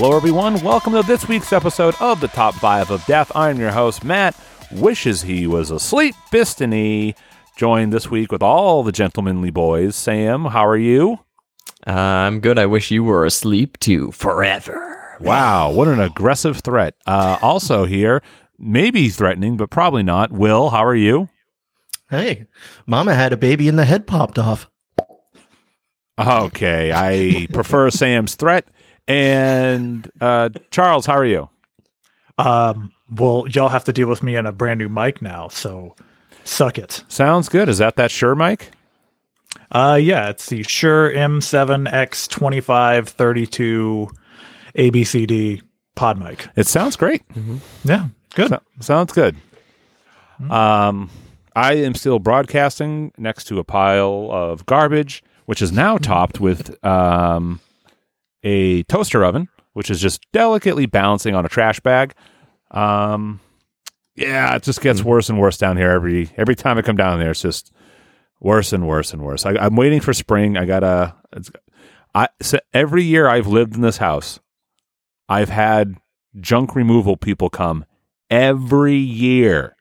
Hello, everyone. Welcome to this week's episode of the Top 5 of Death. I'm your host, Matt. Wishes he was asleep, Bistany. Joined this week with all the gentlemanly boys. Sam, how are you? Uh, I'm good. I wish you were asleep too forever. Wow, what an aggressive threat. Uh, also, here, maybe threatening, but probably not. Will, how are you? Hey, Mama had a baby and the head popped off. Okay, I prefer Sam's threat. And uh, Charles, how are you? Um, well, y'all have to deal with me on a brand new mic now, so suck it. Sounds good. Is that that Shure mic? Uh, yeah, it's the Shure M7X2532 ABCD pod mic. It sounds great. Yeah, good. So- sounds good. Um, I am still broadcasting next to a pile of garbage, which is now topped with um, a toaster oven, which is just delicately balancing on a trash bag. Um, yeah, it just gets worse and worse down here every every time I come down there. It's just worse and worse and worse. I, I'm waiting for spring. I gotta. It's, I so every year I've lived in this house, I've had junk removal people come every year.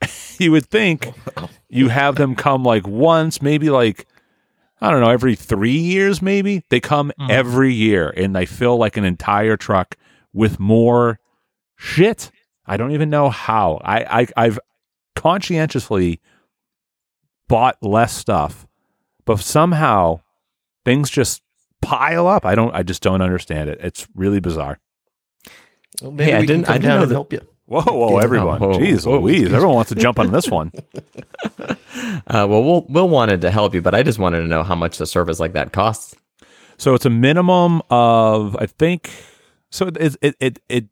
you would think you have them come like once, maybe like I don't know, every three years, maybe they come mm-hmm. every year and they fill like an entire truck with more shit. I don't even know how. I, I I've conscientiously bought less stuff, but somehow things just pile up. I don't. I just don't understand it. It's really bizarre. Well, maybe Hey, I didn't- I didn't know and that- help you. Whoa, whoa, everyone! whoa, Jeez, whoa. Louise! Everyone wants to jump on this one. Uh, well, Will Will wanted to help you, but I just wanted to know how much the service like that costs. So it's a minimum of I think. So it it it, it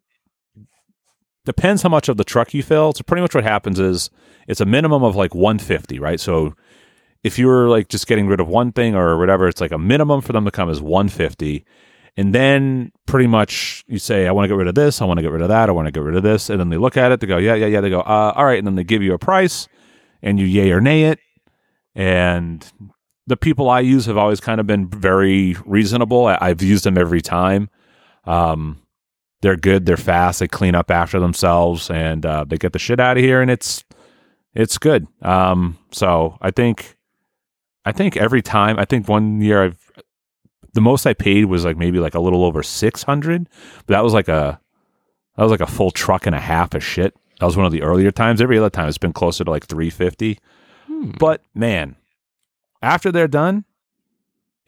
depends how much of the truck you fill. So pretty much what happens is it's a minimum of like 150, right? So if you were like just getting rid of one thing or whatever, it's like a minimum for them to come is 150. And then pretty much you say, I want to get rid of this, I want to get rid of that, I want to get rid of this. And then they look at it, they go, Yeah, yeah, yeah. They go, uh, all right. And then they give you a price and you yay or nay it. And the people I use have always kind of been very reasonable. I, I've used them every time. Um, they're good, they're fast, they clean up after themselves, and uh, they get the shit out of here, and it's it's good. Um, so I think I think every time I think one year I've the most I paid was like maybe like a little over six hundred, but that was like a that was like a full truck and a half of shit. That was one of the earlier times. Every other time it's been closer to like three fifty. Hmm. But man, after they're done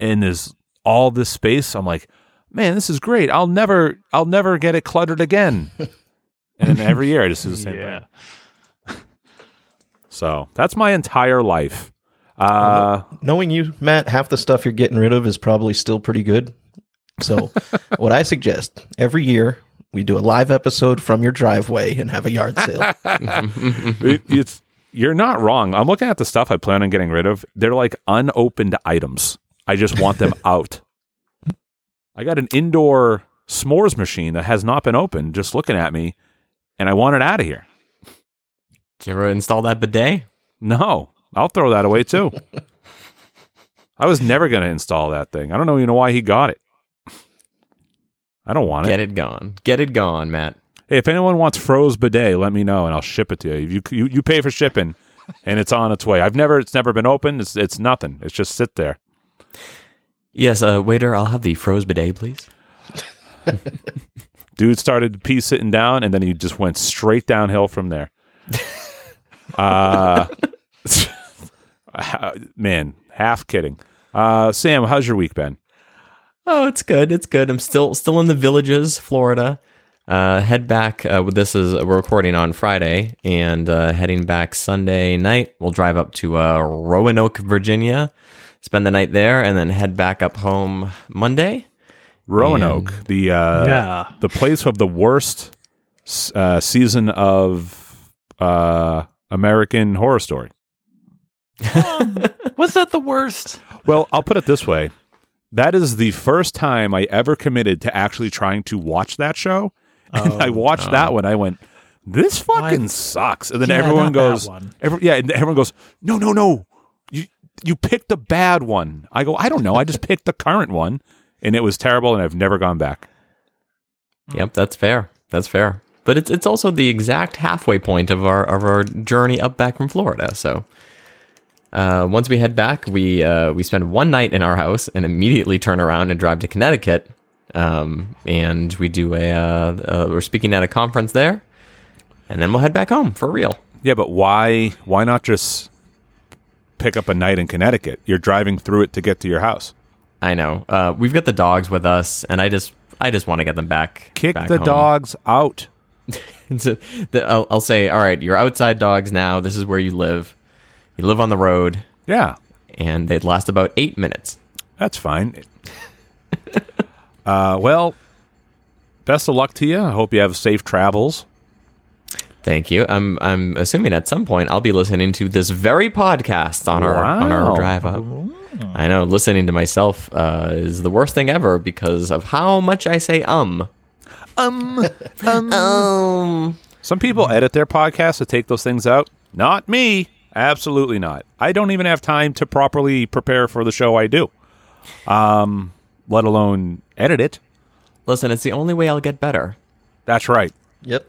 and there's all this space, I'm like, man, this is great. I'll never I'll never get it cluttered again. and every year I just do the same Yeah. thing. So that's my entire life. Uh Knowing you, Matt, half the stuff you're getting rid of is probably still pretty good. So, what I suggest every year we do a live episode from your driveway and have a yard sale. it- it's you're not wrong. I'm looking at the stuff I plan on getting rid of. They're like unopened items. I just want them out. I got an indoor s'mores machine that has not been opened, just looking at me, and I want it out of here. Did you ever install that bidet? No, I'll throw that away too. I was never going to install that thing. I don't know even why he got it. I don't want it. Get it gone. Get it gone, Matt. Hey, if anyone wants froze bidet, let me know and I'll ship it to you. You you, you pay for shipping, and it's on its way. I've never it's never been opened. It's it's nothing. It's just sit there. Yes, uh, waiter, I'll have the froze bidet, please. Dude started pee sitting down, and then he just went straight downhill from there. uh, man, half kidding. Uh, Sam, how's your week been? Oh, it's good. It's good. I'm still still in the villages, Florida. Uh, head back. Uh, this is we're recording on Friday, and uh, heading back Sunday night. We'll drive up to uh, Roanoke, Virginia, spend the night there, and then head back up home Monday. Roanoke, the uh, yeah. the place of the worst uh, season of uh, American Horror Story. Was that the worst? Well, I'll put it this way: that is the first time I ever committed to actually trying to watch that show. And I oh, watched that one. I went, "This fucking What? sucks." And then Yeah, everyone goes, every, "Yeah," and everyone goes, "No, no, no! You you picked the bad one." I go, "I don't know. I just picked the current one, and it was terrible, and I've never gone back." Yep, that's fair. That's fair. But it's it's also the exact halfway point of our of our journey up back from Florida. So uh, once we head back, we uh, we spend one night in our house and immediately turn around and drive to Connecticut. Um, and we do a uh, uh, we're speaking at a conference there, and then we'll head back home for real. Yeah, but why why not just pick up a night in Connecticut? You're driving through it to get to your house. I know. Uh, we've got the dogs with us, and I just I just want to get them back. Kick back the home. dogs out. So the, I'll, I'll say, all right, you're outside dogs now. This is where you live. You live on the road, Yeah, and they'd last about eight minutes. that's fine. uh, well, best of luck to you. I hope you have safe travels. Thank you. I'm I'm assuming at some point I'll be listening to this very podcast on our on Wow. our drive up. I know listening to myself uh, is the worst thing ever because of how much I say um. Um, um. Um. Some people edit their podcasts to take those things out. Not me. Absolutely not. I don't even have time to properly prepare for the show I do. Um, let alone edit it. Listen, it's the only way I'll get better. That's right. Yep.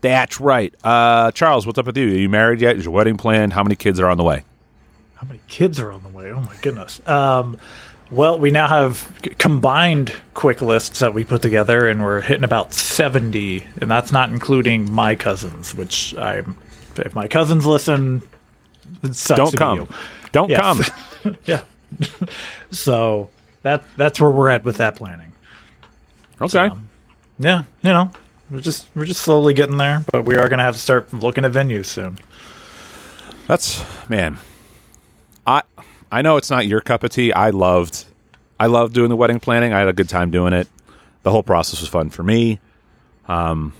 That's right. Uh, Charles, what's up with you? Are you married yet? Is your wedding planned? How many kids are on the way? How many kids are on the way? Oh my goodness. Um, well, we now have combined quick lists that we put together, and we're hitting about seventy, and that's not including my cousins. Which I, if my cousins listen, it sucks Don't to come. you. Don't Yes. come. yeah. so that that's where we're at with that planning. Okay. Yeah, you know, we're just we're just slowly getting there, but we are gonna have to start looking at venues soon. That's man. I I know it's not your cup of tea. I loved I loved doing the wedding planning. I had a good time doing it. The whole process was fun for me. Um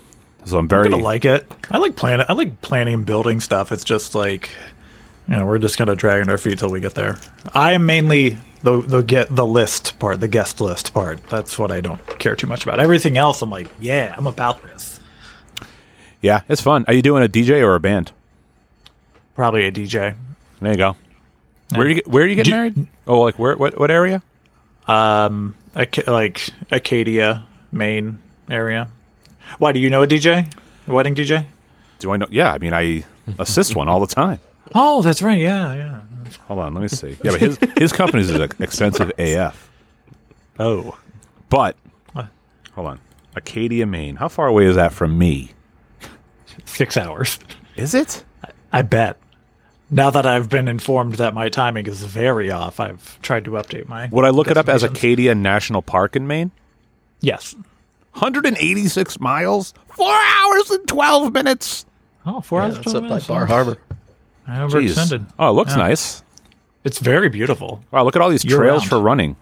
so I'm very gonna like it. I like planning. I like planning and building stuff. It's just like, you know, we're just kind of dragging our feet till we get there. I am mainly the the get the list part, the guest list part. That's what I don't care too much about. Everything else, I'm like, yeah, I'm about this. Yeah, it's fun. Are you doing a DJ or a band? Probably a DJ. There you go. Where you where are you getting married? Oh, like where what what area? Um, like Acadia, Maine area. Why do you know a DJ? A wedding DJ? Do I know? Yeah, I mean I assist one all the time. Oh, that's right. Yeah, yeah. Hold on, let me see. Yeah, but his his company is an expensive AF. Oh, But hold on, Acadia, Maine. How far away is that from me? six hours. Is it? I bet. Now that I've been informed that my timing is very off, I've tried to update my. Would I look it up as. Acadia National Park in Maine? Yes. 186 miles, four hours and 12 minutes. Oh, four Yeah, hours. that's 12 up by minutes. Bar Harbor. I Jeez. overextended. Oh, it looks Yeah. nice. It's very beautiful. Wow, look at all these Year trails round. for running.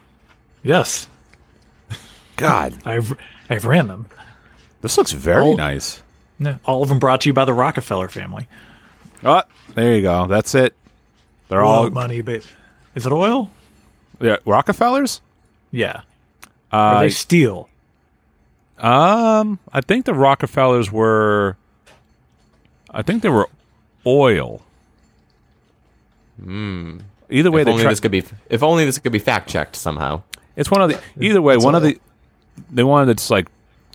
Yes, God, I've I've ran them. this looks very Oh. nice. Yeah, All of them brought to you by the Rockefeller family. Oh, there you go. That's it. They're All all money, but is it oil? yeah, Rockefellers. Yeah. Are Uh, they steel? Um, I think the Rockefellers were. I think they were oil. Either way, If only try- this could be if only this could be fact checked somehow. It's one of the either way. one of the they wanted to just like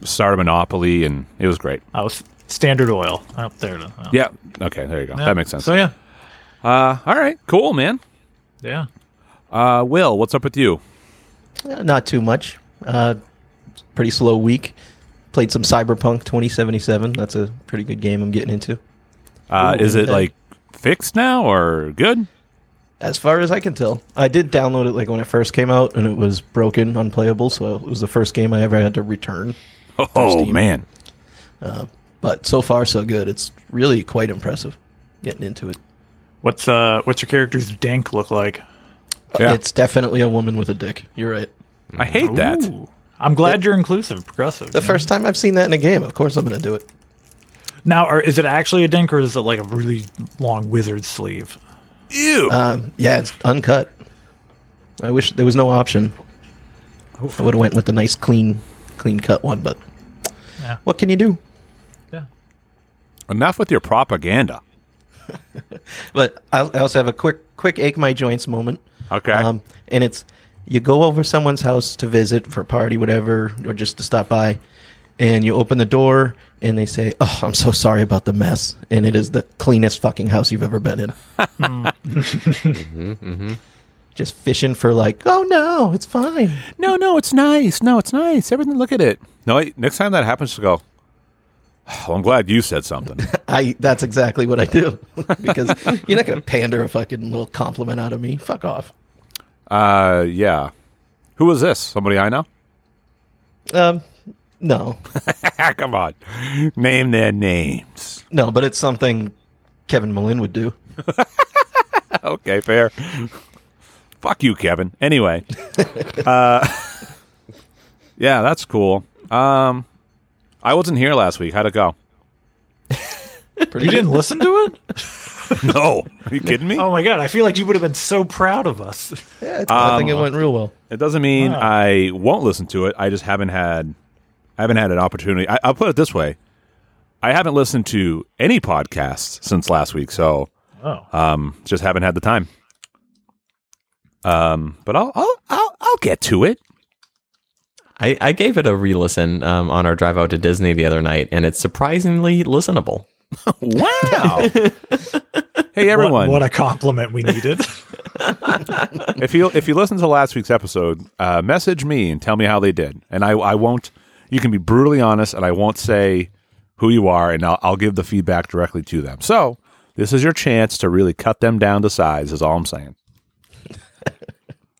start a monopoly, and it was great. Oh, s- standard oil. Oh, there. Oh. Yeah. Okay. There you go. Yeah. That makes sense. So yeah, Uh, all right. Cool, man. yeah. Uh, Will, what's up with you? Uh, Not too much. Uh, pretty slow week. Played some Cyberpunk 2077. That's a pretty good game I'm getting into. Uh, Ooh, is it okay. like fixed now or good? As far as I can tell, I did download it like when it first came out, and it was broken, unplayable. So it was the first game I ever had to return. Oh Steam. man. But so far, so good. It's really quite impressive. Getting into it. What's uh what's your character's dank look like? Yeah. It's definitely a woman with a dick. You're right. I hate that. Ooh. I'm glad you're inclusive, progressive. The you know? first time I've seen that in a game, of course I'm going to do it. now, are, is it actually a dink or is it like a really long wizard sleeve? Ew. Um, yeah, it's uncut. I wish there was no option. I would have went with the nice, clean, clean cut one, but Yeah. what can you do? Yeah. Enough with your propaganda. But I I also have a quick, quick ache my joints moment. Okay. Um, and it's you go over someone's house to visit for a party, whatever, or just to stop by, and you open the door and they say, "Oh, I'm so sorry about the mess," and it is the cleanest fucking house you've ever been in. Mm-hmm, mm-hmm. Just fishing for like, "Oh no, it's fine." no, no, it's nice. No, it's nice. Everything. Look at it. No, wait, next time that happens, to go. Well, I'm glad you said something. I that's exactly what I do because you're not gonna pander a fucking little compliment out of me. Fuck off. Uh, yeah. Who was this? Somebody I know? Um, no, Come on, name their names. no, but it's something Kevin Malin would do. Okay, fair. Fuck you, Kevin. Anyway, uh, yeah, that's cool. Um, I wasn't here last week. How'd it go? Pretty You didn't listen to it? No, are you kidding me? Oh my god, I feel like you would have been so proud of us. Yeah, it's, I think it went real well. It doesn't mean Wow. I won't listen to it. I just haven't had, I haven't had an opportunity. I, I'll put it this way: I haven't listened to any podcasts since last week, so Oh. um, just haven't had the time. Um, but I'll, I'll, I'll, I'll get to it. I, I gave it a re-listen um, on our drive out to Disney the other night, and it's surprisingly listenable. Wow! hey, everyone! What, what a compliment we needed. if you if you listen to last week's episode, uh, message me and tell me how they did, and I I won't. You can be brutally honest, and I won't say who you are, and I'll, I'll give the feedback directly to them. So this is your chance to really cut them down to size. Is all I'm saying.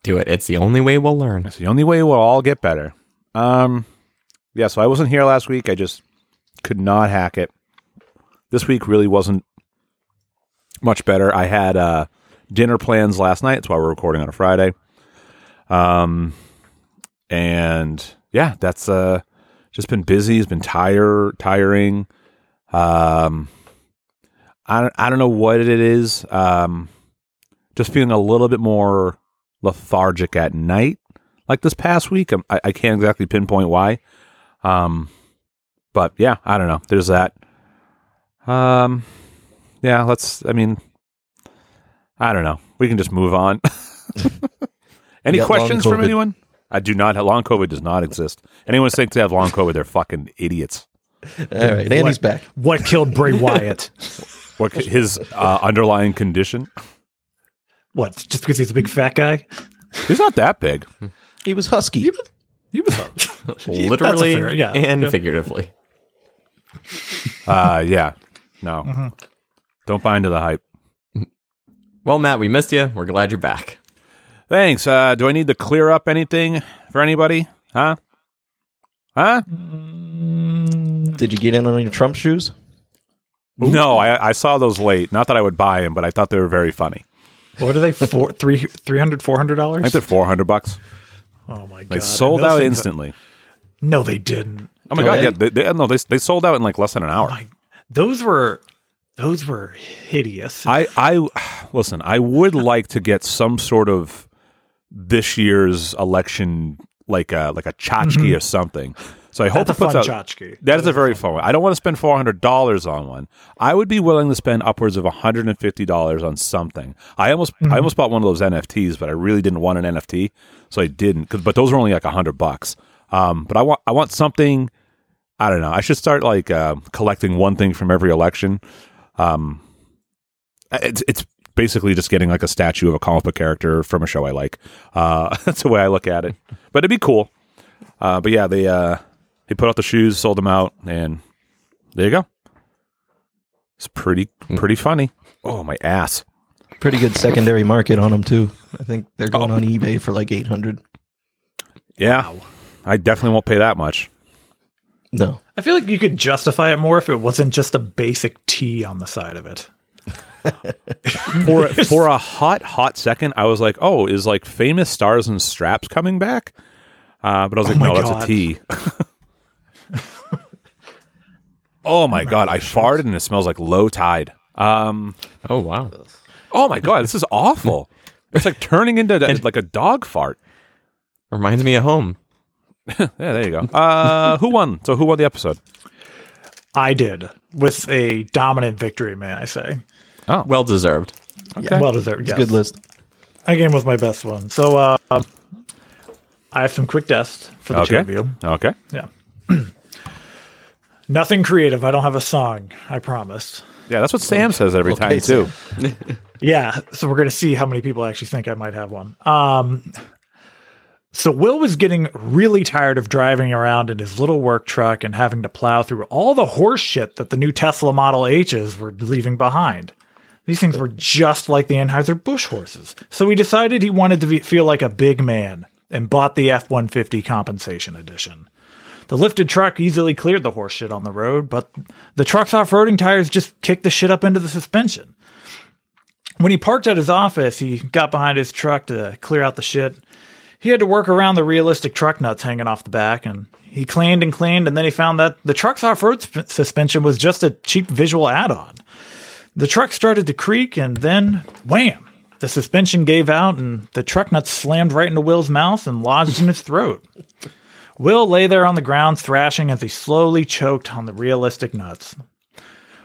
Do it. It's the only way we'll learn. It's the only way we'll all get better. Um, yeah. So I wasn't here last week. I just could not hack it. This week really wasn't much better. I had uh, dinner plans last night. That's why we're recording on a Friday. Um, and yeah, that's uh, just been busy. It's been tire tiring. Um, I don't, I don't know what it is. Um, just feeling a little bit more lethargic at night like this past week. I'm, I, I can't exactly pinpoint why. Um, but yeah, I don't know. There's that. Um, yeah, let's, I mean, I don't know. We can just move on. Any You got long questions from anyone? I do not have long COVID does not exist. Anyone who thinks they have long COVID, they're fucking idiots. All right, Andy's back. what killed Bray Wyatt? What his uh, underlying condition? What? Just because he's a big fat guy? He's not that big. He was husky. He was. Literally fair- yeah. and Yeah. figuratively. Uh, yeah, no, Mm-hmm. don't buy into the hype. Well, Matt, we missed you. We're glad you're back. Thanks. Uh, do I need to clear up anything for anybody? Huh? Huh? Did you get in on your Trump shoes? No, I, I saw those late. Not that I would buy them, but I thought they were very funny. What are they? Four, three, three hundred, four hundred I think dollars? they're four hundred bucks. Oh my god! They sold out things- instantly. No, they didn't. Oh my Go god! Yeah, they, they, no, they they sold out in like less than an hour. My, those were, those were hideous. I I listen. I would like to get some sort of this year's election, like a like a tchotchke or something. So I hope That's a it puts fun out. tchotchke. That is a very fun one. I don't want to spend four hundred dollars on one. I would be willing to spend upwards of hundred and fifty dollars on something. I almost I almost bought one of those NFTs, but I really didn't want an NFT, so I didn't. 'cause- but those were only like hundred bucks. Um, but I want I want something. I don't know. I should start like uh, collecting one thing from every election. Um, it's it's basically just getting like a statue of a comic book character from a show I like. Uh, that's the way I look at it. But it'd be cool. Uh, but yeah, they uh, they put out the shoes, sold them out, and there you go. It's pretty pretty funny. Oh my ass! Pretty good secondary market on them too. I think they're going Oh. on eBay for like eight hundred. Yeah, I definitely won't pay that much. No, I feel like you could justify it more if it wasn't just a basic T on the side of it. For for a hot hot second, I was like, oh, is like famous stars and straps coming back? Uh, but I was like, my no, that's God. a T. oh my god, I farted and it smells like low tide. Um, Oh wow. oh my god, this is awful. It's like turning into like a dog fart. Reminds me of home. Yeah, there you go. Uh, who won? So who won the episode? I did with a dominant victory, may I say? Oh, Well deserved. Okay. Well deserved. It's Yes. a good list. I came with my best one. So uh, I have some quick tests for the two Okay. of you. Okay. Yeah. Nothing creative. I don't have a song. I promise. Yeah, that's what Sam says every Okay, time too. Yeah, so we're gonna see how many people actually think I might have one. Um, so Will was getting really tired of driving around in his little work truck and having to plow through all the horse shit that the new Tesla Model H's were leaving behind. These things were just like the Anheuser Busch horses. So he decided he wanted to be, feel like a big man and bought the F one fifty compensation edition. The lifted truck easily cleared the horse shit on the road, but the truck's off-roading tires just kicked the shit up into the suspension when he parked at his office, he got behind his truck to clear out the shit. He had to work around the realistic truck nuts hanging off the back, and he cleaned and cleaned, and then he found that the truck's off-road sp- suspension was just a cheap visual add-on. The truck started to creak, and then wham! The suspension gave out, and the truck nuts slammed right into Will's mouth and lodged in his throat. Will lay there on the ground thrashing as he slowly choked on the realistic nuts.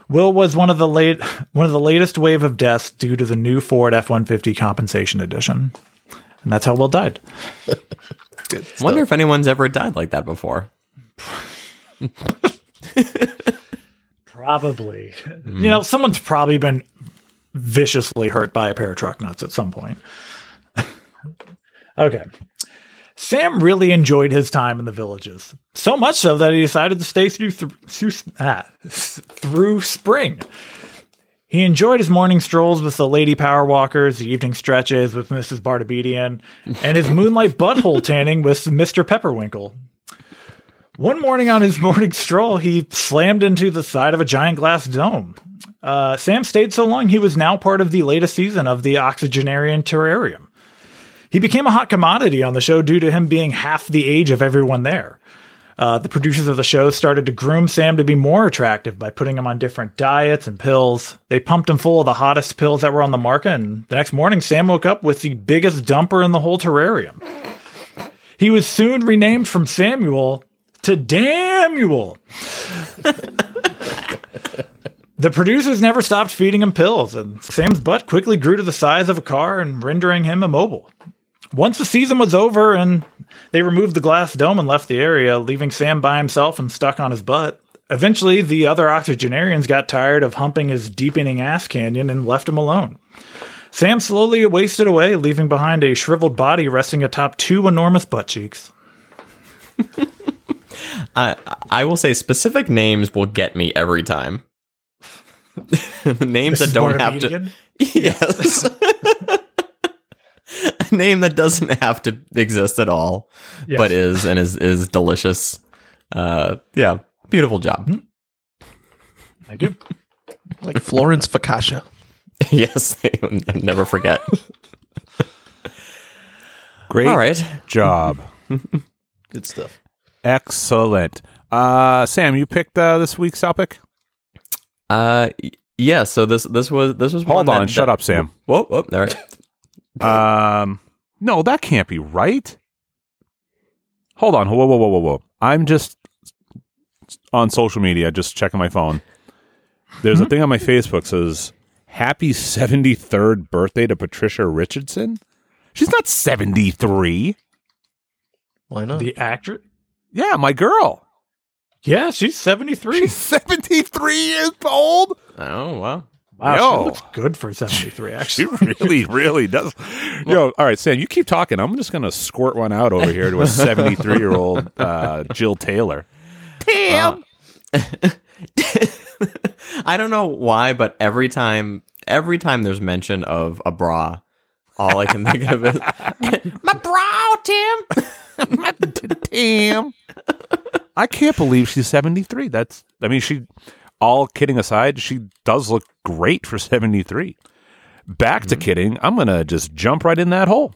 Will was one of the late one of the latest wave of deaths due to the new Ford F-150 compensation edition. And that's how Will died. Wonder if anyone's ever died like that before. Probably. You know, someone's probably been viciously hurt by a pair of truck nuts at some point. okay. Sam really enjoyed his time in the villages. So much so that he decided to stay through th- through, ah, through spring. He enjoyed his morning strolls with the lady power walkers, the evening stretches with Mrs. Bartabedian, and his moonlight butthole tanning with Mr. Pepperwinkle. One morning on his morning stroll, he slammed into the side of a giant glass dome. Uh, Sam stayed so long, he was now part of the latest season of the Oxygenarian Terrarium. He became a hot commodity on the show due to him being half the age of everyone there. Uh, the producers of the show started to groom Sam to be more attractive by putting him on different diets and pills. They pumped him full of the hottest pills that were on the market, and the next morning, Sam woke up with the biggest dumper in the whole terrarium. He was soon renamed from Samuel to Damuel. the producers never stopped feeding him pills, and Sam's butt quickly grew to the size of a car and rendering him immobile. Once the season was over and they removed the glass dome and left the area, leaving Sam by himself and stuck on his butt. Eventually, the other octogenarians got tired of humping his deepening ass canyon and left him alone. Sam slowly wasted away, leaving behind a shriveled body resting atop two enormous butt cheeks. I I will say specific names will get me every time. names that don't have to. Yes. A name that doesn't have to exist at all, Yes. but is and is is delicious. Uh, yeah, beautiful job. I do. Like Florence Focaccia. yes, never forget. Great All right. job. Good stuff. Excellent. Uh, Sam, you picked uh, this week's topic. Uh, y- yeah. So this this was this was Hold one on, that- shut that- up, Sam. Whoa, whoa, all right. Um, no, that can't be right. Hold on. Whoa, whoa, whoa, whoa, whoa. I'm just on social media, just checking my phone. There's a thing on my Facebook says "Happy 73rd birthday to Patricia Richardson." She's not 73. Why not? The actor? Yeah, my girl. Yeah, she's 73. She's 73 years old. Oh wow. Wow, Yo. she looks good for 73, Actually, She actually. really, really does. Yo, all right, Sam, you keep talking. I'm just gonna squirt one out over here to a 73 year old uh, Jill Taylor. Damn. I don't know why, but every time every time there's mention of a bra, all I can think of is my bra, Tim. my, Tim. I can't believe she's 73. That's, I mean, she, all kidding aside, she does look great for 73. Back to kidding, I'm going to just jump right in that hole.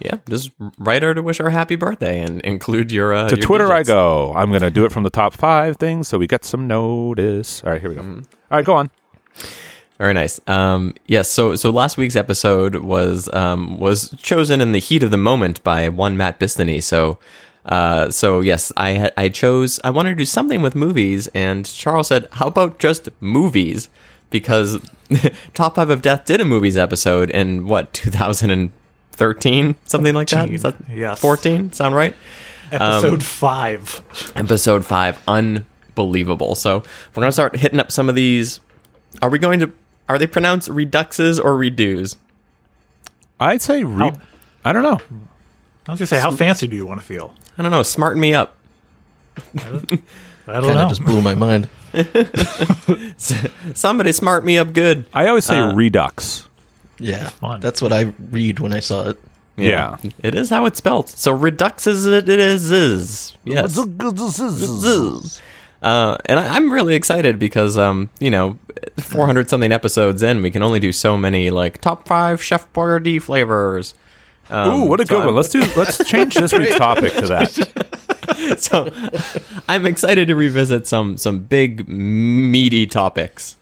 Yeah, just write her to wish her a happy birthday and include your uh, to your Twitter I go. I'm going to do it from the top five things so we get some notice. All right, here we go. Mm-hmm. All right, go on. Very nice. Um, yes. So so last week's episode was um, was chosen in the heat of the moment by one Matt Bistany. So uh, so yes, I had I chose I wanted to do something with movies, and Charles said, "How about just movies?" Because Top Five of Death did a movies episode in what 2013, something like that. Is that Yes. 14? Sound right? Episode five. episode five unbelievable so we're gonna start hitting up some of these are we going to are they pronounced reduxes or redos I'd say re- How- I don't know. I was gonna say, how fancy do you want to feel? I don't know smarten me up I don't Kind know. of just blew my mind. somebody smart me up good I always say Uh, redux. Yeah, fun. that's what I read when I saw it. Yeah. it is how it's spelled so reduxes it, it is is yes uh, and I, I'm really excited because, um, you know, 400 something episodes in, we can only do so many like top five Chef Boyardee flavors. Um, Ooh, what a so good I'm- one. Let's do let's change this week's topic to that. so I'm excited to revisit some some big meaty topics.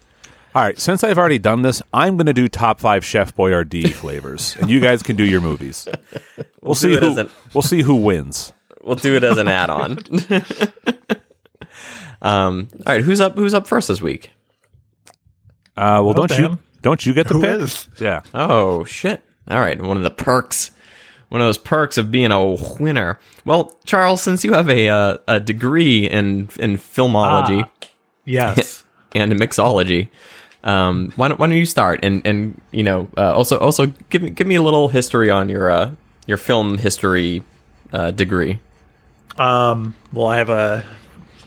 All right, since I've already done this, I'm going to do top 5 Chef Boyardee flavors and you guys can do your movies. We'll, see do it who an- we'll see who wins. We'll do it as an add-on. um, all right, who's up? Who's up first this week? Uh, well, don't you don't you get the Who pick? is? Yeah. Oh shit! All right, one of the perks, one of those perks of being a winner. Well, Charles, since you have a uh, a degree in in filmology Ah. Yes. and mixology, um, why don't why don't you start and and you know uh, also also give me give me a little history on your uh, your film history uh, degree. Um, well, I have a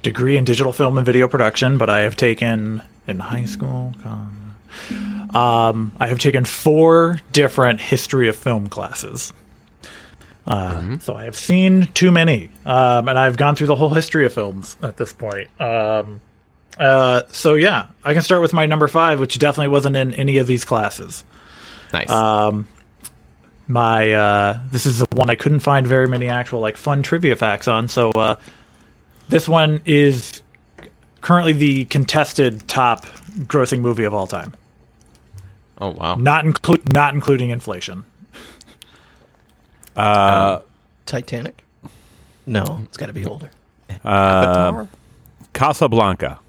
degree in digital film and video production, but I have taken in high school. Um, I have taken four different history of film classes. Uh, So I have seen too many, um, and I've gone through the whole history of films at this point. Um, uh, so yeah, I can start with my number five, which definitely wasn't in any of these classes. Nice. my uh this is the one I couldn't find very many actual like fun trivia facts on. So uh this one is currently the contested top grossing movie of all time. Oh wow. Not include not including inflation. uh Titanic? No, it's got to be older. Uh, Casablanca.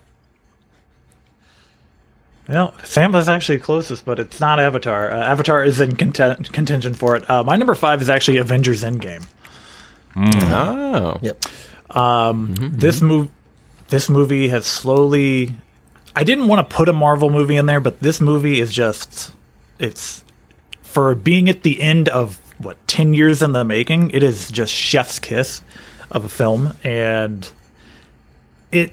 Well, Sam was actually closest, but it's not Avatar. Uh, Avatar is in conten- contention for it. Uh, my number five is actually Avengers Endgame. Oh. Yep. this move this movie has slowly I didn't want to put a Marvel movie in there, but this movie is just it's for being at the end of what 10 years in the making, it is just chef's kiss of a film and it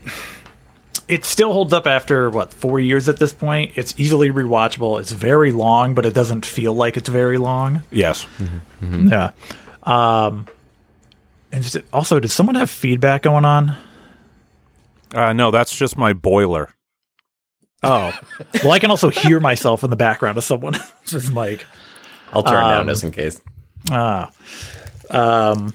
it still holds up after what 4 years at this point. It's easily rewatchable. It's very long, but it doesn't feel like it's very long. Yes. Yeah. Um and just- also, did someone have feedback going on? Uh, no, that's just my boiler. Oh, well, I can also hear myself in the background of someone else's mic. I'll turn down Um, just in case. Ah, um,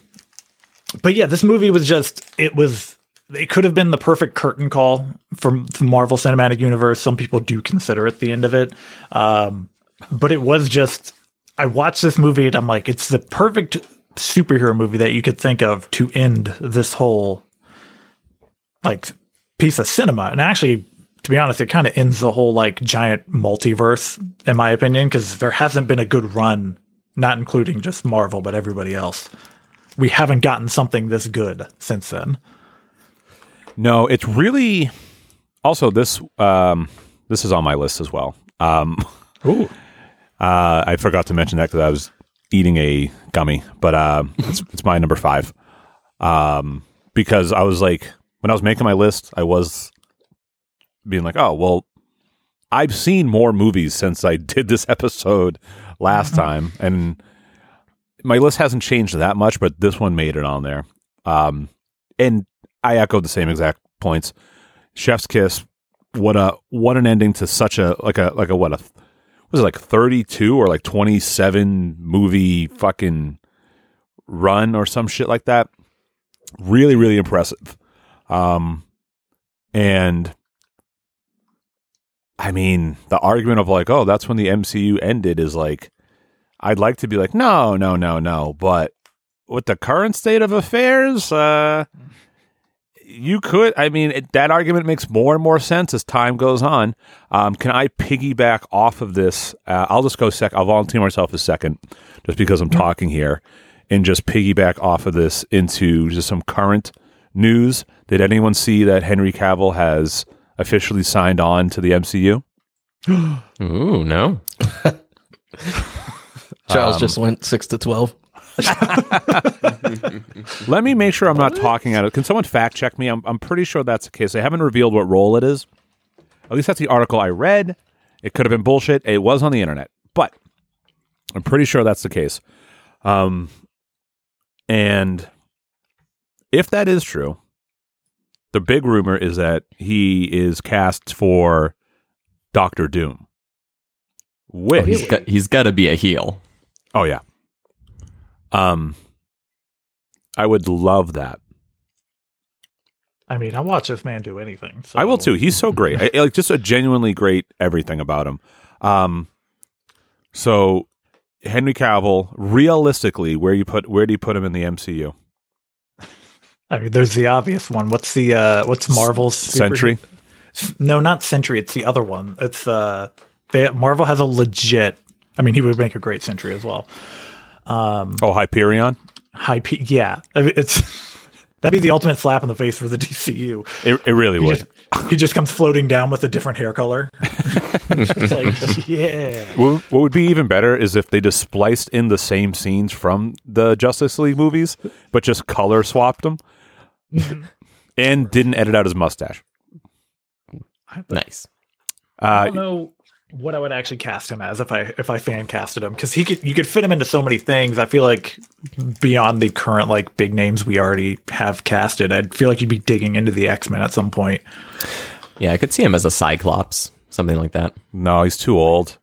but yeah, this movie was just it was it could have been the perfect curtain call from the Marvel Cinematic Universe. Some people do consider it the end of it, um, but it was just I watched this movie and I'm like, it's the perfect superhero movie that you could think of to end this whole like piece of cinema. And actually, to be honest, it kind of ends the whole like giant multiverse, in my opinion, because there hasn't been a good run, not including just Marvel, but everybody else. We haven't gotten something this good since then. No, it's really also this um this is on my list as well. Um Ooh. uh I forgot to mention that cuz I was eating a gummy, but uh it's, it's my number 5. Um because I was like when I was making my list, I was being like, "Oh, well I've seen more movies since I did this episode last time and my list hasn't changed that much, but this one made it on there. Um and I echoed the same exact points. Chef's kiss. What a what an ending to such a like a like a what a was it like 32 or like 27 movie fucking run or some shit like that. Really, really impressive. Um, and I mean, the argument of like, oh, that's when the MCU ended is like, I'd like to be like, no, no, no, no, but with the current state of affairs, uh, you could. I mean, it, that argument makes more and more sense as time goes on. Um, can I piggyback off of this? Uh, I'll just go sec. I'll volunteer myself a second, just because I'm talking here, and just piggyback off of this into just some current news. Did anyone see that Henry Cavill has officially signed on to the MCU? Ooh, no. Charles just went six to twelve. Let me make sure I'm not talking out of. Can someone fact check me? I'm, I'm pretty sure that's the case. They haven't revealed what role it is. At least that's the article I read. It could have been bullshit. It was on the internet, but I'm pretty sure that's the case. Um, and if that is true, the big rumor is that he is cast for Doctor Doom. Which He's got, he's got to be a heel. Oh yeah. Um I would love that. I mean, I watch this man do anything. So. I will too. He's so great. I, like just a genuinely great everything about him. Um so Henry Cavill, realistically, where you put where do you put him in the MCU? I mean, there's the obvious one. What's the uh what's Marvel's super- Sentry? No, not Sentry. It's the other one. It's uh, they, Marvel has a legit. I mean, he would make a great Sentry as well. Um, Oh, Hyperion? P. Yeah, I mean, it's that'd be the ultimate slap in the face for the DCU. It, it really He would. just, he just comes floating down with a different hair color. Like, yeah. What would be even better is if they just spliced in the same scenes from the Justice League movies, but just color swapped them and didn't edit out his mustache. Nice. I Uh, don't know what I would actually cast him as if I if I fan casted him because he could you could fit him into so many things. I feel like beyond the current like big names we already have casted, I'd feel like you'd be digging into the X Men at some point. Yeah, I could see him as a Cyclops, something like that. no, he's too old.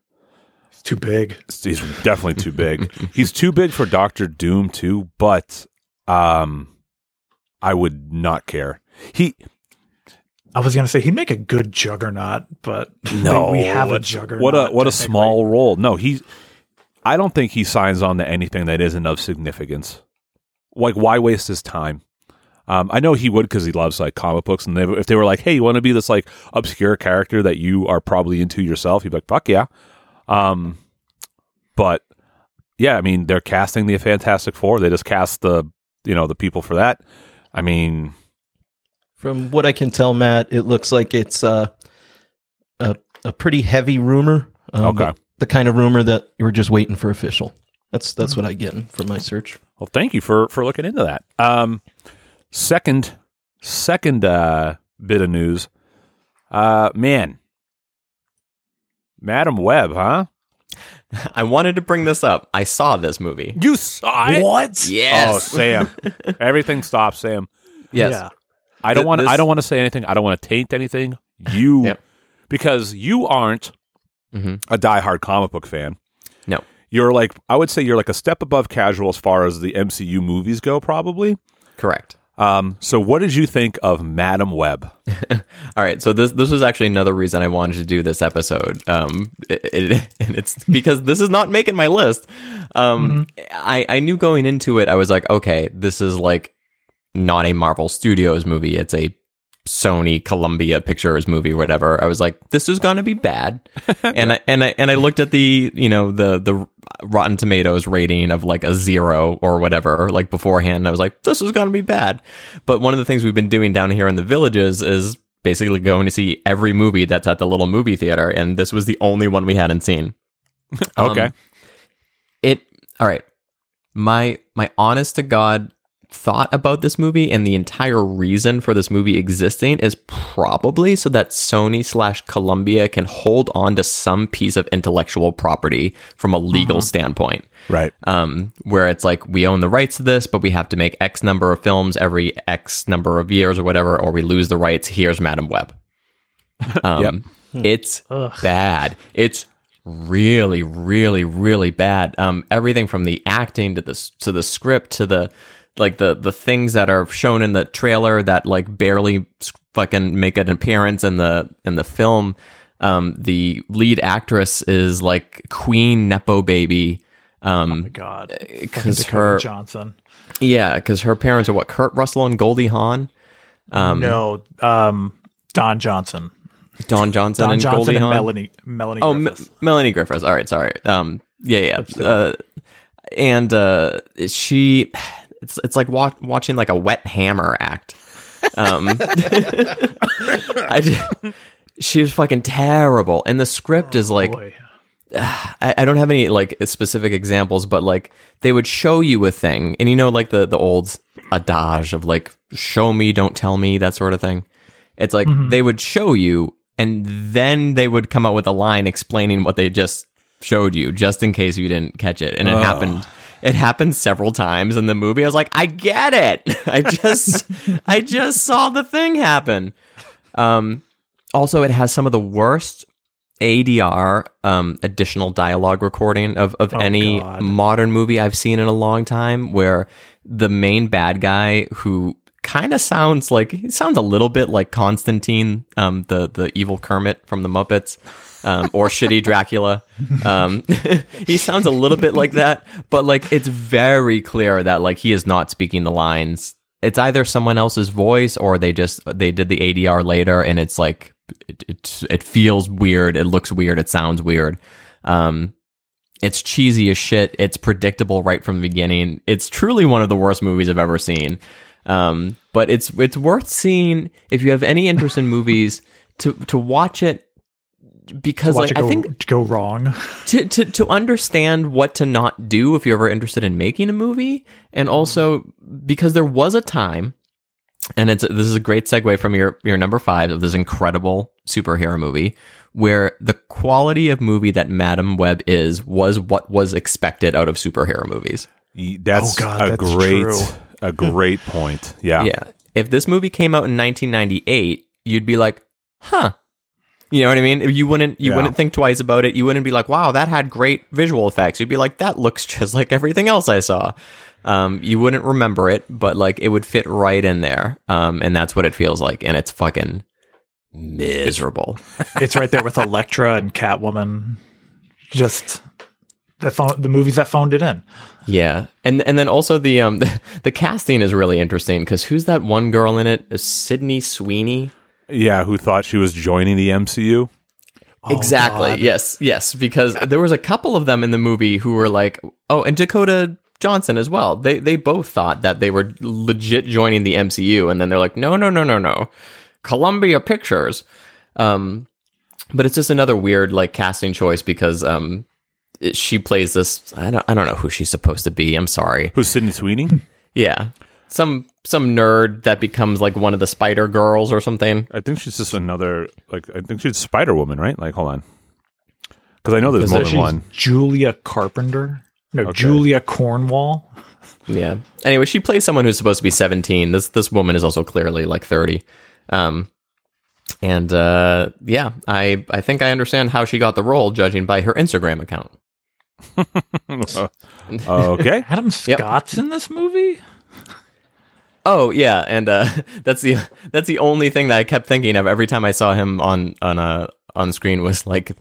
It's too big. He's definitely too big. he's too big for Doctor Doom too, but um, I would not care. He I was gonna say he'd make a good Juggernaut, but no, we have a Juggernaut. What a what a small role. No, he's. I don't think he signs on to anything that isn't of significance. Like, why waste his time? Um, I know he would because he loves like comic books, and they, if they were like, "Hey, you want to be this like obscure character that you are probably into yourself?" He'd be like, "Fuck yeah!" Um, but yeah, I mean, they're casting the Fantastic Four. They just cast the you know the people for that. I mean, From what I can tell, Matt, it looks like it's uh, a a pretty heavy rumor. um, Okay. The kind of rumor that you were just waiting for official. That's that's what I get from my search. Well, thank you for for looking into that. Um, second, second uh, bit of news. Uh, man, Madame Web, huh? I wanted to bring this up. I saw this movie. You saw it? What? Yes. Oh, Sam! Everything stops, Sam. yes. Yeah. I don't Th- want. to I don't want to say anything. I don't want to taint anything. You, Yep. because you aren't Mhm. a diehard comic book fan. No. You're like I would say you're like a step above casual as far as the MCU movies go, probably. Correct. Um, so what did you think of Madame Web? All right, so this this was actually another reason I wanted to do this episode. Um, it, it- and it's because this is not making my list. Um, I I knew going into it, I was like, okay, this is like not a Marvel Studios movie. It's a Sony Columbia Pictures movie, whatever. I was like, this is gonna be bad. and I and I and I looked at the you know the the Rotten Tomatoes rating of like a zero or whatever, like beforehand. I was like, this is gonna be bad. But one of the things we've been doing down here in the villages is basically going to see every movie that's at the little movie theater, and this was the only one we hadn't seen. Um, Okay. it all right. My my honest to god thought about this movie and the entire reason for this movie existing is probably so that Sony slash Columbia can hold on to some piece of intellectual property from a legal standpoint Right. um, where it's like we own the rights to this, but we have to make X number of films every X number of years or whatever, or we lose the rights. Here's Madame Web. Um, It's Ugh. bad. It's really, really, really bad. Um, everything from the acting to the to the script to the like the the things that are shown in the trailer that like barely fucking make an appearance in the in the film. Um, the lead actress is like Queen Nepo baby. Oh my Um, god. Because her Johnson. yeah, because her parents are what Kurt Russell and Goldie Hawn. Um, no, um, Don Johnson. Don Johnson Don and Johnson Goldie and Hawn. Melanie Melanie Oh, Griffiths. Melanie Griffiths. All right, sorry. Um, yeah, yeah. Uh, and uh, she, it's it's like wa- watching like a wet hammer act. Um, I just, she was fucking terrible, and the script is like Boy. I, I don't have any like specific examples, but like they would show you a thing, and you know, like the the old adage of like "show me, don't tell me" that sort of thing. It's like they would show you, and then they would come up with a line explaining what they just showed you, just in case you didn't catch it. And it happened. It happened several times in the movie. I was like, I get it. I just, I just saw the thing happen. Um, also, it has some of the worst ADR um, additional dialogue recording of, of any God. modern movie I've seen in a long time where the main bad guy who kind of sounds like he sounds a little bit like Constantine, um, the the evil Kermit from the Muppets, um, or shitty Dracula. Um, he sounds a little bit like that, but like it's very clear that like he is not speaking the lines. It's either someone else's voice or they just they did the ADR later, and it's like it it, it feels weird, it looks weird, it sounds weird. Um, it's cheesy as shit. It's predictable right from the beginning. It's truly one of the worst movies I've ever seen. Um, but it's it's worth seeing if you have any interest in movies to to watch it because like it go, I think to go wrong. to, to to understand what to not do if you're ever interested in making a movie, and mm-hmm. also because there was a time, and it's this is a great segue from your your number five of this incredible superhero movie, where the quality of movie that Madame Web is was what was expected out of superhero movies. That's Oh, God, a that's great true. a great point. Yeah. Yeah, if this movie came out in 1998, you'd be like, huh. You know what I mean? You wouldn't you Yeah. wouldn't think twice about it. You wouldn't be like, "Wow, that had great visual effects." You'd be like, "That looks just like everything else I saw." Um, you wouldn't remember it, but like it would fit right in there. Um, and that's what it feels like, and it's fucking miserable. it's right there with Elektra and Catwoman. Just the phone, the movies that phoned it in. Yeah, and and then also the um the, the casting is really interesting because who's that one girl in it? Sydney Sweeney. Yeah, who thought she was joining the MCU? exactly. God. Yes. Yes. Because there was a couple of them in the movie who were like, oh, and Dakota Johnson as well. They they both thought that they were legit joining the MCU, and then they're like, no, no, no, no, no, Columbia Pictures. Um, but it's just another weird like casting choice because um, it, she plays this. I don't I don't know who she's supposed to be. I'm sorry. Who's Sydney Sweeney? Yeah. Some some nerd that becomes like one of the Spider Girls or something. I think she's just another like I think she's Spider Woman, right? Like hold on. Because I know there's more than She's one. Julia Carpenter. No, Okay. Julia Cornwell. Yeah. Anyway, she plays someone who's supposed to be 17. This this woman is also clearly like 30. Um and uh yeah, I I think I understand how she got the role judging by her Instagram account. okay. Adam Scott's in this movie. Oh, yeah, and uh that's the that's the only thing that I kept thinking of every time I saw him on on uh on screen was like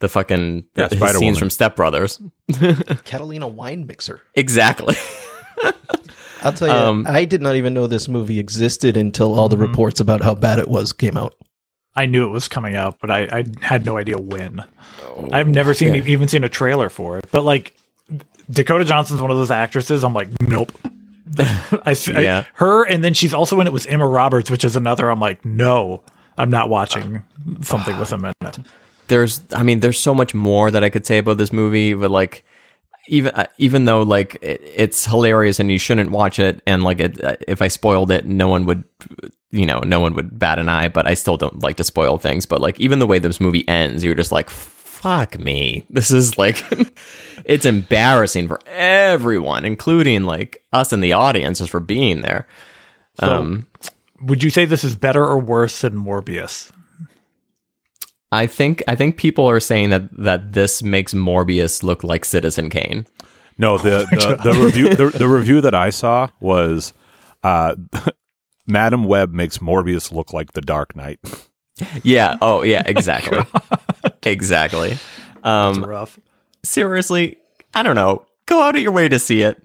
the fucking Yeah, his Spider-Woman. scenes from Step Brothers. Catalina wine mixer. Exactly. I'll tell you, Um, I did not even know this movie existed until all the Mhm. reports about how bad it was came out. I knew it was coming out, but I, I had no idea when. I've never seen Yeah. even seen a trailer for it. But like Dakota Johnson's one of those actresses. I'm like, nope. I, s- I- Yeah. her, and then she's also in it with Emma Roberts, which is another. I'm like, no, I'm not watching something with him in it. there's i mean there's so much more that i could say about this movie but like even uh, even though like it, it's hilarious and you shouldn't watch it and like it, uh, if i spoiled it no one would you know no one would bat an eye but i still don't like to spoil things but like even the way this movie ends you're just like fuck me this is like it's embarrassing for everyone including like us in the audience just for being there So- um Would you say this is better or worse than Morbius? I think I think people are saying that that this makes Morbius look like Citizen Kane. No, the the, the review the, the review that I saw was uh, Madame Web makes Morbius look like the Dark Knight. Yeah. Oh, yeah. Exactly. Exactly. Um, rough. seriously, I don't know. Go out of your way to see it.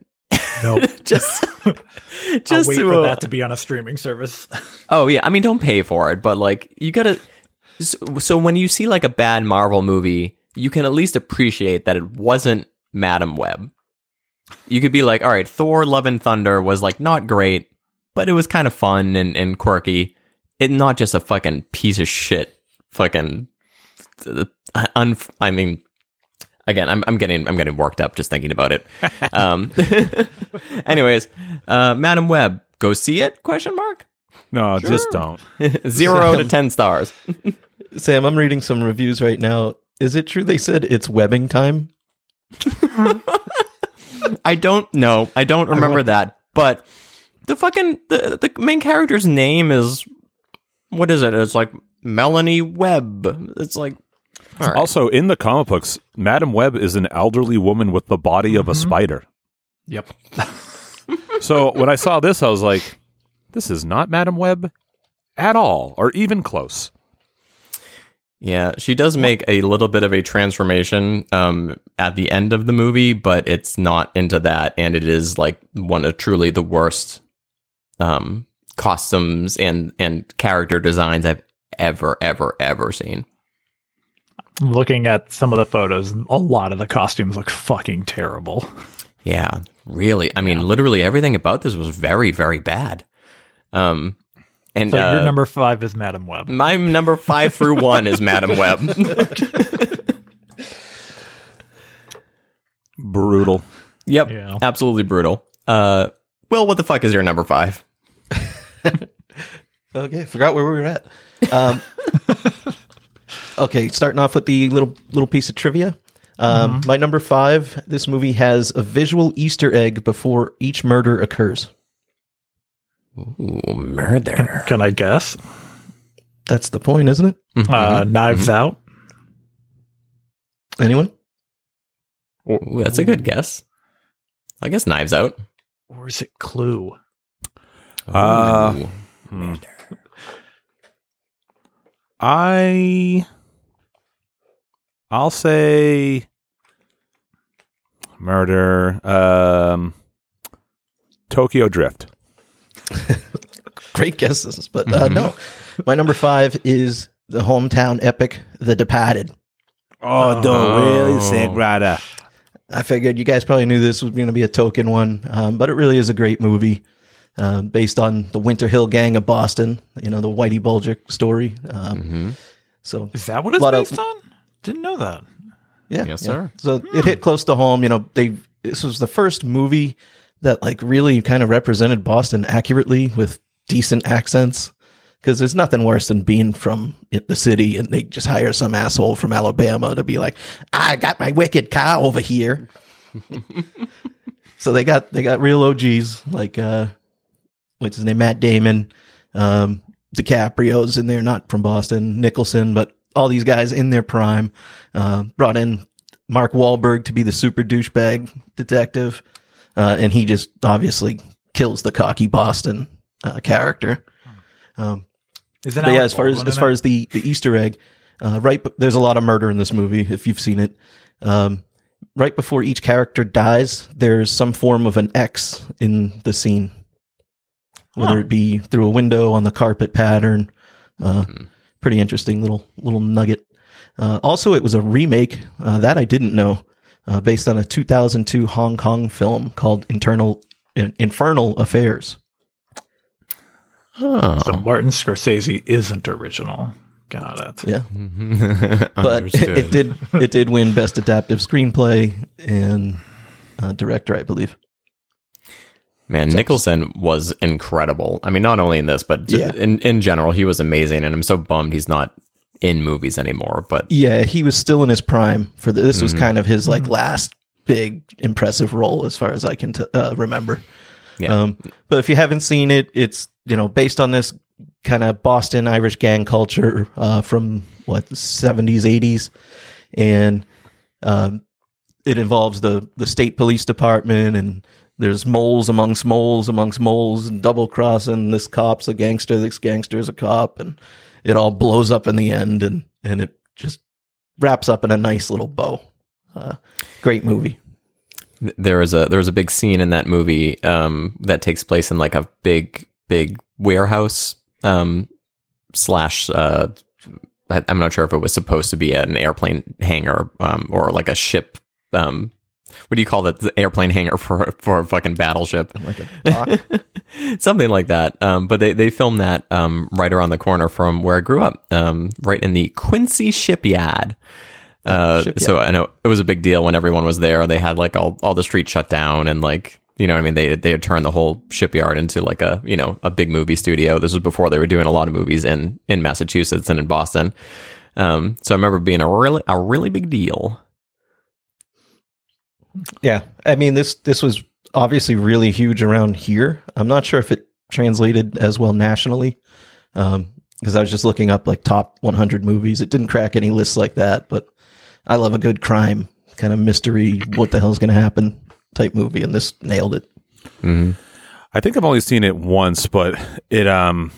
Nope. Just, just wait to, for uh, that to be on a streaming service. Oh yeah, I mean, don't pay for it, but like you gotta. So, so when you see like a bad Marvel movie, you can at least appreciate that it wasn't Madame Web. You could be like, all right, Thor: Love and Thunder was like not great, but it was kind of fun and, and quirky. It not just a fucking piece of shit. Fucking, un, I mean, again, I'm I'm getting I'm getting worked up just thinking about it. Um, anyways, uh, Madame Web, go see it? Question mark. No, just don't. Zero to ten stars. Sam, I'm reading some reviews right now. Is it true they said it's webbing time? I don't know. I don't remember that. But the fucking the, the main character's name is what is it? It's like Melanie Webb. It's like all right. Also, in the comic books, Madame Web is an elderly woman with the body of a spider. yep. So when I saw this, I was like, "This is not Madame Web at all, or even close." yeah, she does make a little bit of a transformation um at the end of the movie, but it's not into that and it is like one of truly the worst um costumes and and character designs I've ever ever ever seen. Looking at some of the photos, a lot of the costumes look fucking terrible. Yeah, really. I mean, literally everything about this was very, very bad. Um, and So uh, your number five is Madame Web. my number five through one is Madame Web. Brutal. yep, Yeah. absolutely brutal. Uh, Will, what the fuck is your number five? Okay, forgot where we were at. Um, okay, starting off with the little little piece of trivia. Um, My number five. This movie has a visual Easter egg before each murder occurs. Ooh, murder. Can I guess? That's the point, isn't it? Uh, Knives Out. Anyone? Ooh, that's a good guess. I guess Knives Out. Or is it Clue? Uh, Ooh. hmm. I I'll say murder. Um, Tokyo Drift. Great guesses, but uh, no. My number five is the hometown epic, The Departed. Oh, don't really, Sagrada. I figured you guys probably knew this was going to be a token one, um, but it really is a great movie um, based on the Winter Hill Gang of Boston. You know the Whitey Bulger story. Um, Mhm. So Is that what it's Lot of- based on? Didn't know that. yeah, Yes, yeah. sir. So it hit close to home. You know, they this was the first movie that like really kind of represented Boston accurately with decent accents. Because there's nothing worse than being from the city and they just hire some asshole from Alabama to be like, "I got my wicked cow over here." so they got they got real OGs like uh, what's his name, Matt Damon, um, DiCaprio's in there, not from Boston, Nicholson, but all these guys in their prime. Uh, brought in Mark Wahlberg to be the super douchebag detective, uh, and he just obviously kills the cocky Boston uh, character. Um, Is it but yeah, as far as as far as the the Easter egg, uh, right, b- there's a lot of murder in this movie. If you've seen it, um, right before each character dies, there's some form of an X in the scene, whether Huh. it be through a window on the carpet pattern. Uh, pretty interesting little little nugget. Uh, also, it was a remake uh, that I didn't know, uh, based on a 2002 Hong Kong film called Internal In- Infernal Affairs. Oh. So Martin Scorsese isn't original. Got it. Yeah, but it, it did it did win best adaptive screenplay and uh, director, I believe. Man, Nicholson was incredible. I mean, not only in this, but Yeah. in in general, he was amazing. And I'm so bummed he's not in movies anymore. But Yeah, he was still in his prime for the, this was Mhm. kind of his like last big impressive role as far as I can t- uh, remember. Yeah. Um, but if you haven't seen it, it's you know based on this kind of Boston Irish gang culture uh, from what the 70s, 80s, and um, it involves the the state police department and there's moles amongst moles amongst moles and double crossing. This cop's a gangster. This gangster's a cop, and it all blows up in the end, and and it just wraps up in a nice little bow. Uh, great movie. there is a there was a big scene in that movie um, that takes place in like a big big warehouse um, slash. Uh, I'm not sure if it was supposed to be an airplane hangar um, or like a ship. Um, what do you call that? The airplane hangar for for a fucking battleship. Like a something like that. Um, but they, they filmed that um, right around the corner from where I grew up, um, right in the Quincy shipyard. Uh, Shipyard. So I know it was a big deal when everyone was there. They had like all, all the streets shut down and like you know I mean they they had turned the whole shipyard into like a you know a big movie studio. This was before they were doing a lot of movies in in Massachusetts and in Boston. Um, so I remember being a really a really big deal. Yeah, I mean this this was obviously really huge around here. I'm not sure if it translated as well nationally, because I was just looking up like top 100 movies. It didn't crack any lists like that, but I love a good crime kind of mystery. What the hell's going to happen type movie, and this nailed it. hmm I think I've only seen it once, but it um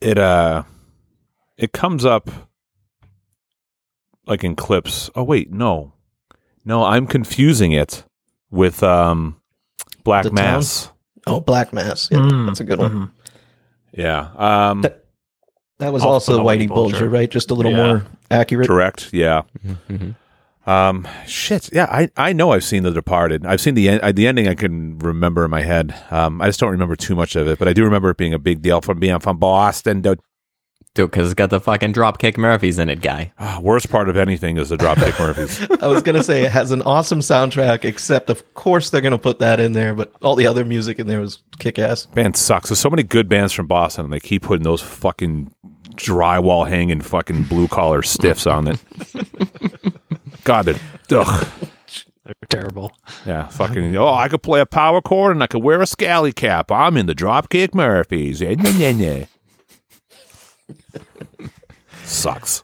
it uh it comes up like in clips. Oh wait, no. No, I'm confusing it with um Black The Town? Mass. Oh, Black Mass. Yeah, Mm, that's a good one. mhm. Yeah. Um That- That was Also also Whitey Whitey Bulger, Bulger. right? Just a little Yeah. more accurate. correct. Yeah. hmm Um shit. Yeah, I I know I've seen The Departed. I've seen the en- uh, the ending I can remember in my head. Um I just don't remember too much of it, but I do remember it being a big deal from being from Boston. The Dude, because it's got the fucking Dropkick Murphys in it, guy. ah, worst part of anything is the Dropkick Murphys. I was gonna say it has an awesome soundtrack, except of course they're gonna put that in there, but all the other music in there was kick ass. Band sucks. There's so many good bands from Boston, and they keep putting those fucking drywall hanging fucking blue collar stiffs on it. God, they're ugh. They're terrible. Yeah, fucking. Oh, I could play a power chord and I could wear a scally cap. I'm in the Dropkick Murphys. Nyeh, nyeh, nyeh. Sucks.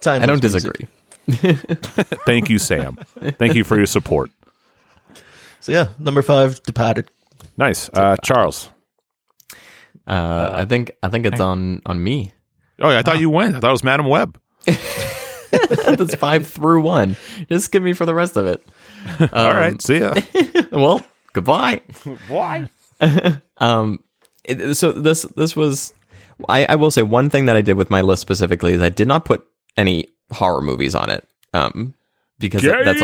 Timeless I don't disagree. Thank you, Sam. Thank you for your support. So yeah, number five, Departed. Nice, uh, Charles. Uh, I think I think it's on on me. Oh, yeah, I thought you went. I thought it was Madame Web. That's five through one. Just give me for the rest of it. All Um, right, see ya. Well, goodbye. Why? Um, it- so this this was. I, I will say one thing that I did with my list specifically is I did not put any horror movies on it. Um, because that- that's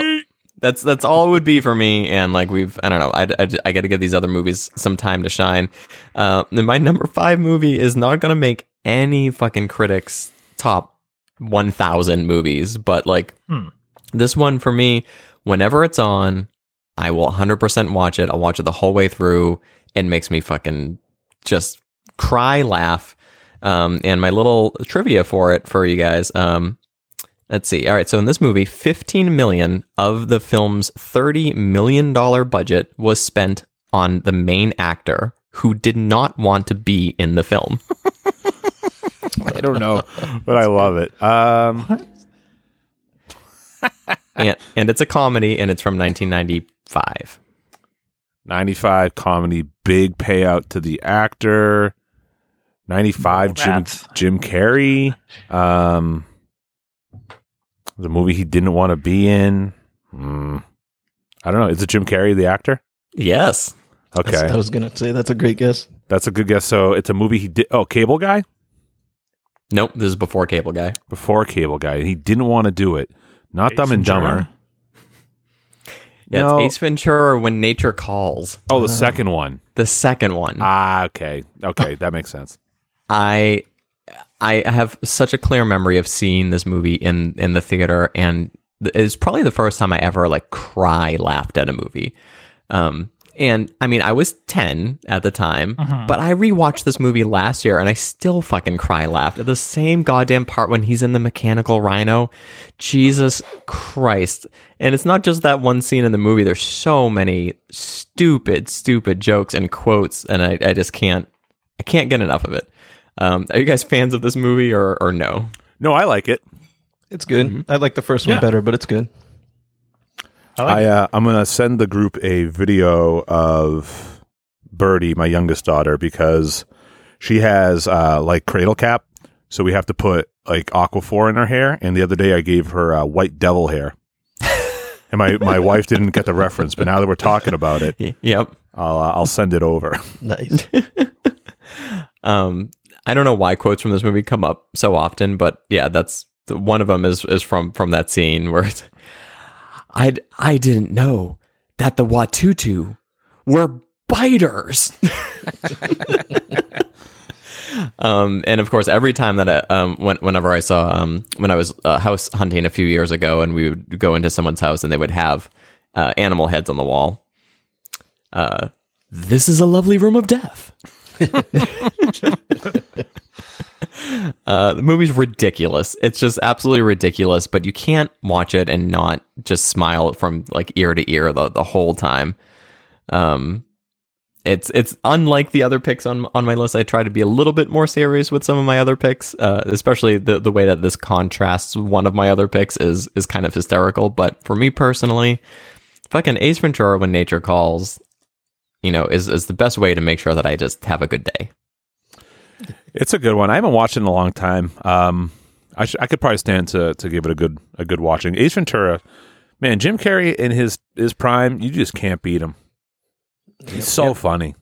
that's that's all it would be for me. And like we've, I don't know, I, I, I got to give these other movies some time to shine. Uh, and my number five movie is not gonna make any fucking critics top one thousand movies, but like Hmm. this one for me, whenever it's on, I will 100% watch it. I'll watch it the whole way through. It makes me fucking just cry, laugh. Um, and my little trivia for it for you guys. Um, let's see. All right. So in this movie, 15 million of the film's 30 million dollar budget was spent on the main actor who did not want to be in the film. I don't know, but I love it. Um, and, and it's a comedy and it's from 1995. 95 comedy, big payout to the actor. 95 Jim That's- Jim Carrey. Um, the movie he didn't want to be in. Mm, I don't know. Is it Jim Carrey the actor? Yes. Okay, That's- I was gonna say that's a great guess. that's a good guess. So it's a movie he did. Oh, Cable Guy Nope. This is before Cable Guy. before Cable Guy. He didn't want to do it. Not Ace Dumb and Ventura? Dumber. Yeah, No. it's Ace Ventura when nature calls. Oh, the second one. The second one. Ah, okay, okay, that makes sense. I I have such a clear memory of seeing this movie in in the theater, and it's probably the first time I ever like cry laughed at a movie. Um, And I mean, I was 10 at the time, Mm-hmm. but I rewatched this movie last year and I still fucking cry laughed at the same goddamn part when he's in the mechanical rhino. Jesus Christ. And it's not just that one scene in the movie, there's so many stupid, stupid jokes and quotes, and I, I just can't I can't get enough of it. Um, are you guys fans of this movie or, or no? No, I like it. It's good. Mm-hmm. I like the first one Yeah. better, but it's good. I like I uh, I'm gonna send the group a video of Birdie, my youngest daughter, because she has uh, like cradle cap, so we have to put like Aquaphor in her hair. And the other day, I gave her uh, white devil hair, and my my wife didn't get the reference. But now that we're talking about it, Yep. I'll uh, I'll send it over. Nice. Um, I don't know why quotes from this movie come up so often, but yeah, that's one of them is is from from that scene where it's, I I didn't know that the Wachootoo were biters. um, and of course, every time that I, um, when, whenever I saw um, when I was uh, house hunting a few years ago, and we would go into someone's house and they would have uh, animal heads on the wall. Uh, this is a lovely room of death. Uh, the movie's ridiculous. It's just absolutely ridiculous, but you can't watch it and not just smile from like ear to ear the, the whole time. Um, it's it's unlike the other picks on on my list. I try to be a little bit more serious with some of my other picks, uh, especially the the way that this contrasts one of my other picks is is kind of hysterical. But for me personally, fucking Ace Ventura: When Nature Calls, you know, is is the best way to make sure that I just have a good day. It's a good one. I haven't watched it in a long time. Um, I sh- I could probably stand to to give it a good a good watching. Ace Ventura, man, Jim Carrey in his his prime, you just can't beat him. He's so funny.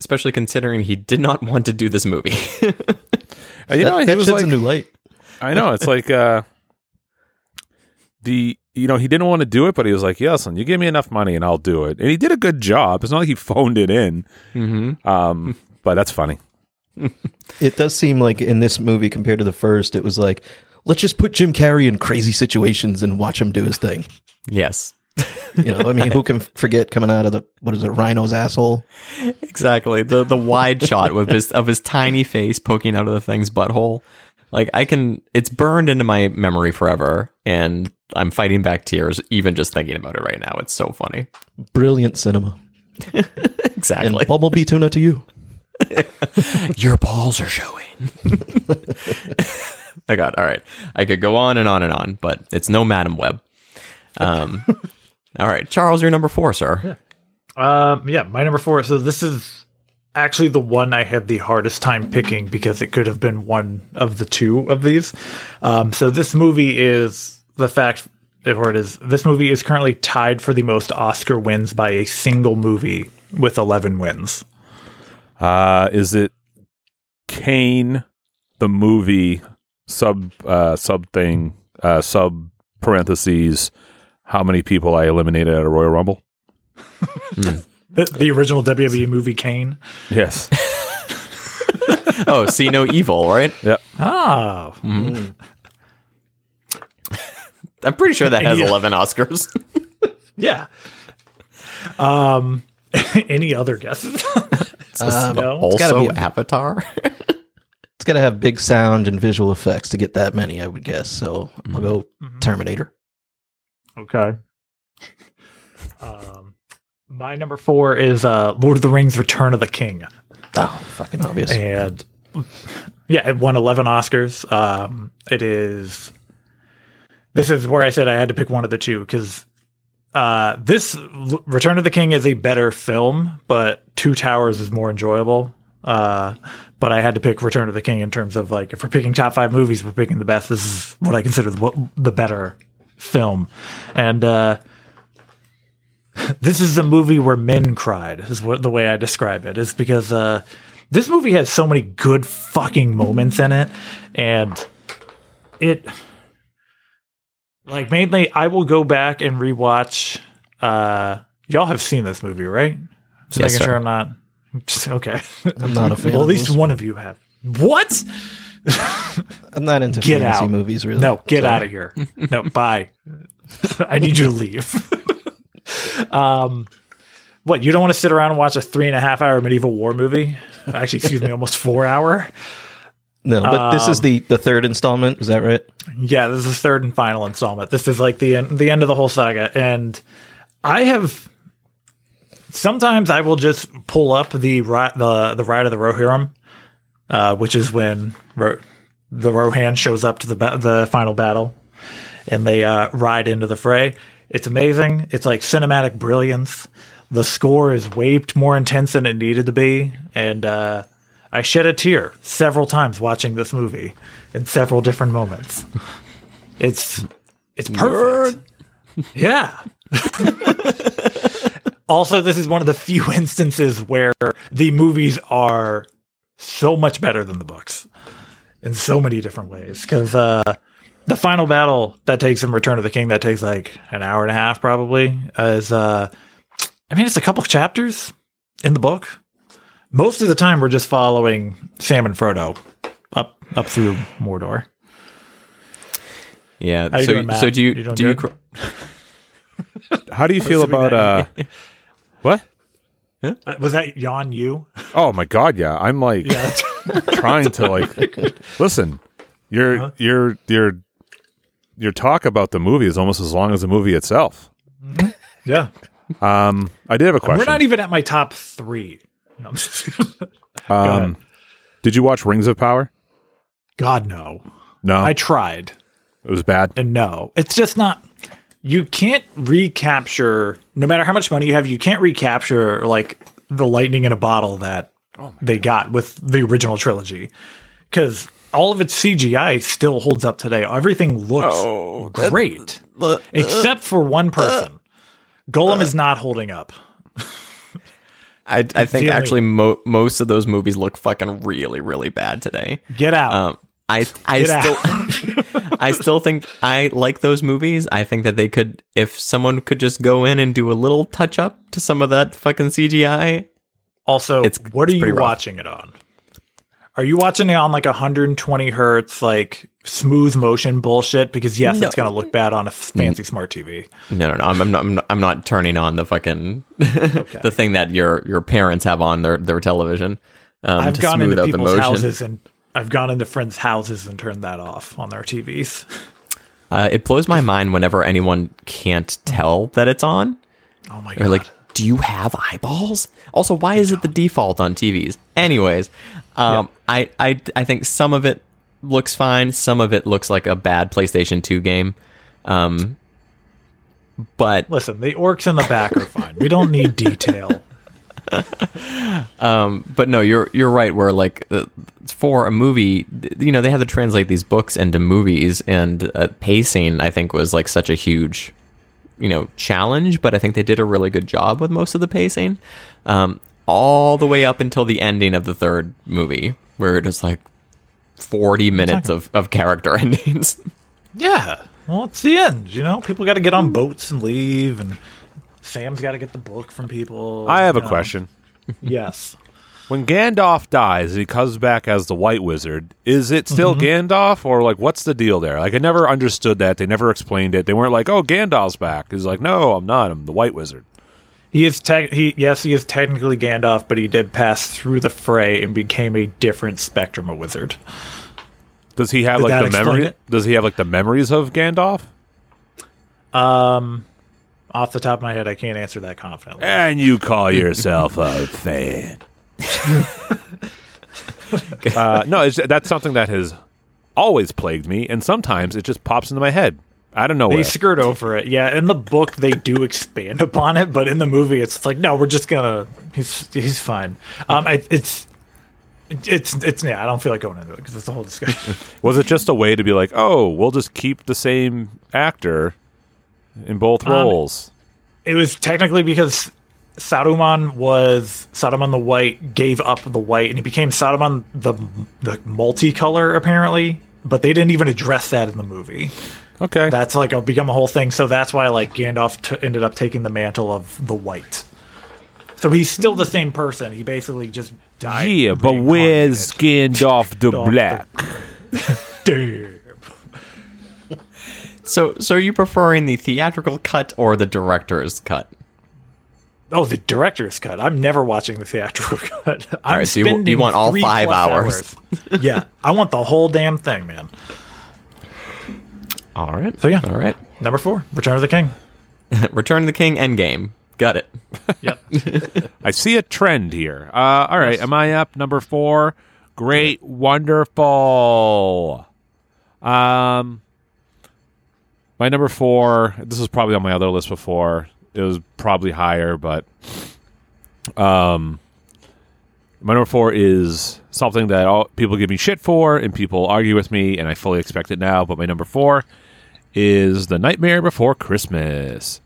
especially considering he did not want to do this movie. You know, he was like, a new light. I know it's like uh, the you know he didn't want to do it, but he was like, "Yeah, listen, you give me enough money and I'll do it." And he did a good job. It's not like he phoned it in. mm-hmm. Um, but that's funny. It does seem like in this movie compared to the first, it was like, let's just put Jim Carrey in crazy situations and watch him do his thing. Yes, You know, I mean, who can forget coming out of the what is it, rhino's asshole? exactly. The the wide shot with his of his tiny face poking out of the thing's butthole. Like I can, it's burned into my memory forever, and I'm fighting back tears even just thinking about it right now. It's so funny. Brilliant cinema. exactly. And Exactly. bumblebee tuna to you. Your balls are showing. I got all right. I could go on and on and on, but it's no Madame Web. Um, all right, Charles, you're number four, sir. Um, yeah, my number four. So this is actually the one I had the hardest time picking because it could have been one of the two of these. Um, so this movie is the fact, or it is this movie is currently tied for the most Oscar wins by a single movie with eleven wins. Uh, is it Kane, the movie sub uh, sub thing uh, sub parentheses? How many people I eliminated at a Royal Rumble? The, the original WWE movie Kane. Yes. Oh, see no evil, right? yep. Oh, I'm pretty sure that has Yeah. 11 Oscars. yeah. Um, any other guesses? Um, no. gotta also, be- Avatar. It's got to have big sound and visual effects to get that many, I would guess. So I'll go Terminator. Okay. Um, my number four is uh, Lord of the Rings: Return of the King, Oh, fucking obvious. and yeah, it won eleven Oscars. Um, it is. This is where I said I had to pick one of the two because uh, this Return of the King is a better film, but Two Towers is more enjoyable. Uh, but I had to pick Return of the King in terms of like if we're picking top five movies, we're picking the best. This is what I consider the, the better film, and uh, this is a movie where men cried. Is what the way I describe it is because uh, this movie has so many good fucking moments in it, and it like mainly I will go back and rewatch. Uh, y'all have seen this movie, right? Just Yes, making sir. sure I'm not okay. I'm not a fan. well, at least one of you have. What? I'm not into Get fantasy out. movies, really. No, get Sorry. out of here. No, bye. I need you to leave. um, What you don't want to sit around and watch a three and a half hour medieval war movie? Actually, excuse me, almost four hour. No, but this is Um, the the third installment. Is that right? Yeah, this is the third and final installment. This is like the end, the end of the whole saga, and I have. Sometimes I will just pull up the the the ride of the Rohirrim, uh, which is when Ro- the Rohan shows up to the ba- the final battle, and they uh, ride into the fray. It's amazing. It's like cinematic brilliance. The score is way more intense than it needed to be, and uh, I shed a tear several times watching this movie in several different moments. It's it's perfect. Yeah. also, this is one of the few instances where the movies are so much better than the books in so many different ways. Because uh, the final battle that takes in Return of the King that takes like an hour and a half probably is uh, I mean it's a couple chapters in the book. Most of the time we're just following Sam and Frodo up up through Mordor. Yeah. How you so doing, so do you You doing do you cr- How do you feel about uh what? Uh, Was that Jan you? Oh my god, yeah. I'm like Yeah. trying to like listen. You're Uh-huh. your your your talk about the movie is almost as long as the movie itself. yeah. Um I did have a question. We're not even at my top three. No, um did you watch Rings of Power? God no. No. I tried it was bad. and no. It's just not. You can't recapture. No matter how much money you have, you can't recapture like the lightning in a bottle that they got with the original trilogy, because all of its CGI still holds up today. Everything looks oh, great, uh, except for one uh, person. Gollum uh. is not holding up. I I think actually mo- most of those movies look fucking really really bad today. Get out. Um, I I Get still I still think I like those movies. I think that they could if someone could just go in and do a little touch up to some of that fucking CGI. Also, It's- what are you rough. watching it on? Are you watching it on like 120 hertz, like smooth motion bullshit? Because yes, No. it's gonna look bad on a fancy smart TV. No, no, no. I'm, I'm not. I'm not, I'm not turning on the fucking the thing that your your parents have on their their television. Um, I've to gone smooth into people's motion. houses and I've gone into friends' houses and turned that off on their TVs. Uh, it blows my mind whenever anyone can't tell that it's on. Oh my god! like, "Do you have eyeballs?" Also, why is it the default on TVs? Anyways, um, I, I I think some of it looks fine. Some of it looks like a bad PlayStation Two game. Um, but Listen, the orcs in the back are fine. We don't need detail. um, but no, you're you're right. Where like uh, for a movie, you know, they had to translate these books into movies, and uh, pacing I think was like such a huge, you know, challenge. But I think they did a really good job with most of the pacing, um, all the way up until the ending of the third movie, where it is like forty minutes of of character endings. Yeah. Well, it's the end. You know, people got to get on boats and leave, and Sam's got to get the book from people. I have a know. question. Yes. When Gandalf dies he comes back as the White Wizard, is it still Mm-hmm. Gandalf or like what's the deal there? Like I never understood that. They never explained it. They weren't like, "Oh, Gandalf's back." He's like, "No, I'm not. I'm the White Wizard." He is tech. He yes, he is technically Gandalf, but he did pass through the fray and became a different spectrum of wizard. Does he have Did like the memory? it? Does he have like the memories of Gandalf? Um, off the top of my head, I can't answer that confidently. And you call yourself a fan? uh, no, it's, that's something that has always plagued me, and sometimes it just pops into my head. I don't know They skirt over it. Yeah, in the book they do expand upon it, but in the movie it's like, no, we're just gonna. He's he's fine. Um, I, it's. It's it's yeah. I don't feel like going into it because it's the whole discussion. Was it just a way to be like, oh, we'll just keep the same actor in both Um, roles? it was technically because Saruman was Saruman the White gave up the white and he became Saruman the the multicolor apparently, but they didn't even address that in the movie. okay. That's like a become a whole thing. So that's why like Gandalf t- ended up taking the mantle of the white. So he's still the same person. He basically just died. yeah, but where's Gandalf the Gandalf the- Black? Damn. so, so are you preferring the theatrical cut or the director's cut? Oh, the director's cut. I'm never watching the theatrical cut. I'm right, so you- you spending want all three five hours. hours. yeah, I want the whole damn thing, man. All right. So, yeah. All right. Number four, Return of the King. Return of the King Endgame. Got it. Yep. I see a trend here. Uh, all right, am I up? Number four. Great, wonderful. Um, my number four. This was probably on my other list before. It was probably higher, but um, my number four is something that all people give me shit for, and people argue with me, and I fully expect it now. But my number four is The Nightmare Before Christmas.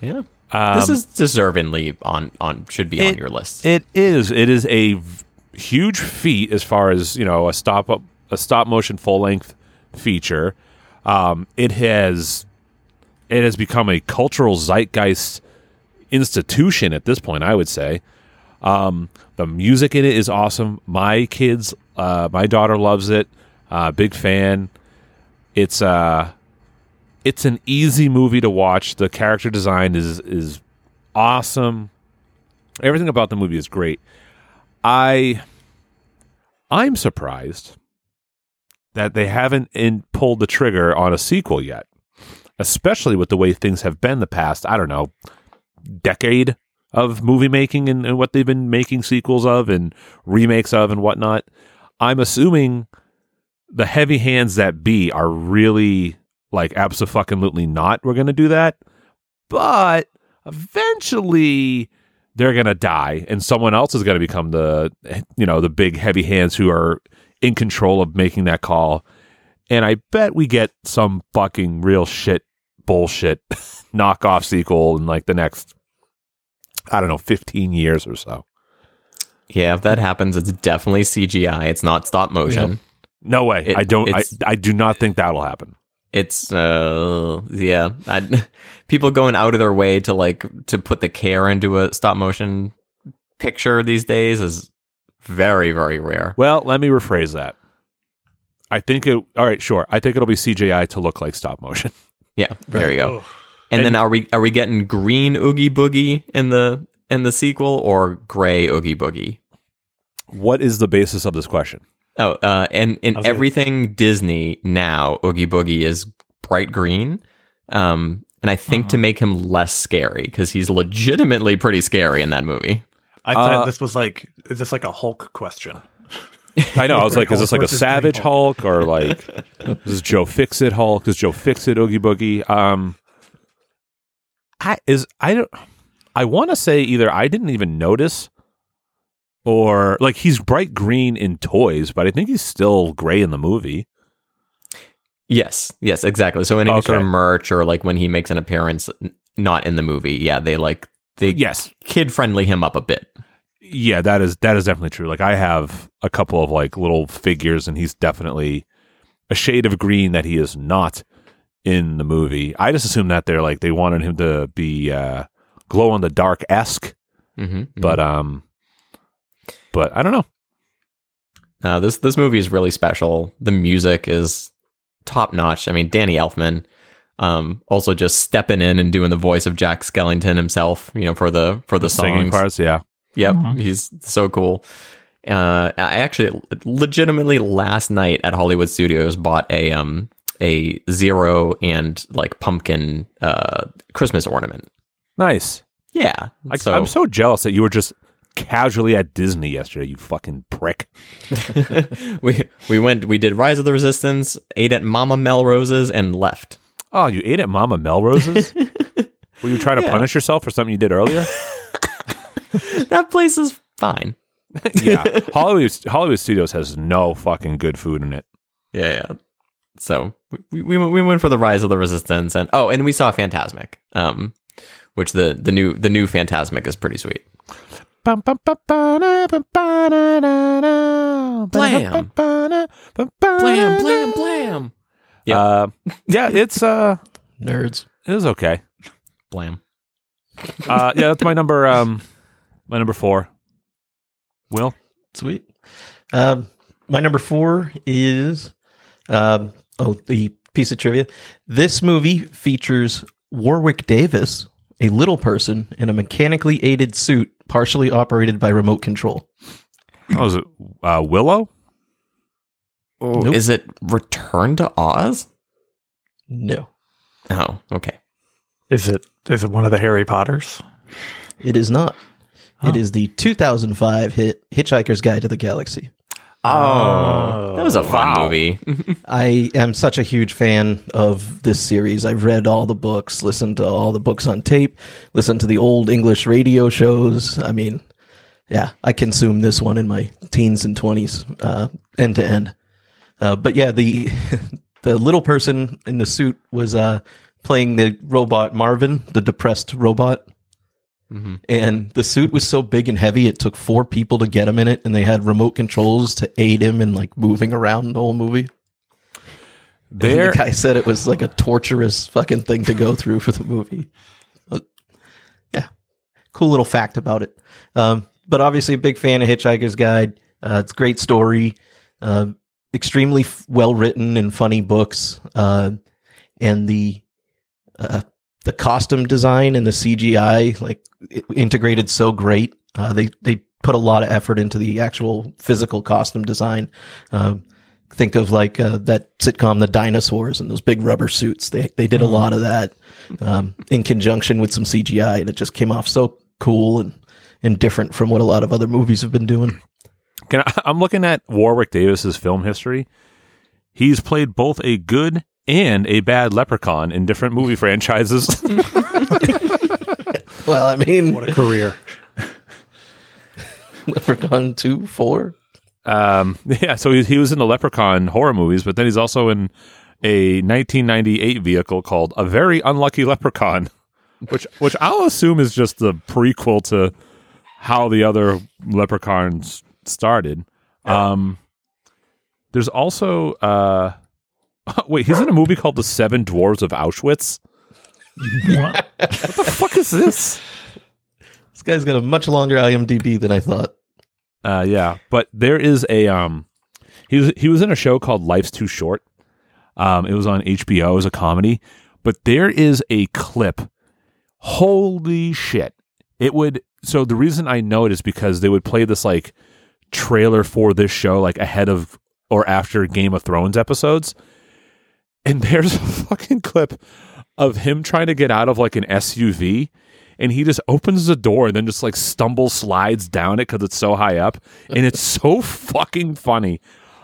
Yeah. this is deservingly on on should be on your list. It is. It is a v- huge feat as far as you know a stop up a stop motion full length feature. Um, it has it has become a cultural zeitgeist institution at this point. I would say. Um, the music in it is awesome. My kids, uh, my daughter loves it. Uh, big fan. It's uh, it's an easy movie to watch. The character design is is awesome. Everything about the movie is great. I I'm surprised that they haven't in, pulled the trigger on a sequel yet, especially with the way things have been the past. I don't know decade of movie making and, and what they've been making sequels of and remakes of and whatnot. I'm assuming the heavy hands that be are really like absolutely not. We're going to do that, but eventually they're going to die and someone else is going to become the you know the big heavy hands who are in control of making that call and i bet we get some fucking real shit bullshit knockoff sequel in like the next i don't know 15 years or so. Yeah, if that happens, it's definitely CGI. It's not stop motion. no way. It- i don't I, I do not think that'll happen. It's uh yeah, I, people going out of their way to like to put the care into a stop motion picture these days is very very rare. well let me rephrase that. I think it all right sure. I think it'll be cgi to look like stop motion Yeah, there you go. Oh, And, then are we are we getting green Oogie Boogie in the in the sequel or gray Oogie Boogie? what is the basis of this question Oh, uh, and in was gonna- everything Disney now, Oogie Boogie is bright green. Um, and I think Uh-huh. to make him less scary because he's legitimately pretty scary in that movie. I thought Uh, this was like, is this like a Hulk question? I know. I was like, is this like a Savage Green Hulk or like this is Joe Fixit Hulk? Is Joe Fixit Oogie Boogie? Um, I is I don't. I want to say either I didn't even notice, or like he's bright green in toys, but I think he's still gray in the movie. Yes, yes, exactly. So any sort of merch or like when he makes an appearance, n- not in the movie, yeah, they like they Yes, kid friendly him up a bit. Yeah, that is that is definitely true. Like I have a couple of like little figures, and he's definitely a shade of green that he is not in the movie. I just assume that they're like they wanted him to be uh, glow in the dark esque, Mm-hmm. but um, but I don't know. Uh, this this movie is really special. The music is top notch. I mean, Danny Elfman, um, also just stepping in and doing the voice of Jack Skellington himself. You know, for the for the Singing songs. parts, yeah. Yep, Mhm. he's so cool. Uh, I actually legitimately last night at Hollywood Studios bought a um a zero and like pumpkin uh Christmas ornament. Nice. Yeah, I, so I'm so jealous that you were just casually at Disney yesterday. You fucking prick. we we went we did Rise of the Resistance, ate at Mama Melrose's, and left. Oh, you ate at Mama Melrose's? Were you trying to Yeah. punish yourself for something you did earlier? that place is fine. yeah. Hollywood Hollywood Studios has no fucking good food in it. Yeah, yeah. So we, we we went for the Rise of the Resistance, and oh, and we saw Fantasmic, um, which the the new the new Fantasmic is pretty sweet. Bam, bam, bam, ba-da, bam, ba-da-da, Blam. ba-da, bam, ba-da, blam. Uh, yeah, it's uh, Nerds. it was okay. Blam. Uh, yeah, that's my number. Um, my number four. Will Sweet. Um, my number four is um, oh the piece of trivia. This movie features Warwick Davis a little person in a mechanically aided suit, partially operated by remote control. Oh, is it uh, Willow? Nope. Is it Return to Oz? No, Oh, okay. Is it is it one of the Harry Potters? it is not. It Oh. the 2005 hit Hitchhiker's Guide to the Galaxy. Oh, that was a fun wow. movie. I am such a huge fan of this series. I've read all the books, listened to all the books on tape, listened to the old English radio shows. I mean, yeah, I consumed this one in my teens and 20s, uh, end to end. Uh, but yeah, the the little person in the suit was uh, playing the robot Marvin, the depressed robot. Mhm. And the suit was so big and heavy, it took four people to get him in it, and they had remote controls to aid him in like moving around the whole movie. There, the guy said it was like a torturous fucking thing to go through for the movie. But, yeah, cool little fact about it. Um, but obviously, a big fan of Hitchhiker's Guide. Uh, it's a great story, uh, extremely f- well written and funny books, uh, and the uh, the costume design and the CGI like integrated so great. Uh, they they put a lot of effort into the actual physical costume design. Um, think of like uh, that sitcom the dinosaurs and those big rubber suits they they did a lot of that um, in conjunction with some cgi and it just came off so cool and and different from what a lot of other movies have been doing can I, I'm looking at Warwick Davis's film history. He's played both a good and a bad leprechaun in different movie franchises. well i mean What a career! leprechaun 2 4 um, yeah, so he, he was in the Leprechaun horror movies, but then he's also in a 1998 vehicle called A Very Unlucky Leprechaun, which which I'll assume is just the prequel to how the other leprechauns started. Um, there's also uh, wait, he's in a movie called The Seven Dwarves of Auschwitz. What? What the fuck is this? this guy's got a much longer imdb than i thought Uh, yeah, but there is a um, he was he was in a show called Life's Too Short. Um, it was on HBO as a comedy, but there is a clip. Holy shit! It would. So the reason I know it is because they would play this like trailer for this show like ahead of or after Game of Thrones episodes, and there's a fucking clip of him trying to get out of like an SUV and he just opens the door and then just like stumble slides down it because it's so high up and it's so fucking funny.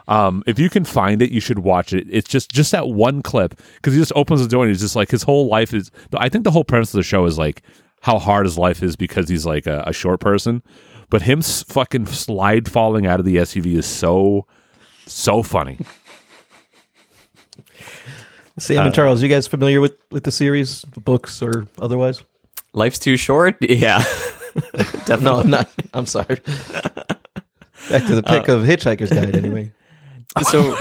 Um if you can find it you should watch it. It's just just that one clip because he just opens the door and he's just like his whole life is i think the whole premise of the show is like how hard his life is because he's like a, a short person but him s- fucking slide falling out of the suv is so so funny sam and charles you guys familiar with with the series books or otherwise Life's too short. Yeah. no i'm not i'm sorry back to the pick of hitchhiker's guide anyway So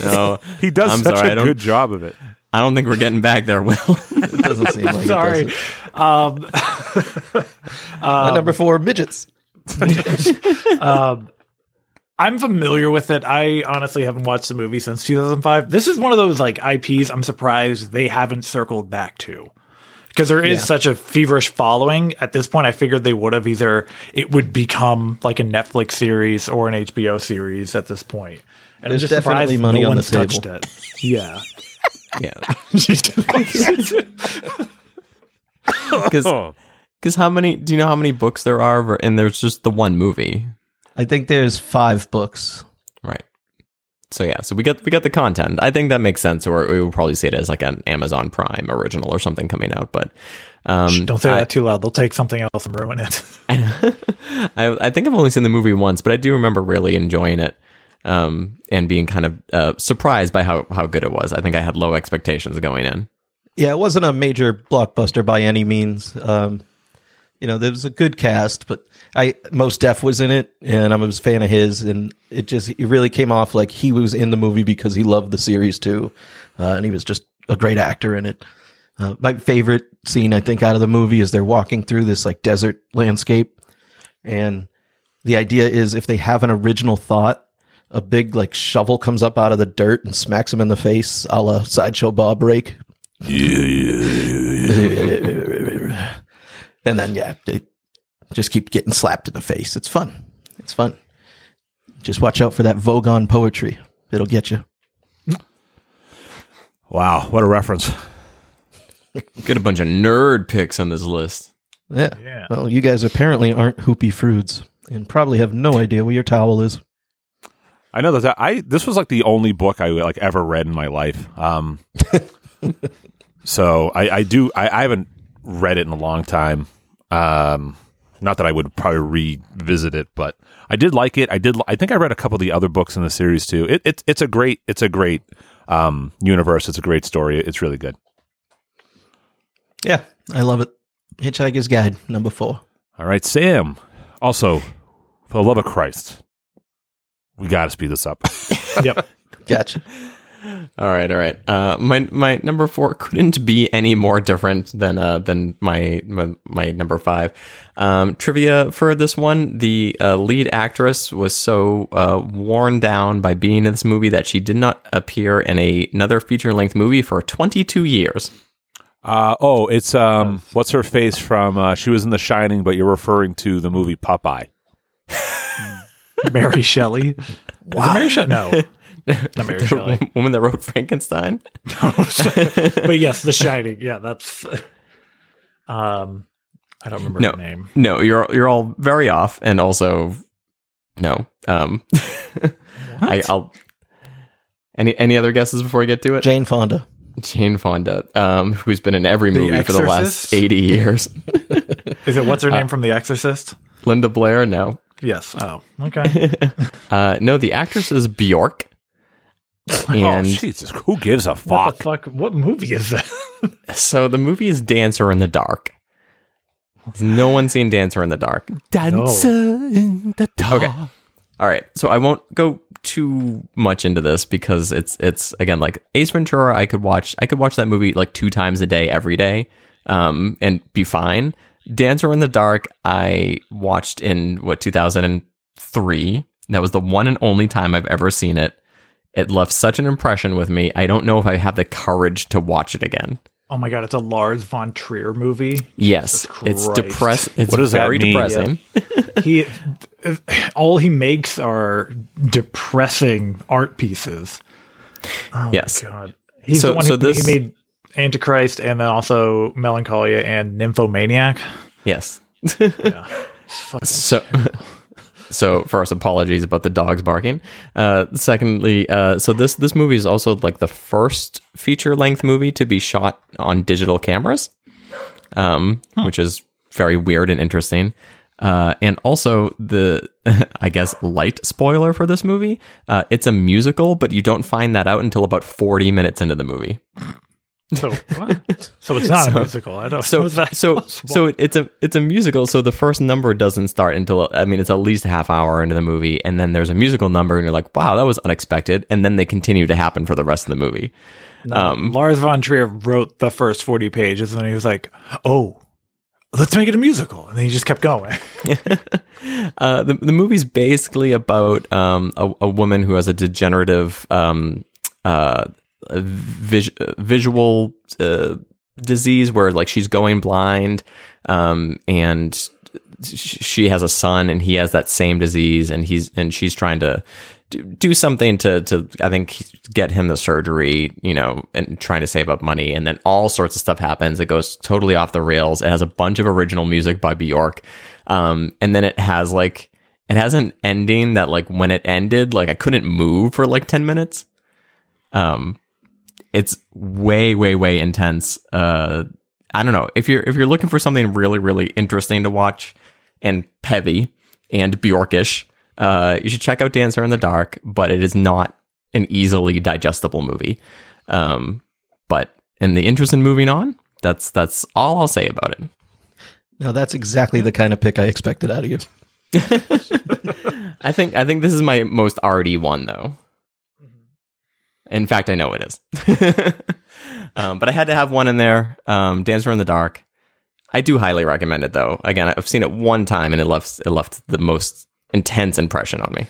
no, he does I'm such sorry, I a don't- good job of it I don't think we're getting back there. Will it doesn't seem like Sorry. it Um, does. My number four midgets um, I'm familiar with it. I honestly haven't watched the movie since 2005. This is one of those like IPs I'm surprised they haven't circled back to. Because there is Yeah. such a feverish following at this point, I figured they would have either it would become like a Netflix series or an HBO series at this point. And There's I'm just definitely surprised money no on the one's touched table. it. Yeah. yeah, oh. because how many? Do you know how many books there are? And there's just the one movie, i think there's five books right? So yeah, so we got we got the content. I think that makes sense. Or we will probably see it as like an Amazon Prime original or something coming out. But um, Don't say I- that too loud. They'll take something else and ruin it. I, I think I've only seen the movie once, but I do remember really enjoying it um, and being kind of uh, surprised by how, how good it was. I think I had low expectations going in. Yeah, it wasn't a major blockbuster by any means. Um, you know, there was a good cast, but I Mos Def was in it, and I'm a fan of his, and it just it really came off like he was in the movie because he loved the series too, uh, and he was just a great actor in it. Uh, my favorite scene, I think, out of the movie is they're walking through this like desert landscape, and the idea is if they have an original thought a big like shovel comes up out of the dirt and smacks him in the face, a la sideshow Bob Rake. and then yeah, they just keep getting slapped in the face. It's fun. It's fun. Just watch out for that Vogon poetry. It'll get you. Wow, what a reference. Get a bunch of nerd picks on this list. Yeah. Yeah. Well, you guys apparently aren't hoopy froods and probably have no idea where your towel is. I know that I this was like the only book I like ever read in my life. Um, so I, I do I, I haven't read it in a long time. Um, not that I would probably revisit it, but I did like it. I did. I think I read a couple of the other books in the series too. It, it's it's a great it's a great um, universe. It's a great story. It's really good. Yeah, I love it. Hitchhiker's Guide, number four. All right, Sam. Also, for the love of Christ, we got to speed this up. Yep. Gotcha. All right, all right. Uh, my my number four couldn't be any more different than uh than my my, my number five. Um, trivia for this one: the uh, lead actress was so uh, worn down by being in this movie that she did not appear in a, another feature length movie for 22 years. Uh, oh, it's um, what's her face from? Uh, she was in The Shining, but you're referring to the movie Popeye. Mary Shelley. Wow. Mary Shelley? No. Not Mary Shelley. The woman that wrote Frankenstein. but yes, The Shining. Yeah, that's. Um, I don't remember No. her name. No, you're you're all very off, and also no. Um, I, I'll. Any any other guesses before I get to it? Jane Fonda. Jane Fonda, um, who's been in every The movie for the last 80 years. Is it what's her name from The Exorcist? Linda Blair, no. Yes. Oh, okay. Uh, no, the actress is Bjork. And oh, Jesus, who gives a What fuck? the fuck? What movie is that? so the movie is Dancer in the Dark. Has no one seen Dancer in the Dark? Dancer in the dark. Okay. All right. So I won't go too much into this because it's it's again like Ace Ventura. I could watch I could watch that movie like two times a day every day, um, and be fine. Dancer in the Dark. I watched in what 2003. That was the one and only time I've ever seen it. It left such an impression with me. I don't know if I have the courage to watch it again. Oh my god, it's a Lars von Trier movie. Yes, it's depressing. depress. It's What does that very mean? depressing. He, all he makes are depressing art pieces. Oh Yes. my god, he's So- the one so who this- he made Antichrist and then also Melancholia and Nymphomaniac. Yes. Yeah. Fucking- So, so first, apologies about the dogs barking. Uh, secondly, uh, so this this movie is also like the first feature length movie to be shot on digital cameras, um, which is very weird and interesting. Uh, and also the, I guess, light spoiler for this movie. Uh, it's a musical, but you don't find that out until about forty minutes into the movie. So what? So it's not a musical. I don't. so know so possible. so it's a it's a musical so the first number doesn't start until i mean it's at least a half hour into the movie and then there's a musical number and you're like wow that was unexpected and then they continue to happen for the rest of the movie um Lars von Trier wrote the first forty pages, and he was like, "Oh, let's make it a musical," and then he just kept going. uh the, the movie's basically about um a, a woman who has a degenerative um uh a vis- visual uh, disease where like she's going blind um and she has a son and he has that same disease and he's and she's trying to do, something to to I think get him the surgery, you know, and trying to save up money and then all sorts of stuff happens. It goes totally off the rails. It has a bunch of original music by Bjork. Um and then it has like it has an ending that like when it ended, like I couldn't move for like 10 minutes. Um it's way way way intense. Uh I don't know. If you're if you're looking for something really really interesting to watch and heavy and Bjorkish, uh, you should check out Dancer in the Dark. But it is not an easily digestible movie. Um, but in the interest in moving on, that's that's all I'll say about it. Now that's exactly the kind of pick I expected out of you. I think I think this is my most arty one though. In fact, I know it is. um, but I had to have one in there. Um, Dancer in the Dark. I do highly recommend it though. Again, I've seen it one time and it left it left the most intense impression on me.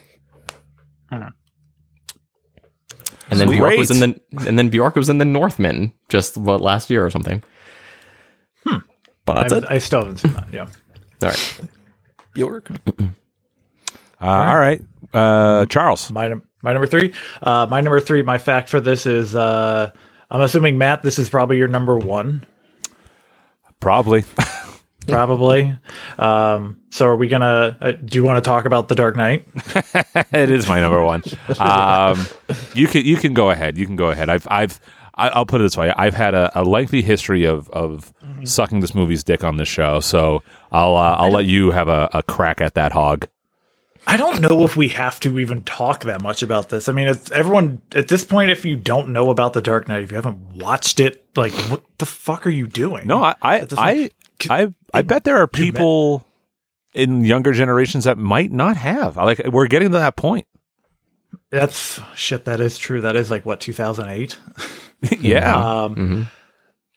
And then Bjork was in the and then Bjork was in the Northman just what last year or something. Hmm. But that's I, it. I still haven't seen that. Yeah. All right. Bjork. Uh, all right, uh, Charles. My num- my number three. Uh, my number three. My fact for this is. Uh, I'm assuming Matt. This is probably your number one. Probably. Probably. um, so are we gonna? Uh, do you want to talk about the Dark Knight? it is my number one. Um, you can you can go ahead. You can go ahead. I've I've I- I'll put it this way. I've had a, a lengthy history of of sucking this movie's dick on this show, so I'll uh, I'll let you have a, a crack at that hog. I don't know if we have to even talk that much about this. I mean, it's everyone at this point. If you don't know about the Dark Knight, if you haven't watched it, like what the fuck are you doing? No, I I I I, I bet there are people in younger generations that might not have. Like we're getting to that point. that's shit. That is true. That is like what 2008. yeah. Um, Mhm.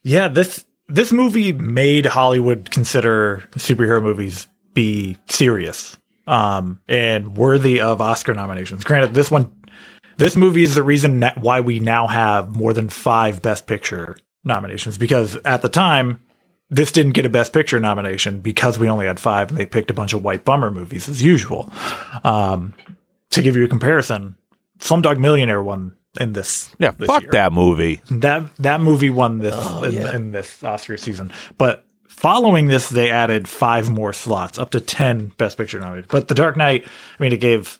yeah this this movie made Hollywood consider superhero movies be serious um, and worthy of Oscar nominations. Granted, this one, this movie is the reason that why we now have more than five Best Picture nominations because at the time. This didn't get a Best Picture nomination because we only had five, and they picked a bunch of white bummer movies as usual. Um, to give you a comparison, Slumdog Millionaire won in this. yeah. this Fuck year. that movie. That that movie won this Oh, in, yeah. in this Oscar season. But following this, they added five more slots, up to ten Best Picture nominated. But The Dark Knight, I mean, it gave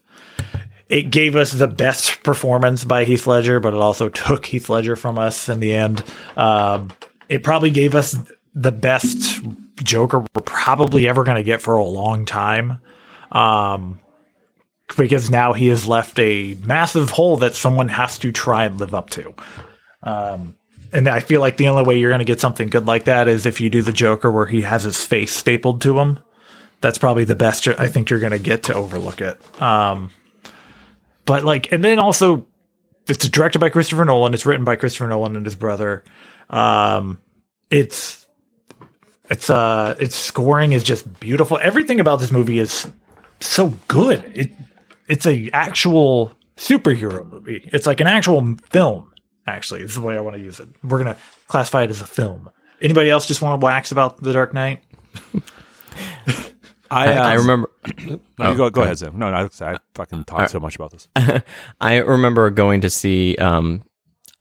it gave us the best performance by Heath Ledger, but it also took Heath Ledger from us in the end. Um, it probably gave us the best Joker we're probably ever going to get for a long time. Um, because now he has left a massive hole that someone has to try and live up to. Um, and I feel like the only way you're going to get something good like that is if you do the Joker where he has his face stapled to him. That's probably the best I think you're going to get to overlook it. Um, but like, and then also, it's directed by Christopher Nolan. It's written by Christopher Nolan and his brother. Um, it's it's uh its scoring is just beautiful. Everything about this movie is so good. It it's a actual superhero movie. It's like an actual film. Actually, is the way I want to use it. We're gonna classify it as a film. Anybody else just want to wax about the Dark Knight? I, I, I um, remember no, Oh, you go, go go ahead, Sam. No, no, I, I fucking talked so much about this. I remember going to see um,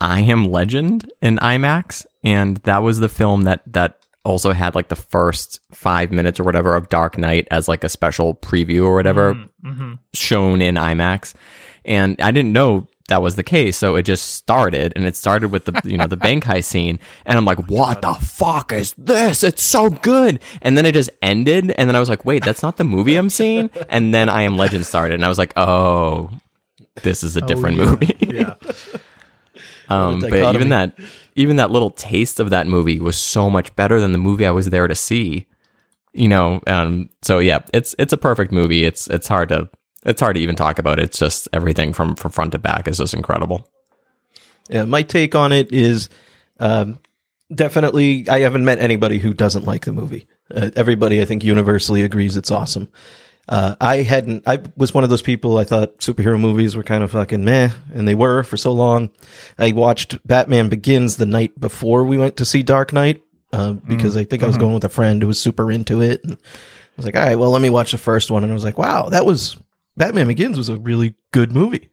I Am Legend in IMAX, and that was the film that that also had like the first five minutes or whatever of Dark Knight as like a special preview or whatever Mm-hmm. shown in IMAX. And I didn't know that was the case, so it just started, and it started with the you know the bank heist scene, and I'm like, what the fuck is this? It's so good, and then it just ended, and then I was like, wait, that's not the movie I'm seeing, and then I Am Legend started, and I was like, oh, this is a different movie. yeah. um, but even that, even that little taste of that movie was so much better than the movie I was there to see. You know, um, so yeah, it's it's a perfect movie. It's it's hard to it's hard to even talk about. It. It's just everything from from front to back is just incredible. Yeah, my take on it is um, definitely. I haven't met anybody who doesn't like the movie. Uh, everybody, I think, universally agrees it's awesome. Uh, I hadn't. I was one of those people. I thought superhero movies were kind of fucking meh, and they were for so long. I watched Batman Begins the night before we went to see Dark Knight uh, because I think I was going with a friend who was super into it. And I was like, all right, well, let me watch the first one, and I was like, wow, that was Batman Begins was a really good movie.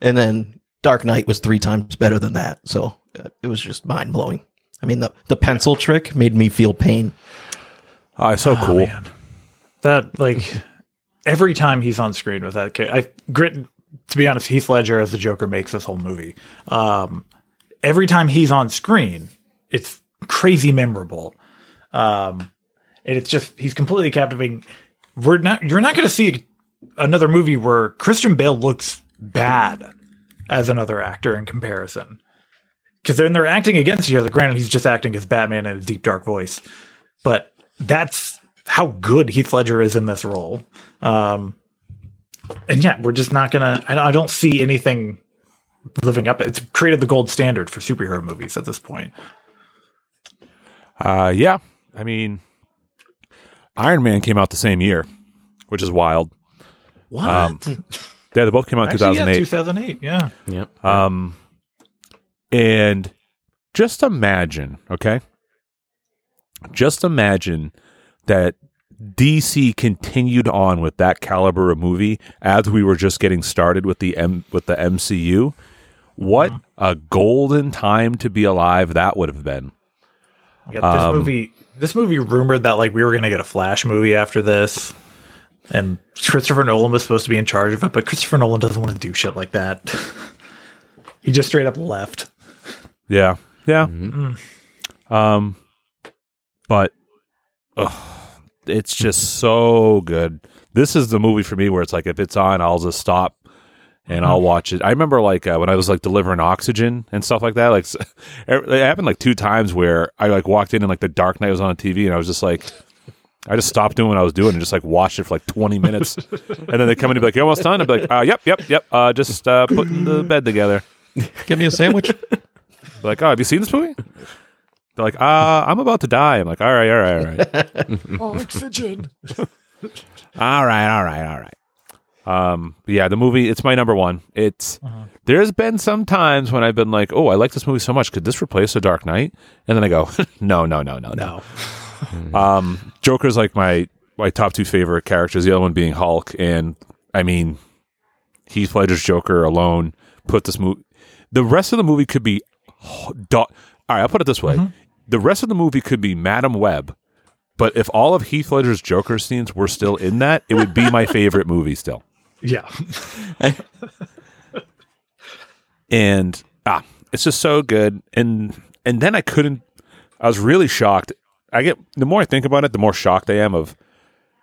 And then Dark Knight was three times better than that. So uh, it was just mind blowing. I mean, the, the pencil trick made me feel pain. Oh, it's so cool. man. That like every time he's on screen with that kid, I grit. To be honest, Heath Ledger as the Joker makes this whole movie. Um, every time he's on screen, it's crazy memorable. Um, and it's just he's completely captivating. We're not. You're not going to see another movie where Christian Bale looks bad as another actor in comparison. Because then they're acting against each other. Granted, he's just acting as Batman in a deep, dark voice, but that's how good Heath Ledger is in this role. Um, and yeah, we're just not gonna. I don't, see anything living up. It's created the gold standard for superhero movies at this point. Uh, yeah, I mean, Iron Man came out the same year, which is wild. What? Um, Yeah, they both came out in Actually, yeah, 2008. 2008. Yeah. Yep. Um, And just imagine, okay? Just imagine that DC continued on with that caliber of movie as we were just getting started with the M with the MCU. What a golden time to be alive that would have been. Yeah, this Um, movie, this movie rumored that like we were gonna get a Flash movie after this, and Christopher Nolan was supposed to be in charge of it, but Christopher Nolan doesn't want to do shit like that. he just straight up left. Yeah. Yeah. Um but ugh, it's just so good. This is the movie for me where it's like if it's on, I'll just stop and I'll watch it. I remember like uh, when I was like delivering oxygen and stuff like that. Like it happened like two times where I like walked in and like the Dark Knight was on a TV and I was just like. I just stopped doing what I was doing and just like watched it for like 20 minutes. and then they come in and be like, You almost done? I'd be like, uh, Yep, yep, yep. Uh, just uh, putting the bed together. Give me a sandwich. Like, oh, have you seen this movie? They're like, uh, I'm about to die. I'm like, all right, all right, all right. Oxygen. all right, all right, all right. Um, yeah, the movie, it's my number one. It's there's been some times when I've been like, oh, I like this movie so much. Could this replace The Dark Knight? And then I go, no, no, no, no, no. No. Um, Joker's like my my top two favorite characters. The other one being Hulk, and I mean, Heath Ledger's Joker alone put this movie. The rest of the movie could be. Do- All right, I'll put it this way: the rest of the movie could be Madame Web, but if all of Heath Ledger's Joker scenes were still in that, it would be my favorite movie still. Yeah. and ah, it's just so good. And and then I couldn't. I was really shocked. I get the more I think about it, the more shocked I am of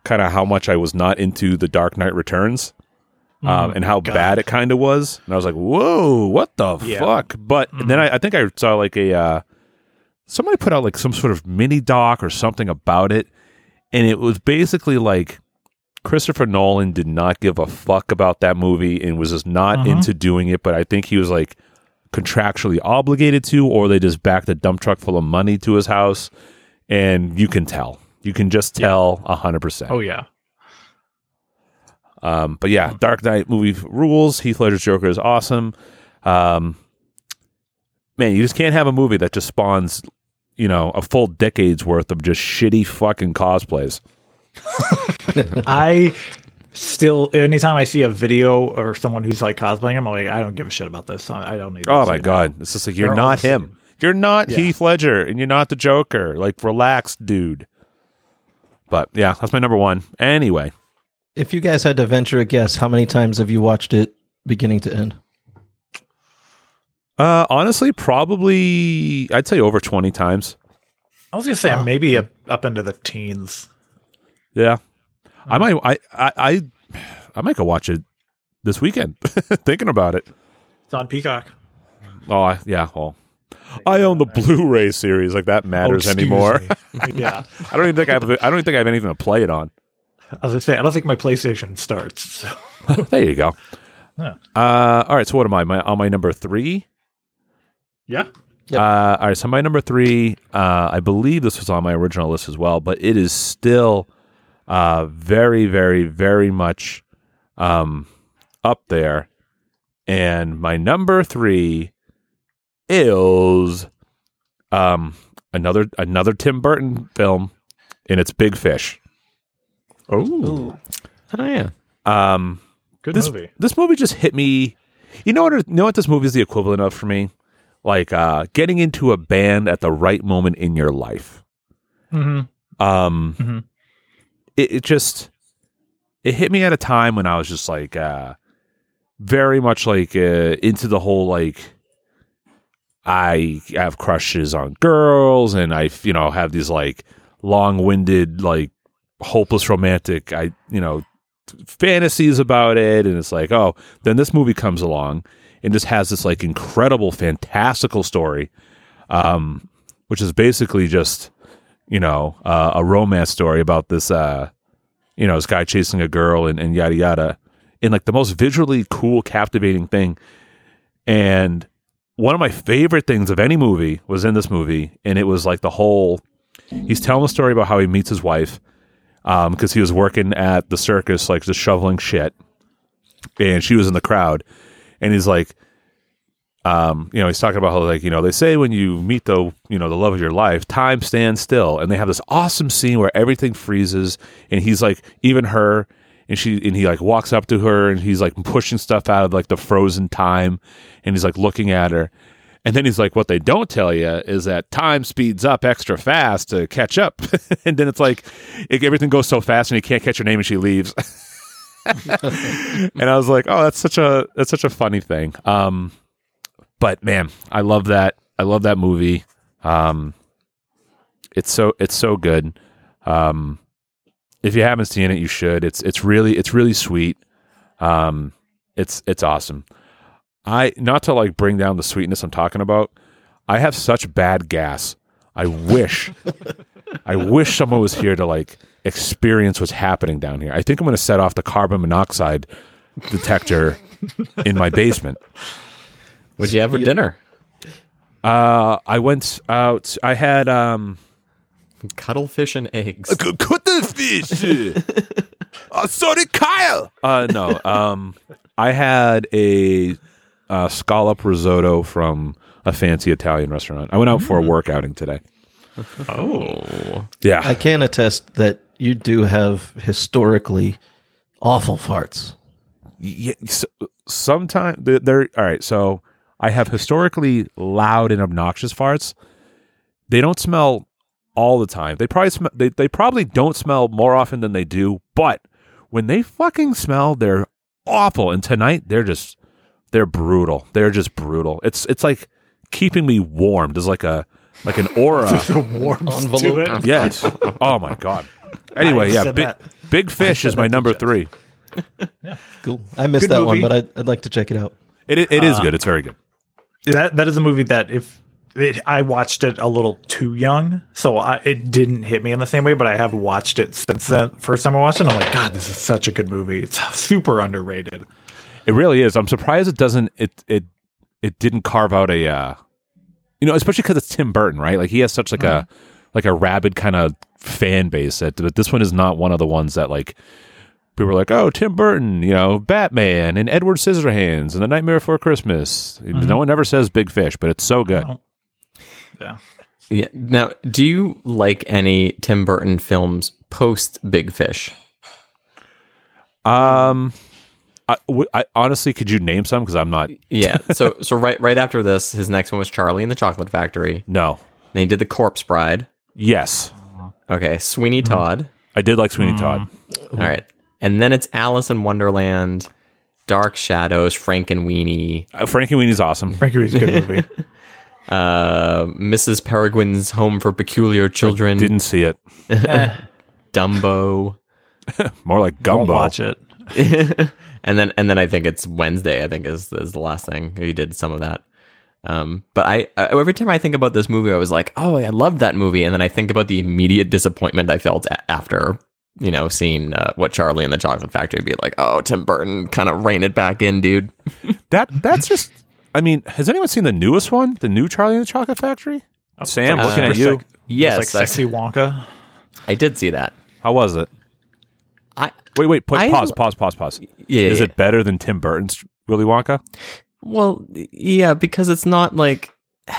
kind of how much I was not into the Dark Knight Returns, um, and how bad it kind of was. And I was like, "Whoa, what the Yeah. fuck?" But then I, I think I saw like a uh, somebody put out like some sort of mini doc or something about it, and it was basically like Christopher Nolan did not give a fuck about that movie and was just not into doing it. But I think he was like contractually obligated to, or they just backed a dump truck full of money to his house, and you can tell. You can just tell a hundred percent. Oh yeah. Um, but yeah, Dark Knight movie rules. Heath Ledger's Joker is awesome. Um, man, you just can't have a movie that just spawns, you know, a full decade's worth of just shitty fucking cosplays. I still, anytime I see a video or someone who's like cosplaying, I'm like, I don't give a shit about this. I I don't need. to Oh see my that. god, it's just like you're They're all not the him. You're not Yeah. Heath Ledger, and you're not the Joker. Like, relax, dude. But yeah, that's my number one. Anyway, if you guys had to venture a guess, how many times have you watched it beginning to end? uh, honestly, probably I'd say over twenty times. I was gonna say maybe up, up into the teens. Yeah, I might. I, I I I might go watch it this weekend. Thinking about it. It's on Peacock. Oh I, yeah. Well, I own the Blu-ray series. Like that matters Oh, anymore. yeah. I don't even think I have. I don't even think I have anything to play it on. As I was gonna say I don't think my PlayStation starts. So. there you go. Yeah. Uh, all right. So what am I? My on my number three. Yeah. Yep. Uh, all right. So my number three. Uh, I believe this was on my original list as well, but it is still uh, very, very, very much um, up there. And my number three is um, another another Tim Burton film, and it's Big Fish. Oh, Oh yeah. Um, good this movie. this movie just hit me. You know what? You know what this movie is the equivalent of for me, like uh, getting into a band at the right moment in your life. Mm-hmm. Um, Mhm. it, it just it hit me at a time when I was just like uh, very much like uh, into the whole like I have crushes on girls and I you know have these like long winded like hopeless romantic I you know fantasies about it. And it's like oh then this movie comes along and just has this like incredible fantastical story um which is basically just you know uh, a romance story about this uh you know this guy chasing a girl and, and yada yada in like the most visually cool captivating thing. And one of my favorite things of any movie was in this movie and it was like the whole he's telling the story about how he meets his wife um because he was working at the circus like just shoveling shit and she was in the crowd and he's like um, you know, he's talking about how like you know they say when you meet the you know the love of your life, time stands still, and they have this awesome scene where everything freezes, and he's like even her, and she and he like walks up to her, and he's like pushing stuff out of like the frozen time, and he's like looking at her. And then he's like, "What they don't tell you is that time speeds up extra fast to catch up." and then it's like, it, everything goes so fast, and he can't catch her name, and she leaves. and I was like, "Oh, that's such a that's such a funny thing." Um, but man, I love that. I love that movie. Um, it's so it's so good. Um, if you haven't seen it, you should. It's it's really it's really sweet. Um, it's it's awesome. I not to like bring down the sweetness I'm talking about. I have such bad gas. I wish I wish someone was here to like experience what's happening down here. I think I'm going to set off the carbon monoxide detector in my basement. What'd you have for dinner? Uh, I went out. I had um, Cuttlefish and eggs. cut the fish. oh, sorry, Kyle. Uh, no. Um, I had a uh, scallop risotto from a fancy Italian restaurant. I went out for a work outing today. Oh, Yeah, I can attest that you do have historically awful farts. yeah, so, sometimes they're, they're all right. So I have historically loud and obnoxious farts. They don't smell all the time. They probably sm- they they probably don't smell more often than they do. But when they fucking smell, they're awful. And tonight they're just they're brutal. They're just brutal. It's it's like keeping me warm. There's like a like an aura. warmth to it. yes. Oh my god. Anyway, yeah. Big, that. big fish is my number Jeff. three. Cool. I missed Good that one, but I'd, I'd like to check it out. It it is uh, good. It's very good. That that is a movie that if it, I watched it a little too young, so I, it didn't hit me in the same way. But I have watched it since the first time I watched it. I'm like, God, this is such a good movie. It's super underrated. It really is. I'm surprised it doesn't. It it it didn't carve out a. Uh, you know, especially because it's Tim Burton, right? Like he has such like a like a rabid kind of fan base. That but this one is not one of the ones that like people are like, oh, Tim Burton, you know, Batman and Edward Scissorhands and The Nightmare Before Christmas. No one ever says Big Fish, but it's so good. Yeah. yeah. Now, do you like any Tim Burton films post Big Fish? Um, I, w- I honestly, could you name some? Because I'm not. Yeah. So, so right, right after this, his next one was Charlie and the Chocolate Factory. No. Then he did the Corpse Bride. Yes, Okay, Sweeney Todd. I did like Sweeney Todd. All right, and then it's Alice in Wonderland, Dark Shadows, Frankenweenie, Uh, Frankenweenie's awesome. Frankie Wee's a good movie. Uh, Mrs. Peregrine's Home for Peculiar Children, Didn't see it. Dumbo, More like Won't Gumbo. watch it. and then and then I think it's Wednesday. I think is is the last thing he did some of that. Um, but I, I every time I think about this movie, I was like, oh, I loved that movie, and then I think about the immediate disappointment I felt a- after you know seeing uh, what Charlie and the Chocolate Factory be like. Oh, Tim Burton kind of rein it back in, dude. That that's just. I mean, has anyone seen the newest one? The new Charlie and the Chocolate Factory? Sam, uh, looking at you. like- Yes, it's like sexy Wonka. I did see that. How was it? I Wait, wait. Put, I- pause, pause, pause, pause. yeah. Is yeah. it better than Tim Burton's Willy Wonka? Well, yeah, because it's not like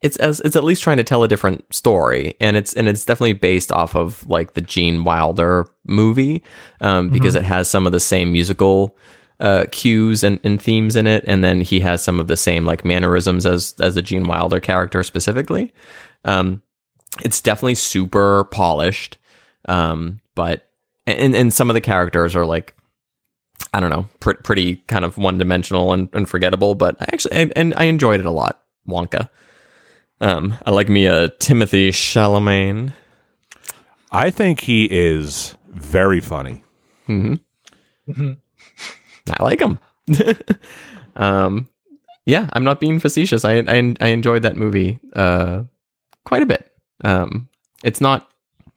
it's as it's at least trying to tell a different story, and it's and it's definitely based off of like the Gene Wilder movie, um, because it has some of the same musical uh, cues and, and themes in it, and then he has some of the same like mannerisms as as the Gene Wilder character specifically. Um, it's definitely super polished, um, but and and some of the characters are like I don't know, pr- pretty kind of one dimensional and, and forgettable, but I actually, and, and I enjoyed it a lot. Wonka. Um, I like me a Timothée Chalamet. I think he is very funny. I like them. um, yeah, I'm not being facetious. I, I, I enjoyed that movie, uh, quite a bit. Um, it's not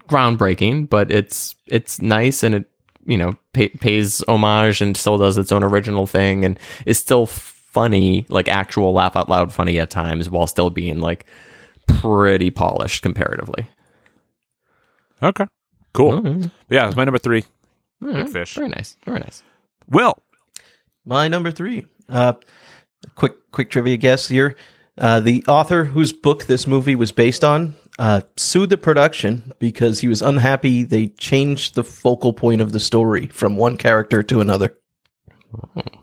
groundbreaking, but it's, it's nice and it, you know, pay, pays homage and still does its own original thing and is still funny, like actual laugh out loud funny at times while still being like pretty polished comparatively. Okay, cool. Mhm. Yeah, it's my number three. All right. fish. Very nice. Very nice. Will. My number three. Uh, quick quick trivia guess here. Uh, the author whose book this movie was based on uh, sued the production because he was unhappy they changed the focal point of the story from one character to another.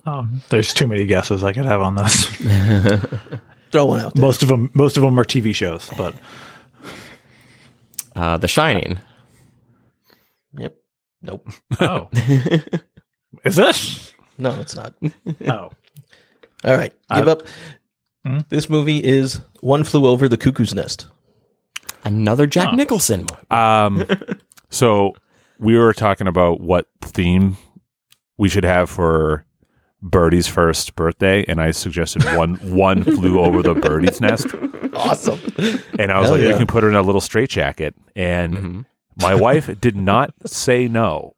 Oh, there's too many guesses I could have on this. Throw one out. There. most of them, most of them are TV shows, but Uh, the Shining. Yep. Nope. oh, is this? No, it's not. Oh, All right. Give I- up. Hmm? This movie is One Flew Over the Cuckoo's Nest. Another Jack Oh. Nicholson. Um, so we were talking about what theme we should have for Birdie's first birthday, and I suggested one one flew over the birdie's nest, Awesome. and I was Hell like, yeah. you can put her in a little straitjacket, and Mhm. my wife did not say no.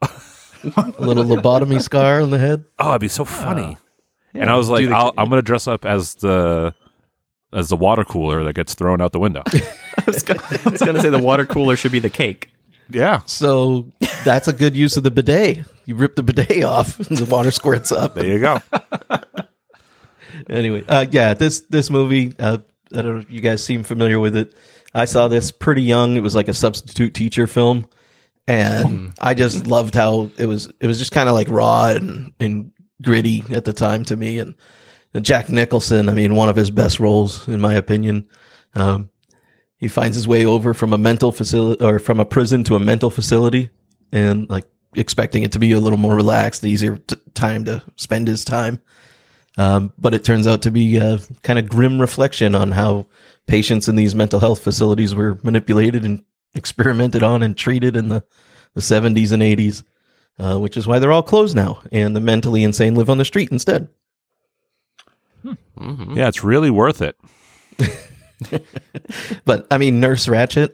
A little lobotomy scar on the head. Oh, it'd be so funny. and I was like, the- I'll, I'm going to dress up as the as the water cooler that gets thrown out the window. I was gonna, I was gonna say the water cooler should be the cake. yeah, So that's a good use of the bidet. You rip the bidet off, and the water squirts up. there you go. anyway, uh, yeah, this this movie, uh, I don't know if you guys seem familiar with it. I saw this pretty young. It was like a substitute teacher film, and I just loved how it was. It was just kind of like raw and, and gritty at the time to me. And, and Jack Nicholson, I mean, one of his best roles in my opinion. Um, he finds his way over from a mental facility or from a prison to a mental facility, and like expecting it to be a little more relaxed, easier t- time to spend his time. Um, but it turns out to be a kind of grim reflection on how patients in these mental health facilities were manipulated and experimented on and treated in the, the 70s and 80s, uh, which is why they're all closed now. And the mentally insane live on the street instead. Mhm. Yeah, it's really worth it. But I mean, Nurse Ratched,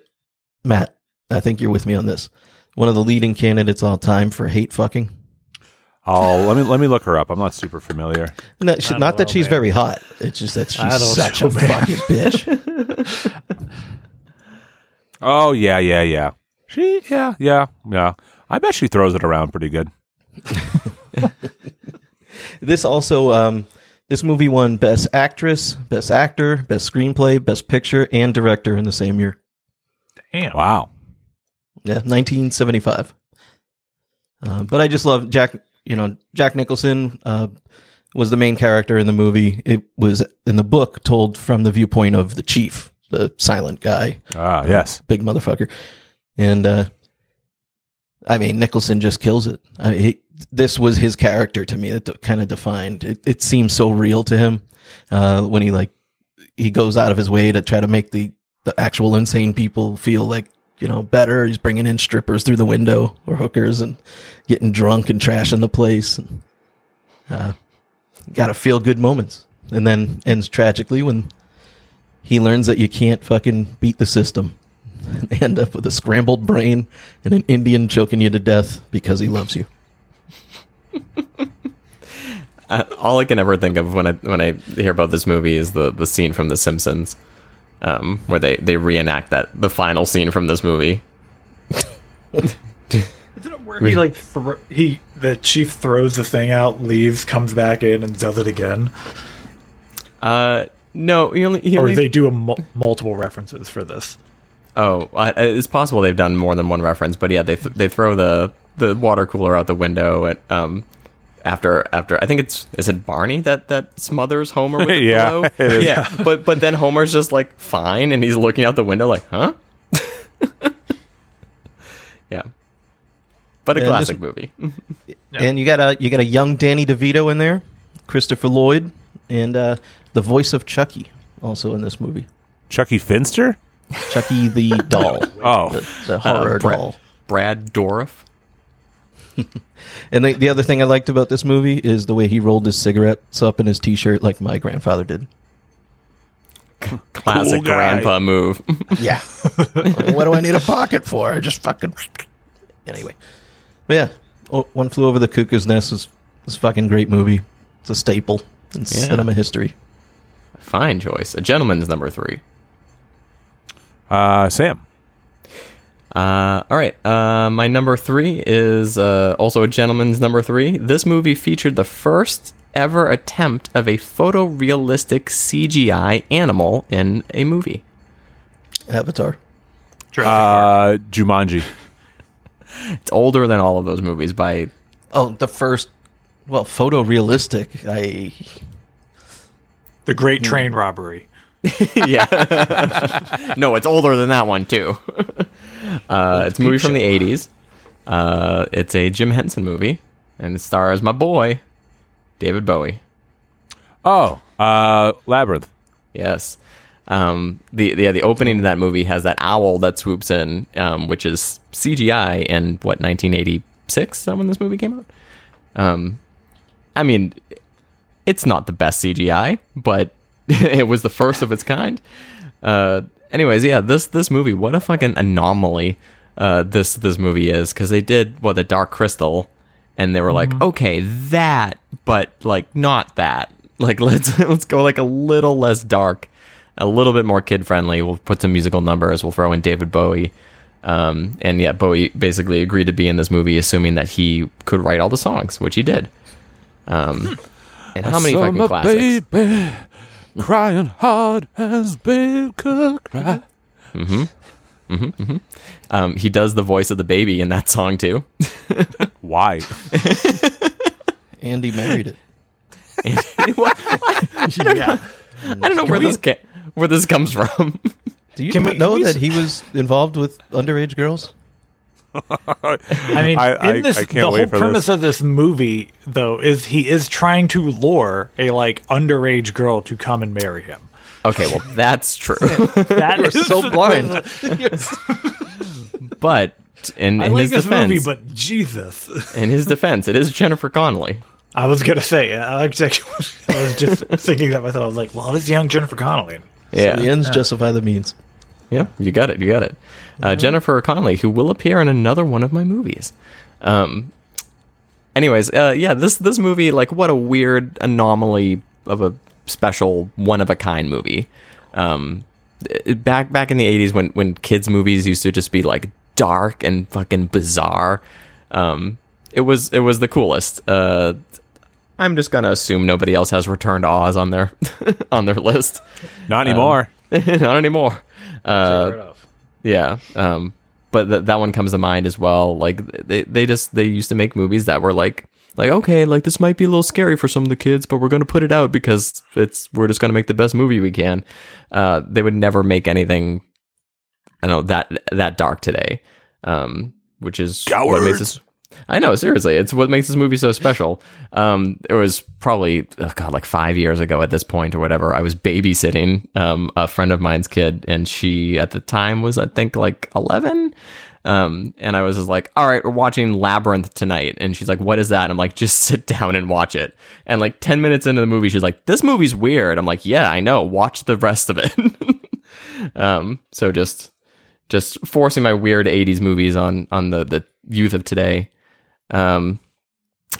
Matt, I think you're with me on this. One of the leading candidates all time for hate fucking. I'll let me let me look her up. I'm not super familiar. No, she- not don't that know, she's man. very hot. It's just that she's such know, a man. fucking bitch. Oh yeah, yeah, yeah. She, yeah, yeah, yeah. I bet she throws it around pretty good. This also, um, this movie won Best Actress, Best Actor, Best Screenplay, Best Picture, and Director in the same year. damn. Wow. Yeah, 1975. Uh, but I just love Jack. You know, Jack Nicholson uh, was the main character in the movie. It was in the book told from the viewpoint of the chief, the silent guy, Ah, yes. big motherfucker. And uh, I mean, Nicholson just kills it. I mean, he, this was his character to me. That kind of defined. It, it seems so real to him uh, when he like he goes out of his way to try to make the the actual insane people feel like you know better. He's bringing in strippers through the window or hookers and getting drunk and trashing the place. And, uh, Got to feel good moments, and then ends tragically when he learns that you can't fucking beat the system. They end up with a scrambled brain and an Indian choking you to death because he loves you. Uh, all I can ever think of when I when I hear about this movie is the the scene from The Simpsons, um, where they they reenact that the final scene from this movie. Isn't it where he like thro- he the chief throws the thing out, leaves, comes back in, and does it again? Uh, no, he only, he Or they do a mul- multiple references for this. Oh, I- it's possible they've done more than one reference, but yeah, they th- they throw the the water cooler out the window at um after after I think it's is it Barney that that smothers Homer with the Yeah, pillow? it is. Yeah, but but then Homer's just like fine, and he's looking out the window like, huh? yeah, but a Yeah, classic this- movie. And you got a you got a young Danny DeVito in there, Christopher Lloyd, and uh, the voice of Chucky also in this movie. Chuckie Finster. Chucky the doll, Oh, the, the horror Brad- doll. Brad Dourif. And the, the other thing I liked about this movie is the way he rolled his cigarettes up in his t-shirt like my grandfather did. Classic Cool grandpa move. Yeah. what do I need a pocket for? I just fucking. Anyway. But yeah. Oh, One Flew Over the Cuckoo's Nest is, is a fucking great movie. It's a staple in cinema history. Fine choice. A gentleman's number three. uh, Sam. Uh, all right. Uh, my number three is uh, also a gentleman's number three. This movie featured the first ever attempt of a photorealistic CGI animal in a movie? Avatar. Uh, Jumanji. It's older than all of those movies by Oh, the first. Well, photorealistic. I. The Great Train Robbery. yeah. no, it's older than that one too. uh, it's a movie from the '80s. Uh, it's a Jim Henson movie, and it stars my boy, David Bowie. Oh, uh, Labyrinth. Yes. Um, the the, yeah, the opening of that movie has that owl that swoops in, um, which is CGI in what 1986. When this movie came out? Um, I mean, it's not the best CGI, but it was the first of its kind. Uh, anyways, yeah, this this movie, what a fucking anomaly uh, this this movie is because they did what the Dark Crystal, and they were like, okay, that, but like not that. Like let's let's go like a little less dark, a little bit more kid friendly. We'll put some musical numbers. We'll throw in David Bowie. Um, and yeah, Bowie basically agreed to be in this movie, assuming that he could write all the songs, which he did. Um, and how many fucking Summer classics? baby crying hard as babe could cry. Um, he does the voice of the baby in that song too. Why? Andy married it. yeah. I don't know where this ca- where this comes from. Do you Can we- know can we that he was involved with underage girls? I mean, I- I- in this, I can't the whole premise this. of this movie, though, is he is trying to lure a like underage girl to come and marry him. okay, well that's true. That is So blind. but in, I in like his this defense, movie, but Jesus, in his defense, it is Jennifer Connelly. I was gonna say, I was just I was just thinking that myself. I was like, well, this young Jennifer Connelly. Yeah, The ends justify the means. Yeah, you got it, you got it. Uh, Jennifer Connelly, who will appear in another one of my movies. Um, anyways, uh, yeah, this this movie, like, what a weird anomaly of a special, one of a kind movie. Um, it- back back in the '80s, when when kids movies used to just be like dark and fucking bizarre, um, it was it was the coolest. Uh, I'm just gonna assume nobody else has Return to Oz on their on their list. Not anymore. Not anymore. Uh, yeah. Um, but th- that one comes to mind as well. Like they, they just they used to make movies that were like like okay, like this might be a little scary for some of the kids, but we're gonna put it out because it's we're just gonna make the best movie we can. Uh, they would never make anything, I don't know that that dark today. Um, which is what makes this. I know, seriously, it's what makes this movie so special. Um, it was probably oh god, like five years ago at this point or whatever. I was babysitting um, a friend of mine's kid, and she at the time was I think like eleven. Um, and I was just like, all right, we're watching Labyrinth tonight. And she's like, what is that? And I'm like, just sit down and watch it. And like 10 minutes into the movie, she's like, this movie's weird. I'm like, yeah, I know. Watch the rest of it. um, so just, just forcing my weird 80s movies on, on the, the youth of today. Um,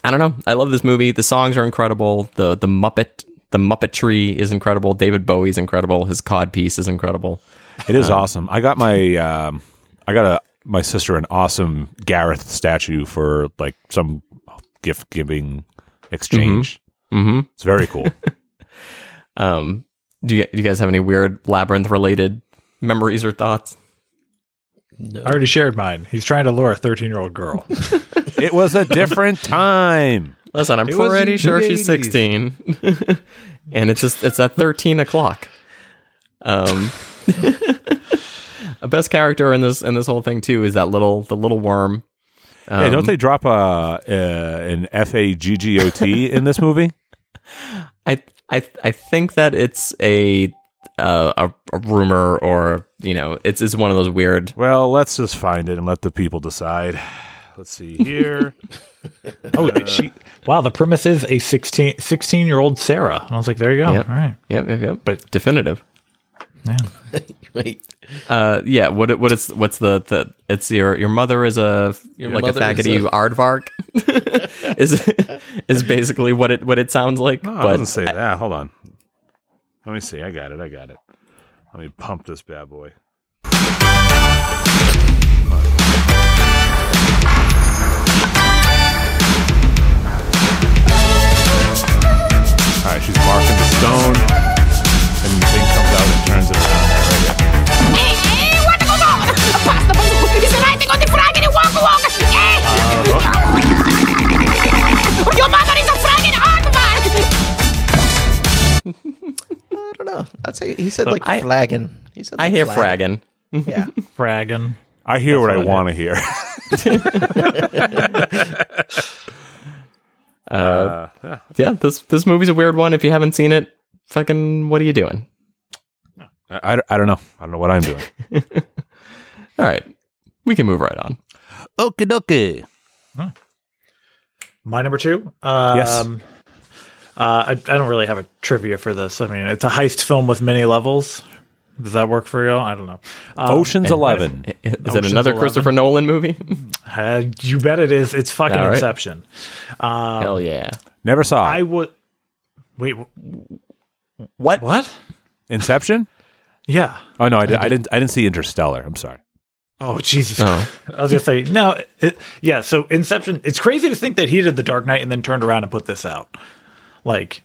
I don't know. I love this movie. The songs are incredible. The, the Muppet, the Muppetry is incredible. David Bowie's incredible. His cod piece is incredible. It is awesome. I got my um, I got a my sister an awesome Jareth statue for like some gift giving exchange. Mm-hmm. It's very cool. Um, do you, do you guys have any weird labyrinth related memories or thoughts? I already shared mine. He's trying to lure a 13 year old girl. it was a different time. Listen, I'm It pretty sure the she's 16, and it's just it's at 13 o'clock. Um, a best character in this in this whole thing too is that little the little worm. Um, hey, don't they drop a, uh an F A G G O T in this movie? I I I think that it's a uh, a, a rumor or you know it's it's one of those weird. Well, let's just find it and let the people decide. Let's see here. Oh, she. Wow, the premise is a 16 16 year old Sarah. And I was like, there you go. Yep. All right. Yep, yep, yep. But definitive. Yeah. Wait. Uh, yeah. What what is what's the the? It's your your mother is a Your like a mother is faggoty a- aardvark. is is basically what it what it sounds like. No, it but doesn't say that. Hold on. Let me see. I got it. I got it. Let me pump this bad boy. All right, she's marking the stone, and the thing comes out and turns it around. Uh, oh. Your mother is a he said like I- flagging. He said like I hear flagging. fragging. Yeah. Fragging. I hear what I what I want to hear. Uh, yeah, this this movie's a weird one. If you haven't seen it, fucking, what are you doing? I, I, I don't know. I don't know what I'm doing. All right, we can move right on. Okie dokie. My number two. Um, Yes. Uh, I, I don't really have a trivia for this. I mean, it's a heist film with many levels. Does that work for you? I don't know. Um, Ocean's Eleven. I- Is it another 11? Christopher Nolan movie? uh, you bet it is. It's fucking All right. Inception. Um, Hell yeah! Never saw it. I would. Wait. What? What? Inception. Yeah. Oh no, I, did, I didn't. I didn't see Interstellar. I'm sorry. Oh Jesus! Oh. I was gonna say no. It, yeah. So Inception. It's crazy to think that he did The Dark Knight and then turned around and put this out. Like,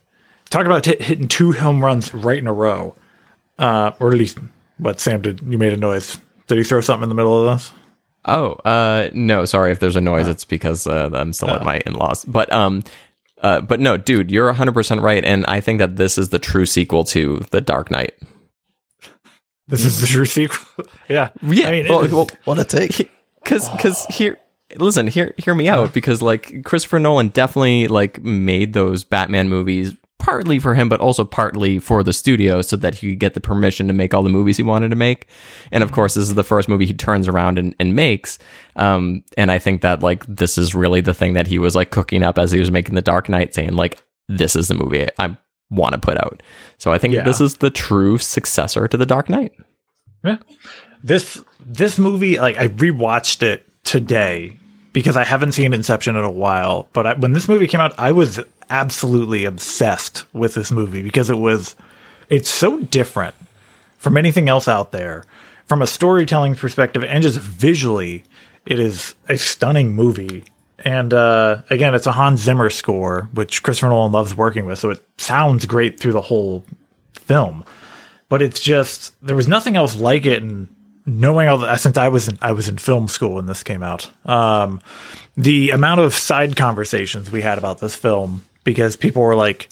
talk about hit, hitting two home runs right in a row. Uh, or at least what Sam did. You made a noise. Did he throw something in the middle of this? Oh, uh, no, sorry if there's a noise. It's because uh, I'm still at my in-laws. But um, uh, but no, dude, you're 100 percent right, and I think that this is the true sequel to The Dark Knight. This is the true sequel. yeah. Yeah, I mean, well, is- well, What a take. because because here listen hear hear me out because like christopher nolan definitely like made those batman movies partly for him but also partly for the studio so that he could get the permission to make all the movies he wanted to make. And of course this is the first movie he turns around and, and makes um and i think that like this is really the thing that he was like cooking up as he was making the dark knight saying like this is the movie i, want to put out. So i think Yeah. this is the true successor to the dark knight. Yeah. This this movie, like I rewatched it today because I haven't seen Inception in a while. But I, when this movie came out, I was absolutely obsessed with this movie because it was it's so different from anything else out there from a storytelling perspective and just visually it is a stunning movie and uh, again it's a hans zimmer score which christopher nolan loves working with so it sounds great through the whole film but it's just there was nothing else like it and knowing all that since i was in i was in film school when this came out um, the amount of side conversations we had about this film because people were like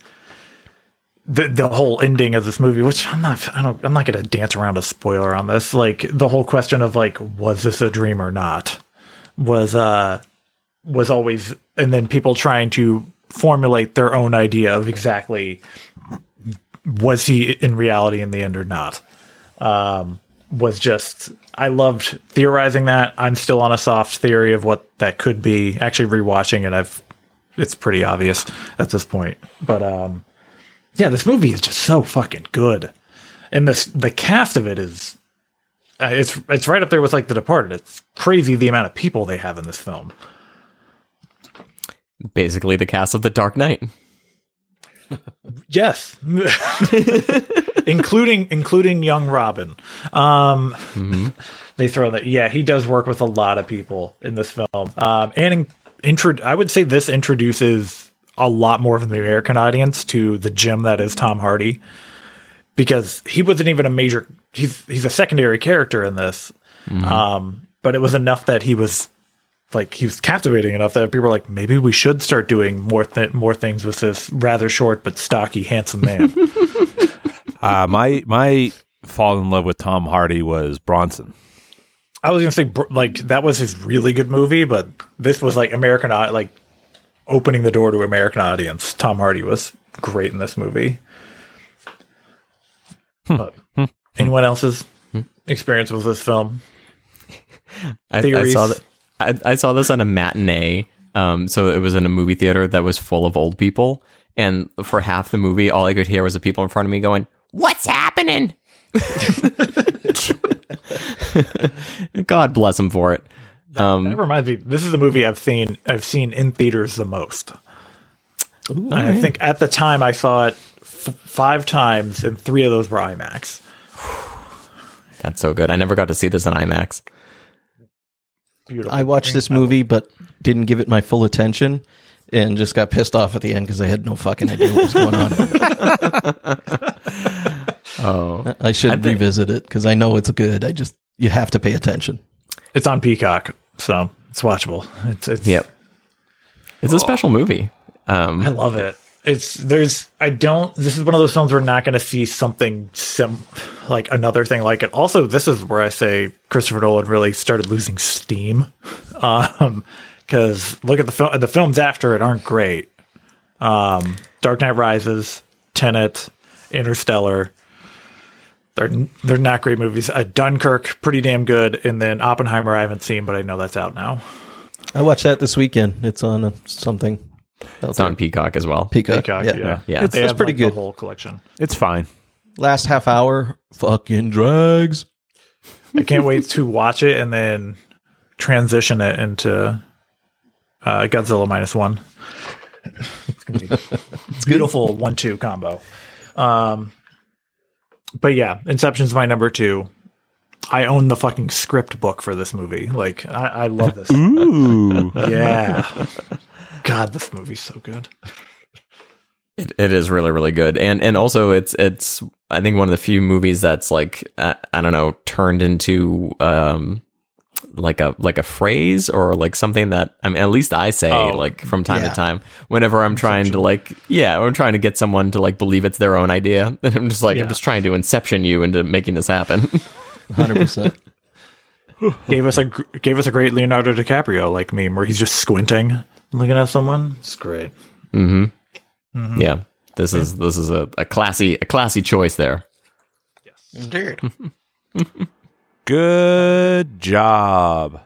the the whole ending of this movie, which I'm not I don't I'm not gonna dance around a spoiler on this. Like the whole question of like, was this a dream or not? Was uh was always and then people trying to formulate their own idea of exactly was he in reality in the end or not. Um was just I loved theorizing that. I'm still on a soft theory of what that could be. Actually rewatching it, I've it's pretty obvious at this point. But um yeah, this movie is just so fucking good, and this the cast of it is uh, it's it's right up there with like The Departed. It's crazy the amount of people they have in this film. basically the cast of the dark knight Yes, including including young Robin. Um, They throw that. Yeah, he does work with a lot of people in this film, um, and in, intro. I would say this introduces a lot more of the American audience to the gem that is Tom Hardy, because he wasn't even a major. He's he's a secondary character in this, um, but it was enough that he was like he was captivating enough that people were like, maybe we should start doing more th- more things with this rather short but stocky, handsome man. Uh, my my fall in love with Tom Hardy was Bronson. I was gonna say like that was his really good movie, but this was like American au- like opening the door to American audience. Tom Hardy was great in this movie. But anyone else's experience with this film? I, I saw that. I, I saw this on a matinee. Um, so it was in a movie theater that was full of old people, and for half the movie, all I could hear was the people in front of me going, "What's happening?" God bless them for it. Um, That reminds me. This is the movie I've seen. I've seen in theaters the most. And I think at the time I saw it f- five times, and three of those were IMAX. That's so good. I never got to see this in IMAX. Beautiful. I watched this movie, but didn't give it my full attention, and just got pissed off at the end because I had no fucking idea what was going on. Oh, I should revisit it because I know it's good. I just you have to pay attention. It's on Peacock, so it's watchable. It's it's. yep. It's a special movie. I Um, love it. It's there's I don't this is one of those films we're not going to see something sim like another thing like it. Also, this is where I say Christopher Nolan really started losing steam. Um cuz look at the film the films after it aren't great. Um Dark Knight Rises, Tenet, Interstellar. They're they're not great movies. Uh, Dunkirk, pretty damn good, and then Oppenheimer I haven't seen, but I know that's out now. I watched that this weekend. It's on uh, something. It's on Peacock as well. Peacock. Peacock, yeah. yeah, Yeah. It's, it's have, pretty like, good. The whole collection. It's fine. Last half hour, fucking drags. I can't wait to watch it and then transition it into uh, Godzilla minus one. It's gonna be it's beautiful one-two combo. Um, but yeah, Inception's my number two. I own the fucking script book for this movie. Like, I, I love this. Ooh. yeah. God, this movie's so good. It, it is really really good, and and also it's it's I think one of the few movies that's like uh, I don't know turned into um like a like a phrase or like something that I mean at least I say Oh, like from time yeah. to time whenever I'm trying to like yeah I'm trying to get someone to like believe it's their own idea and I'm just like Yeah. I'm just trying to inception you into making this happen. 100%. Gave us a gave us a great Leonardo DiCaprio like meme where he's just squinting, looking at someone. It's great. hmm Mm-hmm. Yeah, this is this is a, a classy a classy choice there. Yes. Indeed. Good job.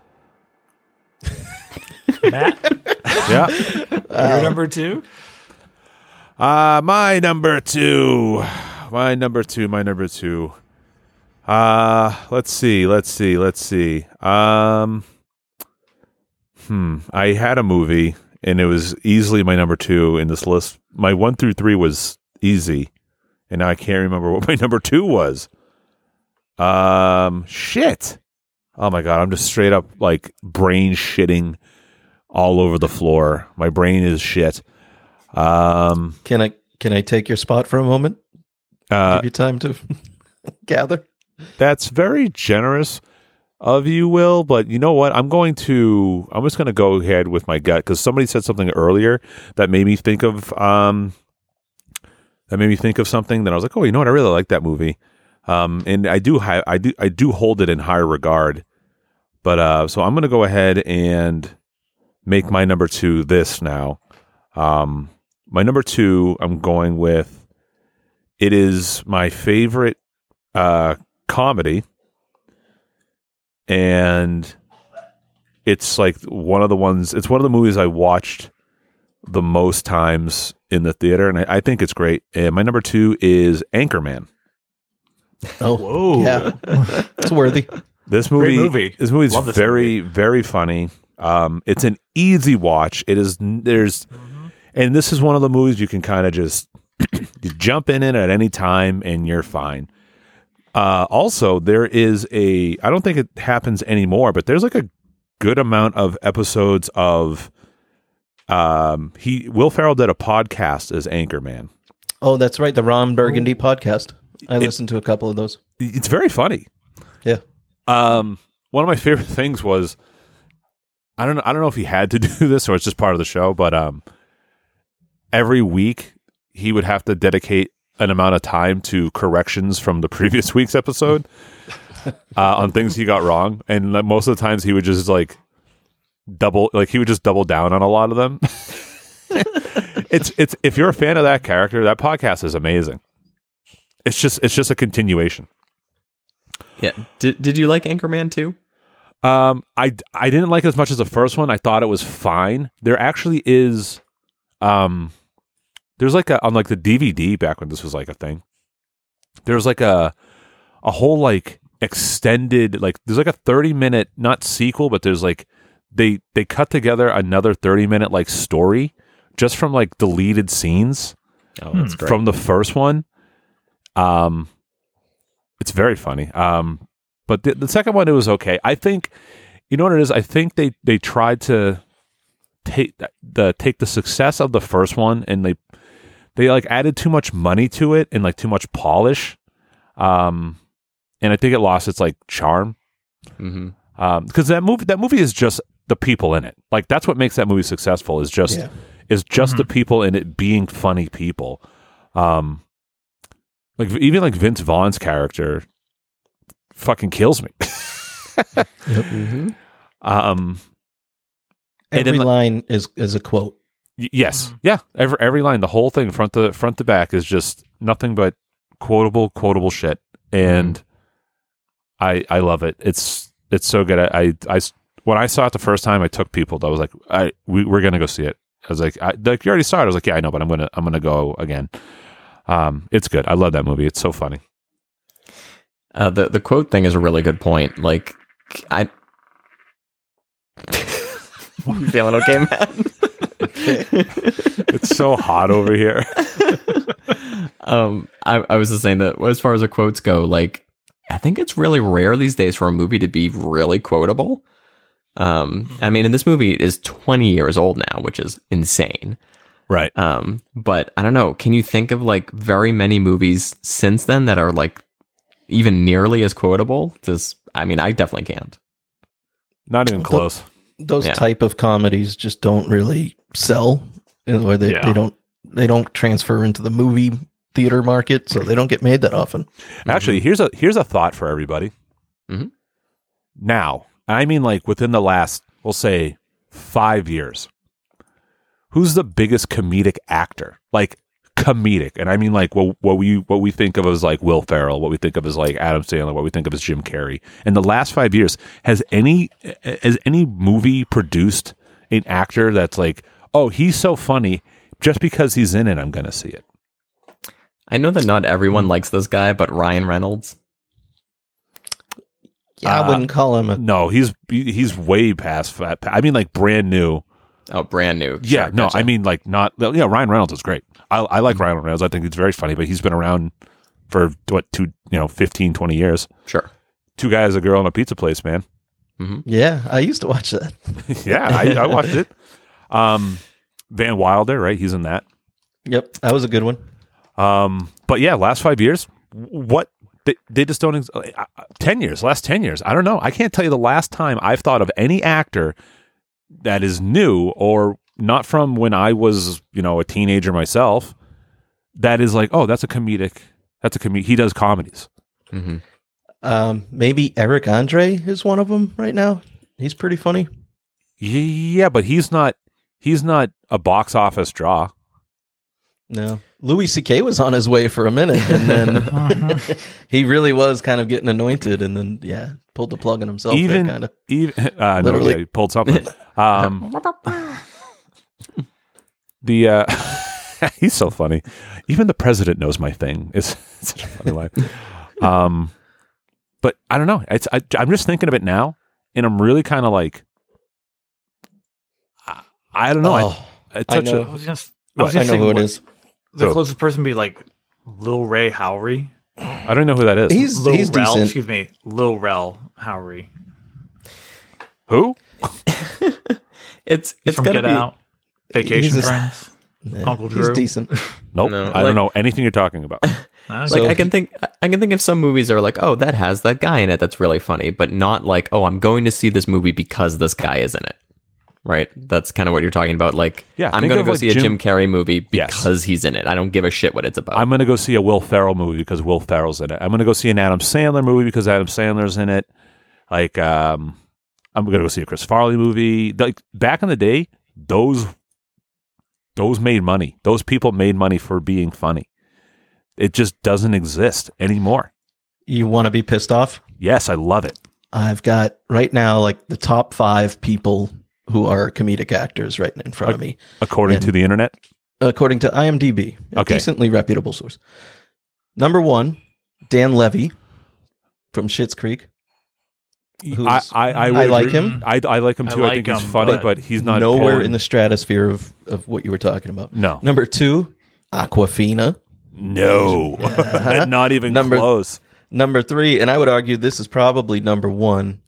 Matt, Yeah. your number two. Uh, my number two. My number two. My number two. Uh, let's see. Let's see. Let's see. Um, hmm. I had a movie, and it was easily my number two in this list. My one through three was easy, and now I can't remember what my number two was. Um, shit. Oh my god, I'm just straight up like brain shitting all over the floor. My brain is shit. Um, Can I can I take your spot for a moment? uh, Give you time to gather. That's very generous of you, Will. But you know what? I'm going to. I'm just going to go ahead with my gut because somebody said something earlier that made me think of. Um, that made me think of something that I was like, oh, you know what? I really like that movie. Um, and I do, hi- I do, I do hold it in higher regard. But uh, so I'm going to go ahead and make my number two this now. Um, my number two, I'm going with. It is my favorite uh, comedy, and it's like one of the ones. It's one of the movies I watched the most times in the theater, and I, I think it's great. And my number two is Anchorman. Oh, Whoa. yeah, it's worthy. This movie, movie. This movie is Love this very, very funny. Um, it's an easy watch. It is. There's, and this is one of the movies you can kind of just you jump in it at any time and you're fine. Uh, also, there is a. I don't think it happens anymore, but there's like a good amount of episodes of. Um, he Will Ferrell did a podcast as Anchorman. Oh, that's right, the Ron Burgundy podcast. I listened to a couple of those. It's very funny. Yeah. Um, one of my favorite things was I don't know I don't know if he had to do this or it's just part of the show, but um every week he would have to dedicate an amount of time to corrections from the previous week's episode uh, on things he got wrong, and most of the times he would just like double like he would just double down on a lot of them. it's it's if you're a fan of that character, that podcast is amazing. It's just it's just a continuation. Yeah. Did Did you like Anchorman too? Um, I I didn't like it as much as the first one. I thought it was fine. There actually is, um, there's like a on like the DVD back when this was like a thing. There's like a a whole like extended like there's like a 30 minute not sequel, but there's like they they cut together another 30 minute like story just from like deleted scenes Oh, that's great. from the first one. Um, it's very funny. Um, but the, the second one it was okay. I think you know what it is. I think they they tried to take the, the take the success of the first one and they they like added too much money to it and like too much polish. Um, and I think it lost its like charm. hmm Um, because that movie that movie is just the people in it. Like that's what makes that movie successful. Is just Yeah. is just the people in it being funny people. Um, like even like Vince Vaughn's character fucking kills me. Um, Every in the- line is is a quote. Y- yes, yeah, every every line, the whole thing, front to front to back, is just nothing but quotable, quotable shit, and I I love it. It's it's so good. I, I I when I saw it the first time, I took people. I was like, I we, we're gonna go see it. I was like, I, like you already saw it. I was like, yeah, I know, but I'm gonna I'm gonna go again. Um, it's good. I love that movie. It's so funny. Uh, the the quote thing is a really good point. Like, I. You feeling okay, man? It's so hot over here. um, I, I was just saying that as far as the quotes go, like, I think it's really rare these days for a movie to be really quotable. Um, I mean, and this movie is 20 years old now, which is insane. Right. Um, but I don't know. Can you think of like very many movies since then that are like even nearly as quotable? Just, I mean, I definitely can't. Not even close. Those Yeah. type of comedies just don't really sell, or they, Yeah. they don't they don't transfer into the movie theater market, so they don't get made that often. Actually, here's a here's a thought for everybody. Mhm. Now, I mean, like within the last, we'll say, five years, who's the biggest comedic actor? Like comedic, and I mean like what what we what we think of as like Will Ferrell, what we think of as like Adam Sandler, what we think of as Jim Carrey. In the last five years, has any has any movie produced an actor that's like, oh, he's so funny, just because he's in it, I'm gonna see it. I know that not everyone likes this guy, but Ryan Reynolds. Yeah, Uh, I wouldn't call him a No, he's he's way past fat. I mean, like brand new. Oh, brand new. Yeah, Sure, no, gotcha. I mean like not. Yeah, Ryan Reynolds is great. I, I like Ryan Reynolds. I think he's very funny, but he's been around for what two you know 15, 20 years. sure. Two guys, a girl, and a pizza place, man. yeah. I used to watch that. yeah, I, I watched it. Um, Van Wilder, right? He's in that. Yep, that was a good one. Um, but yeah, last five years, what they, they just don't. ex- uh, ten years, last ten years. I don't know. I can't tell you the last time I've thought of any actor that is new or not from when I was, you know, a teenager myself. That is like, oh, that's a comedic. That's a comedic. He does comedies. hmm Um, maybe Eric Andre is one of them right now. He's pretty funny. Yeah, but he's not. He's not a box office draw. No, Louis C.K. was on his way for a minute, and then he really was kind of getting anointed, and then yeah, pulled the plug on himself. Even- kind of. Even uh, no, Literally. yeah, he pulled something. Um, the uh, he's so funny. Even the president knows my thing. It's, it's such a funny line. Um, but I don't know. It's I, I'm just thinking of it now, and I'm really kind of like, I, I don't know. I- Oh, it's I such know. I was just, I I was just know who it thinking. The So- closest person would be like Lil Rel Howery. I don't know who that is. He's Lil he's Rel, decent. excuse me, Lil Rel Howery. who? It's He's it's from gonna Get be Out, Vacation a- Friends. Yeah, Uncle He's Drew. decent. Nope. No, I like- don't know anything you're talking about. Like So I can think I can think of some movies that are like, oh, that has that guy in it that's really funny, but not like, oh, I'm going to see this movie because this guy is in it. Right? That's kind of what you're talking about. Like, Yeah, I'm going to go like, see a Jim- Jim Carrey movie Yes. because he's in it. I don't give a shit what it's about. I'm going to go see a Will Ferrell movie because Will Ferrell's in it. I'm going to go see an Adam Sandler movie because Adam Sandler's in it. Like, um, I'm going to go see a Chris Farley movie. Like back in the day, those those made money. Those people made money for being funny. It just doesn't exist anymore. You want to be pissed off? Yes, I love it. I've got right now like the top five people who are comedic actors right in front of me, According Yeah. to the internet, according to IMDb, a Okay. decently reputable source. Number one, Dan Levy from Schitt's Creek. Who's- I I, I, I would like agree. him. I, I like him too. I, like think he's him, funny, but but he's not nowhere pulling- in the stratosphere of, of what you were talking about. no Number two, Awkwafina. no uh-huh. not even Number- close. Number three, and I would argue this is probably number one,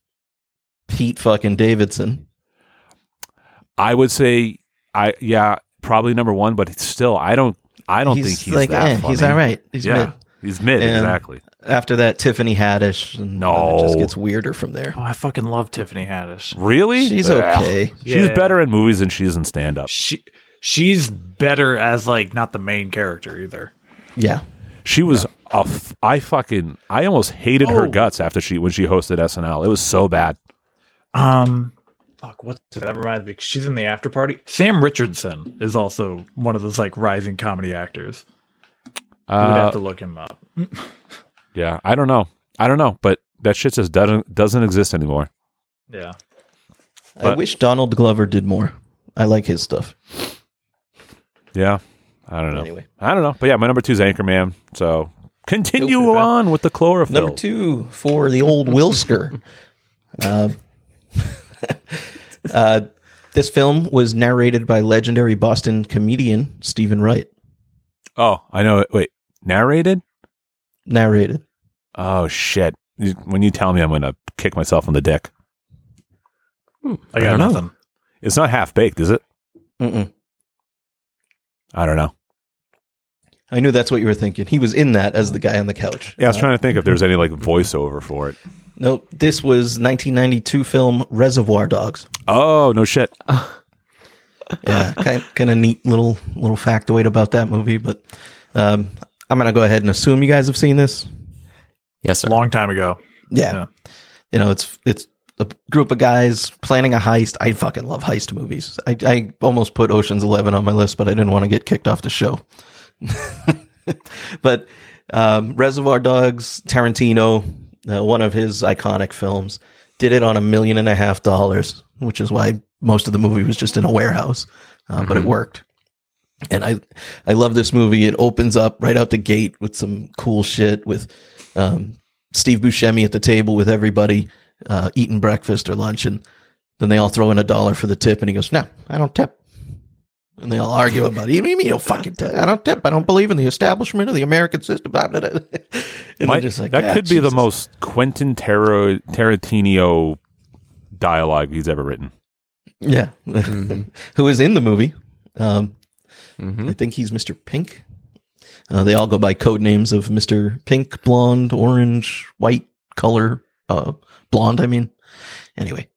Pete fucking Davidson. I would say I yeah probably number one, but it's still I don't I don't think he's like, that eh, funny. he's all right. He's yeah, mid. he's mid And- exactly. After that, Tiffany Haddish. No. it just gets weirder from there. oh, I fucking love Tiffany Haddish. Really, She's Ugh. okay. She's Yeah. better in movies than she is in stand up. She she's better as like not the main character either. Yeah. She was a f- I fucking I almost hated her Oh. guts after she when she hosted SNL. It was so bad. Um, fuck, what's that reminds me? 'cause She's in the after party. Sam Richardson is also one of those like rising comedy actors. You would Uh, have to look him up. yeah, I don't know. I don't know, but that shit just doesn't doesn't exist anymore. Yeah. I wish Donald Glover did more. I like his stuff. Yeah, I don't know. Anyway. I don't know, but yeah, my number two is Anchorman. So continue Nope. on with the chlorophyll. Number two for the old Wilsker. uh, uh, this film was narrated by legendary Boston comedian Steven Wright. Oh, I know. it. Wait, narrated? Narrated. Oh shit! When you tell me, I'm gonna kick myself in the dick. I I got don't know. It's not half baked, is it? Mm-mm. I don't know. I knew that's what you were thinking. He was in that as the guy on the couch. Yeah, I was Uh, trying to think if there's any like voiceover for it. Nope. This was 1992 film Reservoir Dogs. Oh no shit! Yeah, kind kind of neat little little factoid about that movie. But um, I'm gonna go ahead and assume you guys have seen this. Yes, sir. A long time ago. Yeah. Yeah. You know, it's it's a group of guys planning a heist. I fucking love heist movies. I, I almost put Ocean's Eleven on my list, but I didn't want to get kicked off the show. but um, Reservoir Dogs, Tarantino, uh, one of his iconic films, did it on a million and a half dollars, which is why most of the movie was just in a warehouse, uh, but it worked. And I, I love this movie. It opens up right out the gate with some cool shit with um, Steve Buscemi at the table with everybody uh, eating breakfast or lunch, and then they all throw in a dollar for the tip, and he goes, "No, I don't tip." And they all argue about it. You mean you don't fucking tip? I don't tip. I don't believe in the establishment of the American system. My- I'm just like, that "Ah, could be the most Quentin Tar- Tarantino dialogue he's ever written. yeah, Mm-hmm. who is in the movie. Um, Mhm. I think he's Mr. Pink. Uh, they all go by code names of Mr. Pink, blonde, orange, white color, uh, blonde. I mean, anyway,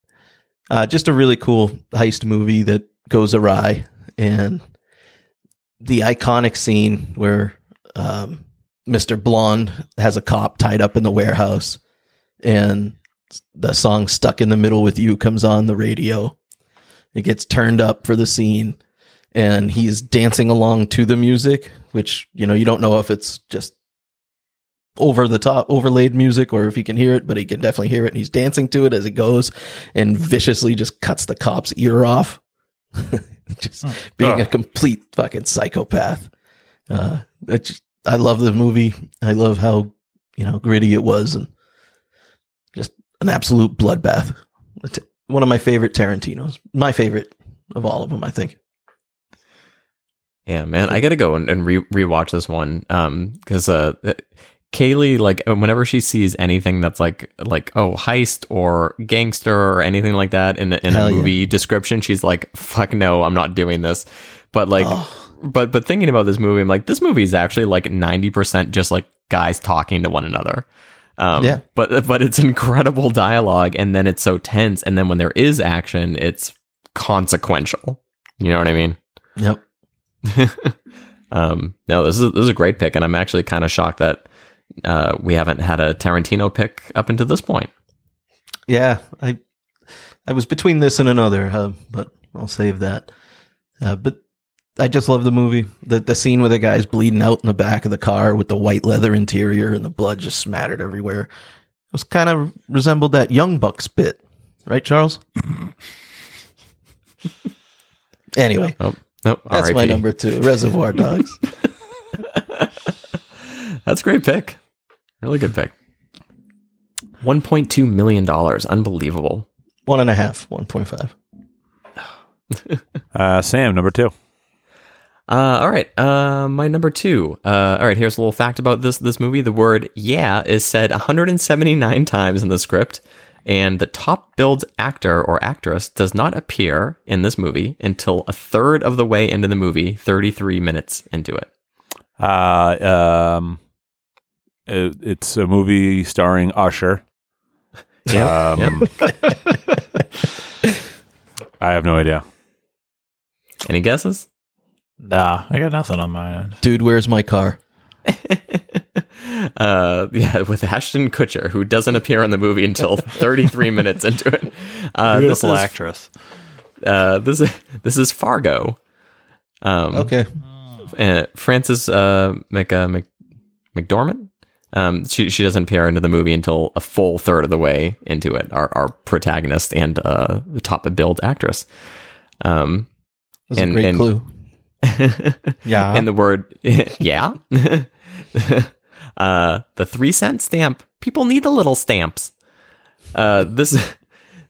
uh, just a really cool heist movie that goes awry, and the iconic scene where um, Mr. Blonde has a cop tied up in the warehouse, and the song "Stuck in the Middle with You" comes on the radio. It gets turned up for the scene and he's dancing along to the music, which you know you don't know if it's just over the top overlaid music or if he can hear it, but he can definitely hear it. And he's dancing to it as it goes, and viciously just cuts the cop's ear off, just being a complete fucking psychopath. Uh, it just, I love the movie. I love how you know gritty it was, and just an absolute bloodbath. One of my favorite Tarantino's. My favorite of all of them, I think. Yeah, man, I gotta go and, and re- rewatch this one. Um, because uh, Kaylee, like, whenever she sees anything that's like, like, oh, heist or gangster or anything like that in in Hell a yeah. movie description, she's like, fuck no, I'm not doing this. But like, Oh. but but thinking about this movie, I'm like, this movie is actually like ninety percent just like guys talking to one another. Um, Yeah. But but it's incredible dialogue, and then it's so tense, and then when there is action, it's consequential. You know what I mean? Yep. um, no, this is this is a great pick, and I'm actually kind of shocked that uh, we haven't had a Tarantino pick up until this point. Yeah, I I was between this and another, uh, but I'll save that. Uh, but I just love the movie. The the scene where the guy's bleeding out in the back of the car with the white leather interior and the blood just smattered everywhere. It was kind of resembled that Young Bucks bit, right, Charles? anyway, Oh, no, that's my number two, Reservoir Dogs. That's a great pick. Really good pick. One point two million dollars, unbelievable. One and a half, one point five. Uh, Sam, number two. Uh, all right. Uh, my number two. Uh, all right. Here's a little fact about this this movie. The word "yeah" is said 179 times in the script, and the top billed actor or actress does not appear in this movie until a third of the way into the movie, 33 minutes into it. Uh, um, it, it's a movie starring Usher. Yeah. Um, I have no idea. Any guesses? Nah, I got nothing on my end. Dude, where's my car? Uh, yeah, with Ashton Kutcher, who doesn't appear in the movie until 33 minutes into it. Uh, this Beautiful is actress. uh, this is this is Fargo. Um, Okay. uh, Frances uh, Mc, uh, Mc, McDormand. Um, she she doesn't appear into the movie until a full third of the way into it. Our our protagonist and uh, the top billed actress. Um, That's And- a great and- clue. Yeah. and the word yeah. uh, the three cent stamp. People need the little stamps. Uh, this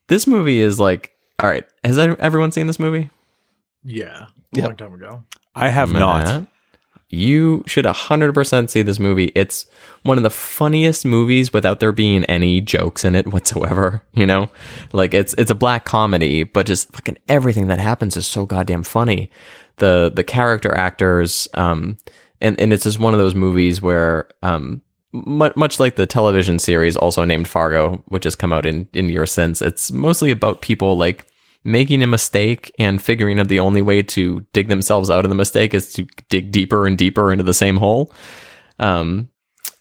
this movie is like all right. Has everyone seen this movie? Yeah, a Yep. long time ago. I have not. You should 100% see this movie. It's one of the funniest movies without there being any jokes in it whatsoever, you know? Like it's it's a black comedy, but just fucking everything that happens is so goddamn funny. The the character actors um and and it's just one of those movies where um much, much like the television series also named Fargo, which has come out in in years since, it's mostly about people like making a mistake and figuring out the only way to dig themselves out of the mistake is to dig deeper and deeper into the same hole. Um,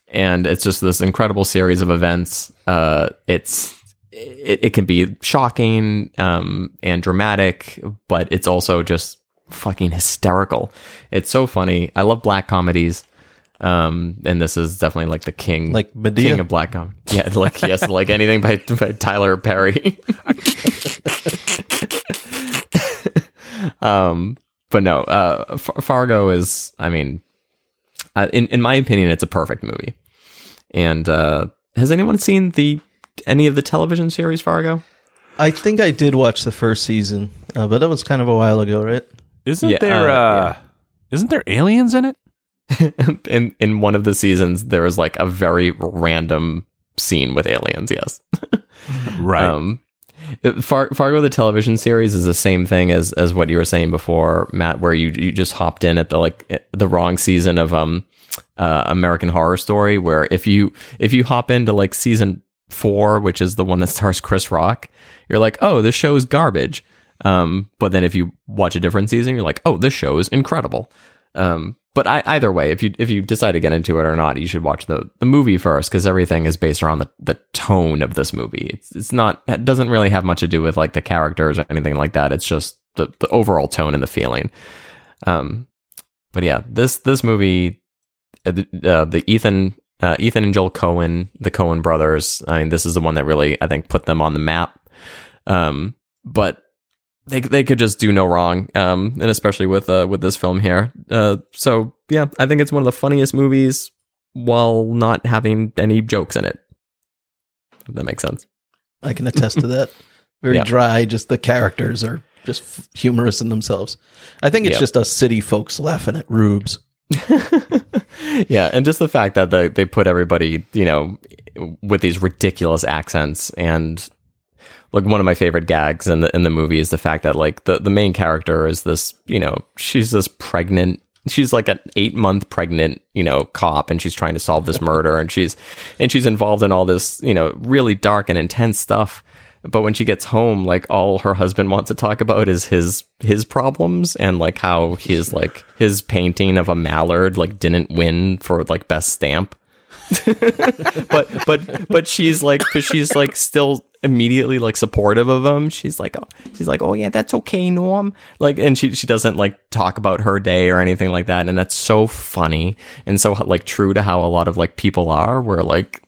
and it's just this incredible series of events. Uh, it's it, it can be shocking um, and dramatic, but it's also just fucking hysterical. It's so funny. I love black comedies. Um, and this is definitely like the king, Like Madea? king of black comedy. Yeah, like yes, like anything by, by Tyler Perry. um, but no, uh, F- Fargo is, I mean, uh, in in my opinion, it's a perfect movie. And uh, has anyone seen the any of the television series Fargo? I think I did watch the first season, uh, but that was kind of a while ago, right? Isn't Yeah, there? uh, Uh, yeah. Isn't there aliens in it? in in one of the seasons, there was like a very random scene with aliens. Yes. Right. Um, it- Far- Fargo the television series is the same thing as as what you were saying before, Matt, where you you just hopped in at the like eh, the wrong season of um uh, American Horror Story, where if you if you hop into like season four, which is the one that stars Chris Rock, you're like, oh, this show is garbage. Um, but then if you watch a different season, you're like, oh, this show is incredible. Um, but I, either way, if you if you decide to get into it or not, you should watch the the movie first because everything is based around the, the tone of this movie. It's it's not it doesn't really have much to do with like the characters or anything like that. It's just the the overall tone and the feeling. Um, but yeah, this this movie, uh, the, uh, the Ethan uh, Ethan and Joel Coen, the Coen brothers. I mean, this is the one that really I think put them on the map. Um, but they they could just do no wrong, um, and especially with uh, with this film here. Uh, so yeah, I think it's one of the funniest movies while not having any jokes in it. If that makes sense. I can attest to that. Very Yeah. dry. Just the characters are just f- humorous in themselves. I think it's Yeah. just us city folks laughing at rubes. yeah, and just the fact that they they put everybody, you know, with these ridiculous accents and like one of my favorite gags in the in the movie is the fact that like the the main character is this, you know, she's this pregnant she's like an 8 month pregnant, you know, cop and she's trying to solve this murder and she's and she's involved in all this, you know, really dark and intense stuff. But when she gets home, like all her husband wants to talk about is his his problems and like how his like his painting of a mallard like didn't win for like best stamp. but but but she's like she's like still immediately like supportive of him. She's like oh, she's like oh yeah that's okay Norm like and she she doesn't like talk about her day or anything like that and that's so funny and so like true to how a lot of like people are where like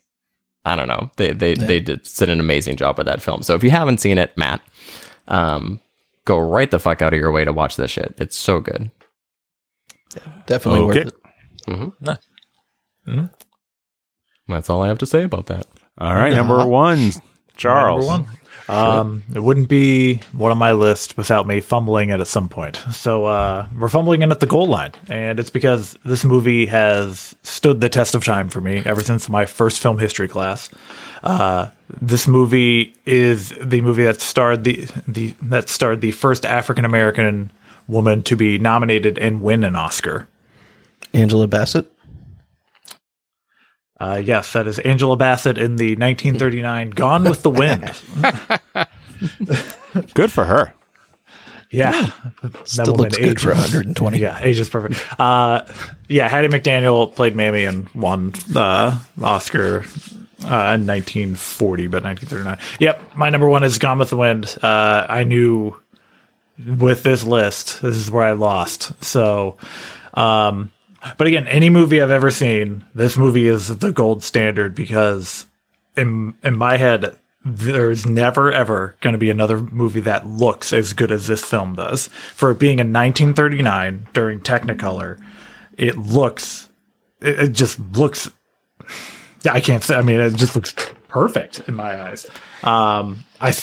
I don't know they they they did did an amazing job with that film. So if you haven't seen it, Matt, um, go right the fuck out of your way to watch this shit. It's so good. Definitely Okay. worth it. Mm-hmm. That's all I have to say about that. All right, number one, Charles. Number one. Um, it wouldn't be one on my list without me fumbling it at some point. So uh, we're fumbling in at the goal line, and it's because this movie has stood the test of time for me ever since my first film history class. Uh, this movie is the movie that starred the the that starred the first African American woman to be nominated and win an Oscar. Angela Bassett. Uh, yes, that is Angela Bassett in the 1939 Gone with the Wind. Good for her. Yeah, that Still woman looks good for ages. 120. Yeah, age is perfect. Uh, yeah, Hattie McDaniel played Mammy and won the Oscar uh, in 1940, but 1939. Yep, my number one is Gone with the Wind. Uh, I knew with this list, this is where I lost. So, um, but again, any movie I've ever seen, this movie is the gold standard because in in my head, there's never ever going to be another movie that looks as good as this film does. For it being in 1939 during Technicolor, it looks, it, it just looks. I can't say. I mean, it just looks perfect in my eyes. Um, I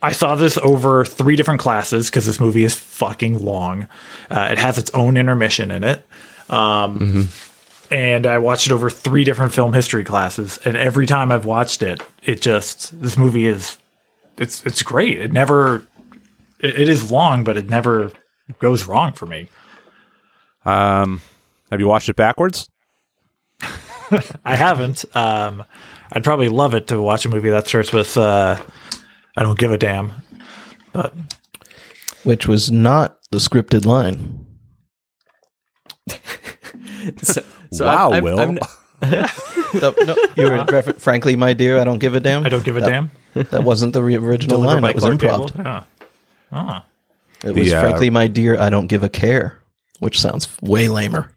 I saw this over three different classes because this movie is fucking long. Uh, it has its own intermission in it. Um, And I watched it over three different film history classes. And every time I've watched it, it just, this movie is, it's, it's great. It never, it, it is long, but it never goes wrong for me. Um, have you watched it backwards? I haven't. Um, I'd probably love it to watch a movie that starts with, uh, I don't give a damn. But Which was not the scripted line. So, so wow, I've- I've- Will. I've- No, no, you were refer- frankly, my dear, I don't give a damn. I don't give a That- damn. That wasn't the re- original Delivered line. That was Clark improv. Gable. Yeah. Ah. It was The, uh, frankly, my dear, I don't give a care, which sounds way lamer.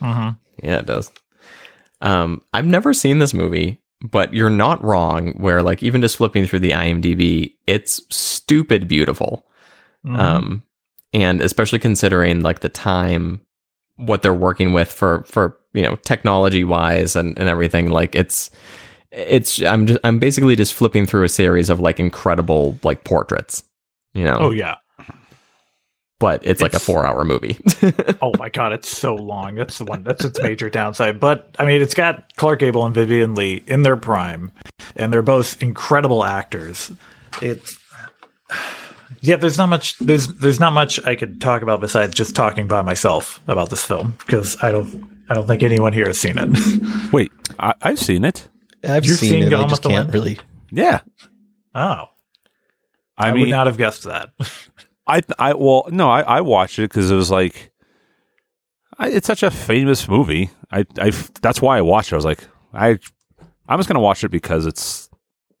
Yeah, it does. Um, I've never seen this movie, but you're not wrong. Where like even just flipping through the IMDb, it's stupid beautiful. Mhm. Um, and especially considering like the time, what they're working with for for you know technology wise and and everything. Like it's it's I'm just I'm basically just flipping through a series of like incredible like portraits. You know, oh, yeah. but it's, like a four hour movie. Oh my god, it's so long. That's the one. That's its major downside. But I mean, it's got Clark Gable and Vivien Leigh in their prime, and they're both incredible actors. It's yeah. There's not much. There's there's not much I could talk about besides just talking by myself about this film because I don't I don't think anyone here has seen it. Wait, I, I've seen it. I've You've seen, seen it. I just can't Wind? really. Yeah, oh, I, I, mean, would not have guessed that. I, I, well, no, I, I watched it because it was like, I, it's such a famous movie. I, I, that's why I watched it. I was like, I, I'm just gonna watch it because it's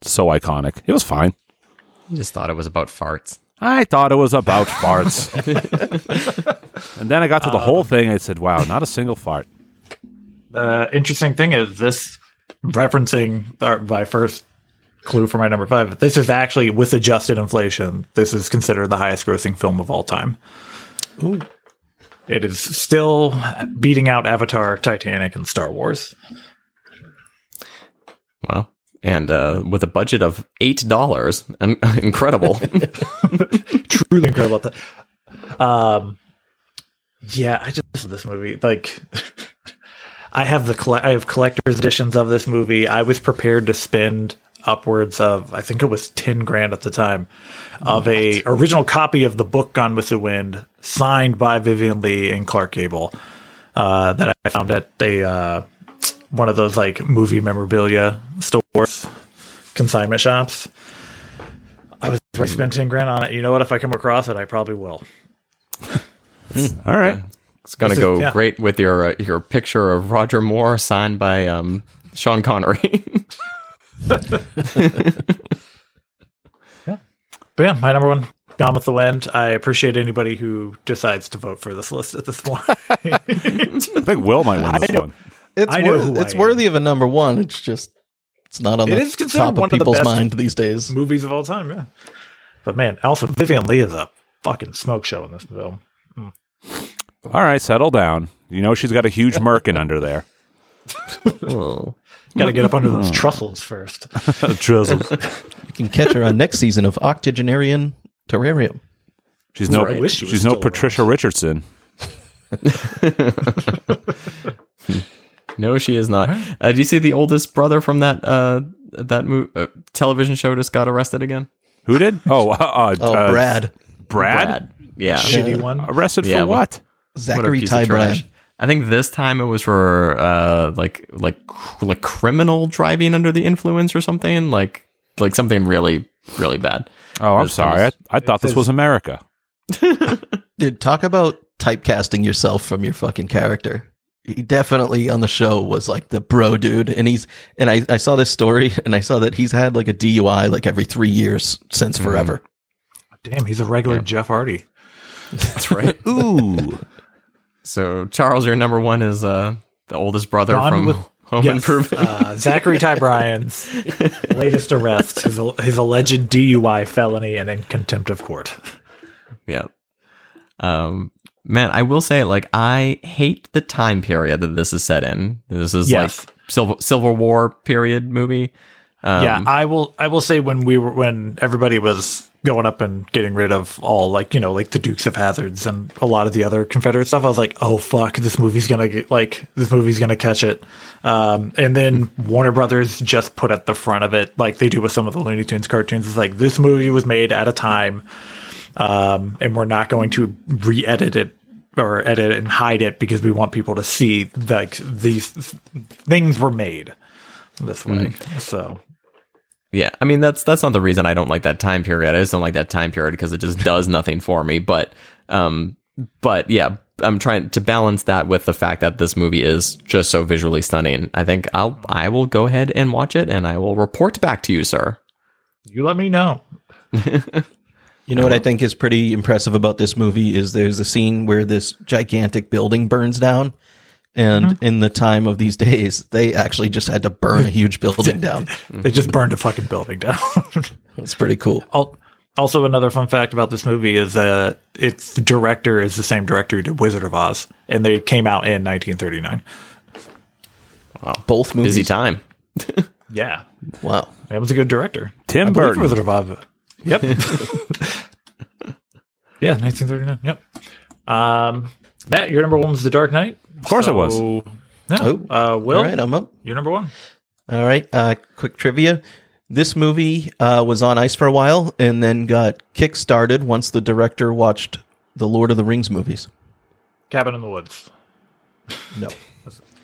so iconic. It was fine. I just thought it was about farts. I thought it was about farts, and then I got to the whole um, thing. I said, "Wow, not a single fart." The interesting thing is this referencing our, my first clue for my number five. This is actually with adjusted inflation. This is considered the highest grossing film of all time. Ooh. It is still beating out Avatar, Titanic, and Star Wars. Wow. And uh, with a budget of eight dollars, incredible. Truly incredible. That. Um, yeah, I just love this movie. Like, I have the colle- I have collector's editions of this movie. I was prepared to spend upwards of I think it was ten grand at the time of a original copy of the book Gone with the Wind, signed by Vivien Leigh and Clark Gable, uh, that I found at a uh, one of those like movie memorabilia stores, consignment shops. I was I spent ten grand on it. You know what? If I come across it, I probably will. All right. It's gonna This is- go yeah. great with your uh, your picture of Roger Moore signed by um, Sean Connery. Yeah. But yeah, my number one, Gone with the Wind. I appreciate anybody who decides to vote for this list at this point. I think Will might win this know. one. It's I know worth, who I it's am. worthy of a number one. It's just it's not on It the is considered top one of of the people's best mind these days. Movies of all time, yeah. But man, also Vivien Leigh is a fucking smoke show in this film. Hmm. All right, settle down. You know she's got a huge merkin under there. oh. Got to get up under those truffles first. Drizzle. You can catch her on next season of Octogenarian Terrarium. She's no. I wish she she's no still Patricia Richardson. No, she is not. Uh, do you see the oldest brother from that uh, that mo- uh, television show just got arrested again? Who did? Oh, uh, uh, Oh, uh, Brad. Brad. Yeah. Shitty one. Arrested Yeah, for what? What Zachary piece Ty. Brad. I think this time it was for uh, like like like criminal driving under the influence or something like like something really really bad. Oh, I'm This sorry. I, was- I thought this was America. Dude, talk about typecasting yourself from your fucking character. He definitely on the show was like the bro dude, and he's and I, I saw this story and I saw that he's had like a DUI like every three years since forever. Damn, he's a regular Jeff Hardy. That's right. Ooh. so Charles, your number one is uh the oldest brother Gone from with- Home Yes, Improvement. uh, Zachary Ty Bryan's latest arrest, his, his alleged DUI felony and in contempt of court. Yeah. Um, man, I will say, like, I hate the time period that this is set in. This is Yes. like Civil Civil War period movie. Um, yeah, I will. I will say when we were when everybody was going up and getting rid of all like you know like the Dukes of Hazards and a lot of the other Confederate stuff, I was like, oh fuck, this movie's gonna get like this movie's gonna catch it. Um, and then Warner Brothers just put at the front of it, like they do with some of the Looney Tunes cartoons. It's like this movie was made at a time, um, and we're not going to re-edit it or edit and hide it because we want people to see like these things were made this way. So Yeah, I mean that's that's not the reason I don't like that time period. I just don't like that time period because it just does nothing for me. But um, but yeah, I'm trying to balance that with the fact that this movie is just so visually stunning. I think I'll I will go ahead and watch it, and I will report back to you, sir. you let me know. You know what I think is pretty impressive about this movie is there's a scene where this gigantic building burns down. And mm-hmm. in the time of these days, they actually just had to burn a huge building down. They just burned a fucking building down. It's pretty cool. Al- also, another fun fact about this movie is that its director is the same director who did Wizard of Oz, and they came out in 1939. Wow. Both movies. Busy time. Yeah, Wow. that was a good director. Tim I Burton. Wizard of Oz. Yep. Yeah, 1939. Yep. Um, Matt, your number one was The Dark Knight. Of course it was. No, Oh, uh, Will, All right, I'm up. you're number one. All right. Uh, quick trivia. This movie uh, was on ice for a while and then got kick-started once the director watched the Lord of the Rings movies. Cabin in the Woods. No.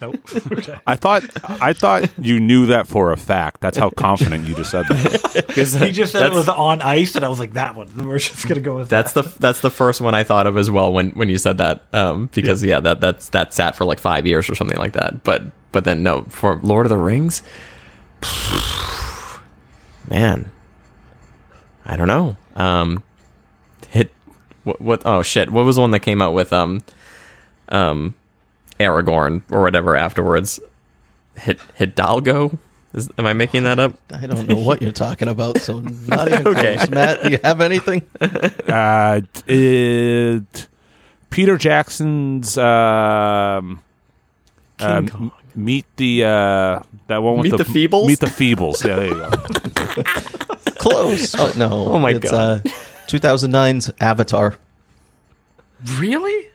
Nope. okay. I thought I thought you knew that for a fact. That's how confident you just said that. He just said it was on ice, and I was like, that one. We're just gonna go with That's that. the that's the first one I thought of as well when when you said that. Um, because yeah, that that's that sat for like five years or something like that. But but then no, for Lord of the Rings, man, I don't know. Um, hit what what? Oh shit! What was the one that came out with um um Aragorn or whatever afterwards? Hit Hidalgo. Is, am I making that up? I don't know what you're talking about, so not even Okay. close. Matt, do you have anything? Uh, it, Peter Jackson's um, um, Kong. meet the uh, that one with Meet the, the Feebles? Meet the Feebles. Yeah, there you go. Close. Oh, no. Oh my it's, God. Uh, 2009's Avatar. really.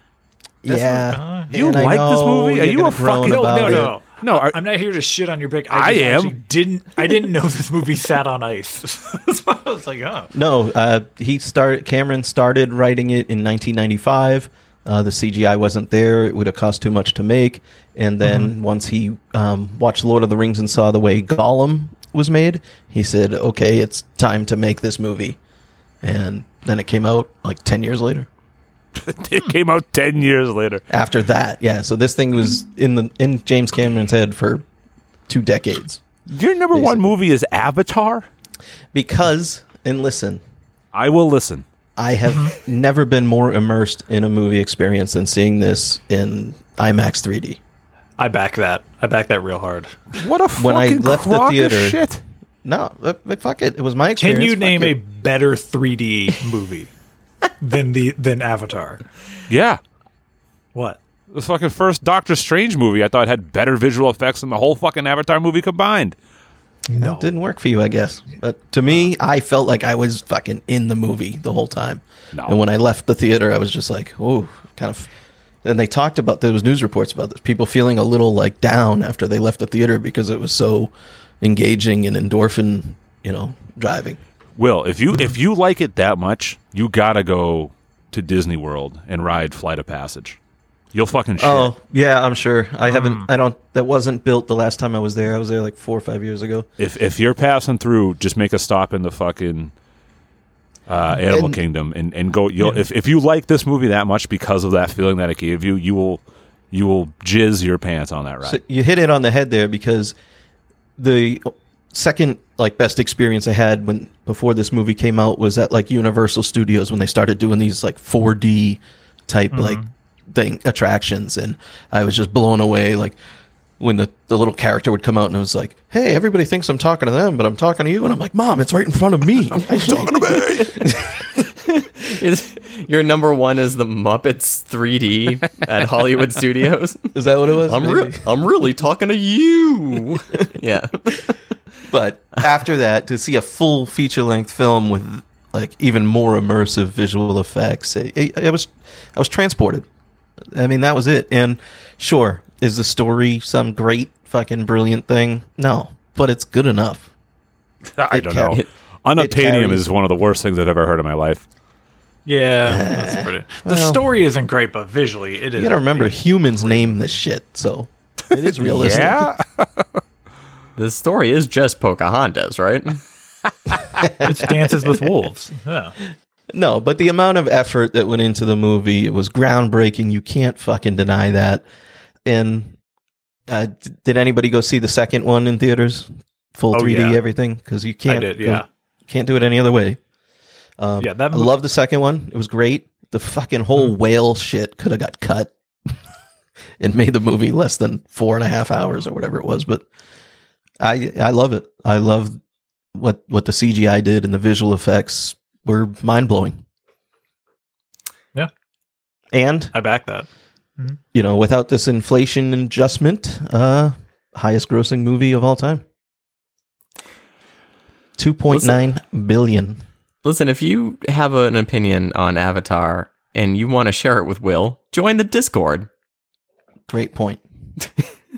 Yeah. You And I like this movie? Are you're you gonna a fucking- No, about no, it. no. No, are- I'm not here to shit on your pick. I just am. actually Didn't I didn't know this movie sat on ice. That's why I was like, oh. No, uh, he started. Cameron started writing it in 1995. Uh, the CGI wasn't there; it would have cost too much to make. And then Mm-hmm. once he um, watched Lord of the Rings and saw the way Gollum was made, he said, "Okay, it's time to make this movie." And then it came out like 10 years later. it came out ten years later. After that, yeah. So this thing was in the in James Cameron's head for two decades. Your number one movie is Avatar. Because, and listen, I will listen. I have mm-hmm. never been more immersed in a movie experience than seeing this in IMAX 3D. I back that. I back that real hard. What a When I fucking left the theater- shit. No, but, but fuck it. It was my experience. Can you Fuck name it. a better 3D movie than the than Avatar? Yeah. What? The fucking first Doctor Strange movie I thought had better visual effects than the whole fucking Avatar movie combined. No, it didn't work for you, I guess. But to me, I felt like I was fucking in the movie the whole time. No. And when I left the theater, I was just like, oh, kind of. And they talked about there was news reports about this. People feeling a little like down after they left the theater because it was so engaging and endorphin, you know, driving. Will, if you if you like it that much, you gotta go to Disney World and ride Flight of Passage. You'll fucking shit. Oh yeah, I'm sure. I haven't. Mm. I don't. That wasn't built the last time I was there. I was there like four or five years ago. If if you're passing through, just make a stop in the fucking uh, Animal And- Kingdom, and and go. You'll if if you like this movie that much because of that feeling that it gave you, you will you will jizz your pants on that ride. So you hit it on the head there because the second like best experience I had when before this movie came out was at like Universal Studios when they started doing these like 4D type mm-hmm. like thing attractions and I was just blown away like when the, the little character would come out and it was like, "Hey, everybody thinks I'm talking to them, but I'm talking to you." And I'm like, "Mom, it's right in front of me. He's talking to me." Is- Your number one is the Muppets 3D at Hollywood Studios. Is that what it was? I'm re- I'm really talking to you. yeah. But after that, to see a full feature length film with like even more immersive visual effects, it, it, it was I was transported. I mean, that was it. And sure, is the story some great fucking brilliant thing? No, but it's good enough. I It don't car- know. it- Unobtainium carries- is one of the worst things I've ever heard in my life. Yeah, that's pretty. The well- story isn't great, but visually it is. You gotta remember, humans name this shit, so it is realistic. Yeah, The story is just Pocahontas, right? It's Dances with Wolves. Yeah. No, but the amount of effort that went into the movie it was groundbreaking. You can't fucking deny that. And uh, did anybody go see the second one in theaters, full Oh, 3D, yeah. everything? Because you can't. did, go- yeah. can't do it any other way. Um, Yeah, that I love the second one. It was great. The fucking whole Mm-hmm. whale shit could have got cut and made the movie less than four and a half hours or whatever it was. But I I love it. I love what what the CGI did and the visual effects were mind blowing. Yeah. And I back that. you know, without this inflation adjustment, uh, highest grossing movie of all time. Two point nine billion. Listen, if you have an opinion on Avatar and you want to share it with Will, join the Discord. Great point.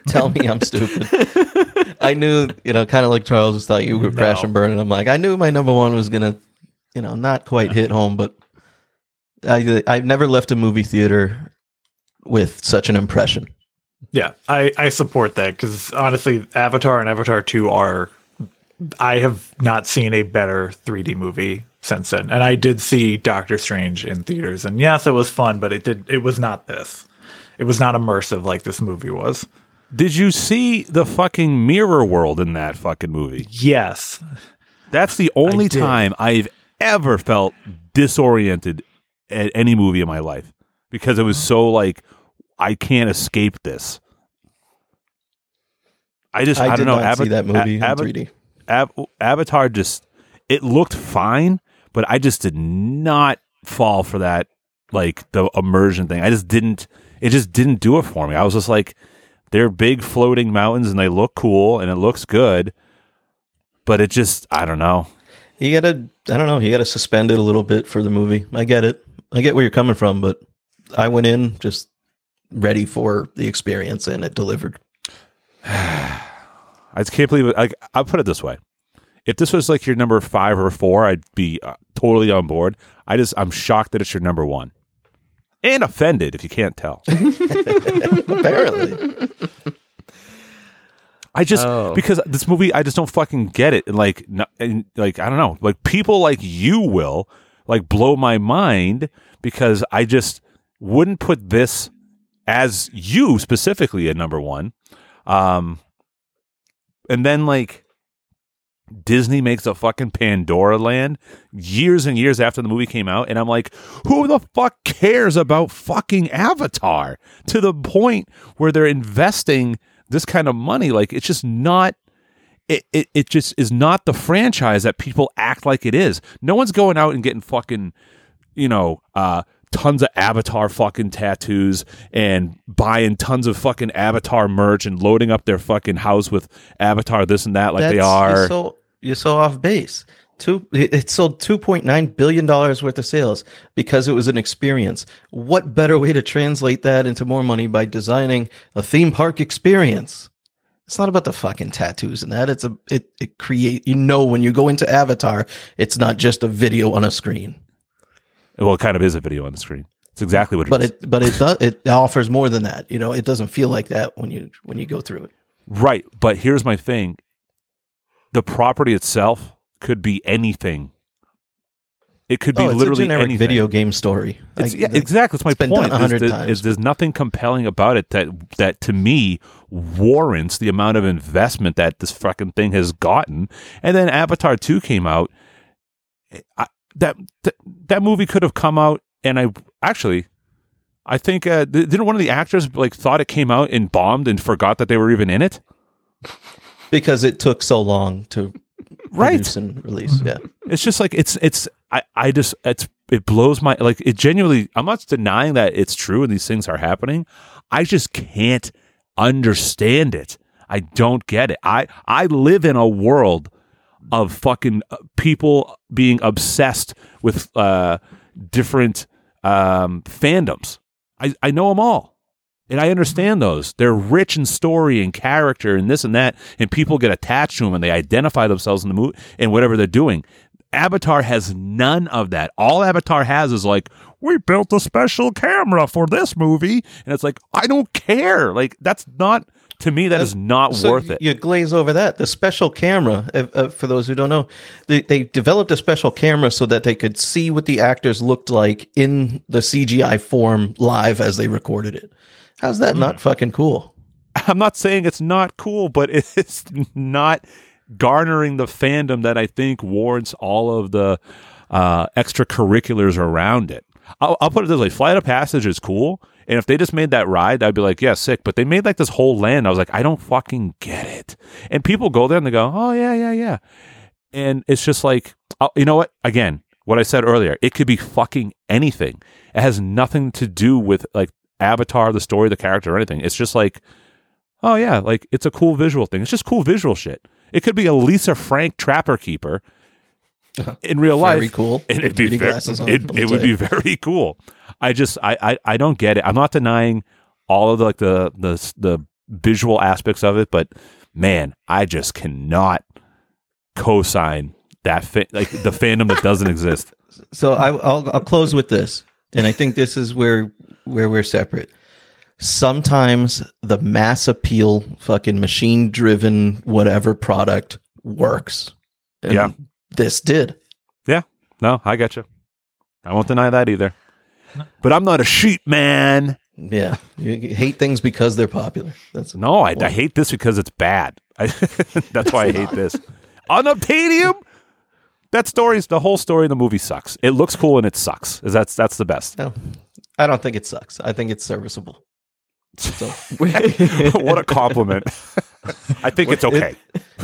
Tell me I'm stupid. I knew, you know, kind of like Charles just thought you were crash and burn, and I'm like, I knew my number one was gonna, you know, not quite hit home, but I I've never left a movie theater with such an impression. Yeah, I, I support that because honestly, Avatar and Avatar 2 are. I have not seen a better 3D movie since then. And I did see Doctor Strange in theaters. And yes, it was fun, but it did it was not this. It was not immersive like this movie was. Did you see the fucking mirror world in that fucking movie? Yes. That's the only did. time I've ever felt disoriented at any movie in my life because it was so like I can't escape this. I just I, I, don't know. Ava- see that movie Ava- in 3D. Av- Avatar just it looked fine, but I just did not fall for that like the immersion thing. I just didn't. It just didn't do it for me. I was just like, they're big floating mountains and they look cool and it looks good, but it just I don't know. You gotta, I don't know, you gotta suspend it a little bit for the movie. I get it. I get where you're coming from, but I went in just ready for the experience and it delivered. I just can't believe it. Like I'll put it this way: if this was like your number five or four, I'd be uh, totally on board. I just I'm shocked that it's your number one, and offended if you can't tell. Apparently. I just Oh. because this movie, I just don't fucking get it. And like, no, and like I don't know, like people like you will like blow my mind because I just wouldn't put this as you specifically at number one. Um, and then like Disney makes a fucking Pandora land years and years after the movie came out, and I'm like, who the fuck cares about fucking Avatar to the point where they're investing this kind of money? Like, it's just not. It, it, it just is not the franchise that people act like it is. No one's going out and getting fucking, you know, uh, tons of Avatar fucking tattoos and buying tons of fucking Avatar merch and loading up their fucking house with Avatar this and that like they are. You're so, you're so off base. Two, it sold two point nine billion dollars worth of sales because it was an experience. What better way to translate that into more money by designing a theme park experience? It's not about the fucking tattoos and that. It's a it it create. You know when you go into Avatar, it's not just a video on a screen, Well, it kind of is a video on the screen. It's exactly what it but is. it but it does it offers more than that. You know, it doesn't feel like that when you when you go through it. Right. But here's my thing the property itself could be anything. It could be Oh, literally a generic anything. video game story. It's, Like, yeah, the- exactly. That's my point. is times. is there's nothing compelling about it that that to me warrants the amount of investment that this fucking thing has gotten. And then Avatar two came out. I, that, that that movie could have come out, and I actually. I think uh, didn't one of the actors like thought it came out and bombed and forgot that they were even in it? because it took so long to Right. and release. Yeah. it's just like it's it's I, I just it's it blows my like it genuinely i'm not denying that it's true and these things are happening i just can't understand it i don't get it i i live in a world of fucking uh, people being obsessed with uh different um fandoms i i know them all and I understand those. They're rich in story and character and this and that, and people get attached to them and they identify themselves in the movie and whatever they're doing. Avatar has none of that. All Avatar has is like, we built a special camera for this movie, and it's like, I don't care. Like that's not to me. That is not So worth it. You glaze over that. The special camera, uh, uh, for those who don't know, they, they developed a special camera so that they could see what the actors looked like in the CGI form live as they recorded it. How's that Hmm. not fucking cool? I'm not saying it's not cool, but it's not garnering the fandom that I think warrants all of the uh, extracurriculars around it. I'll, I'll put it this way: Flight of Passage is cool, and if they just made that ride, I'd be like, yeah, sick. But they made like this whole land. I was like, I don't fucking get it. And people go there and they go, oh yeah, yeah, yeah, and it's just like, oh, you know what? Again, what I said earlier, it could be fucking anything. It has nothing to do with like Avatar, the story, the character, or anything. It's just like oh yeah, like it's a cool visual thing. It's just cool visual shit. It could be a Lisa Frank trapper keeper in real life. Very cool. And it'd be very, it, it would be very cool. I just I, I I don't get it. I'm not denying all of the, like the the the visual aspects of it, but man, I just cannot co-sign that fa- like the fandom that doesn't exist. So I, I'll I'll close with this, and I think this is where where we're separate. Sometimes the mass appeal, fucking machine driven, whatever product works. And Yeah. this did. Yeah, no, I got you. I won't deny that either. But I'm not a sheep man. Yeah, you hate things because they're popular. That's No, I, I hate this because it's bad. I, that's why I hate this. Unobtainium. That story's the whole story in the movie sucks. It looks cool and it sucks. Is that's that's the best. no. I don't think it sucks. I think it's serviceable. So what a compliment. I think it's okay.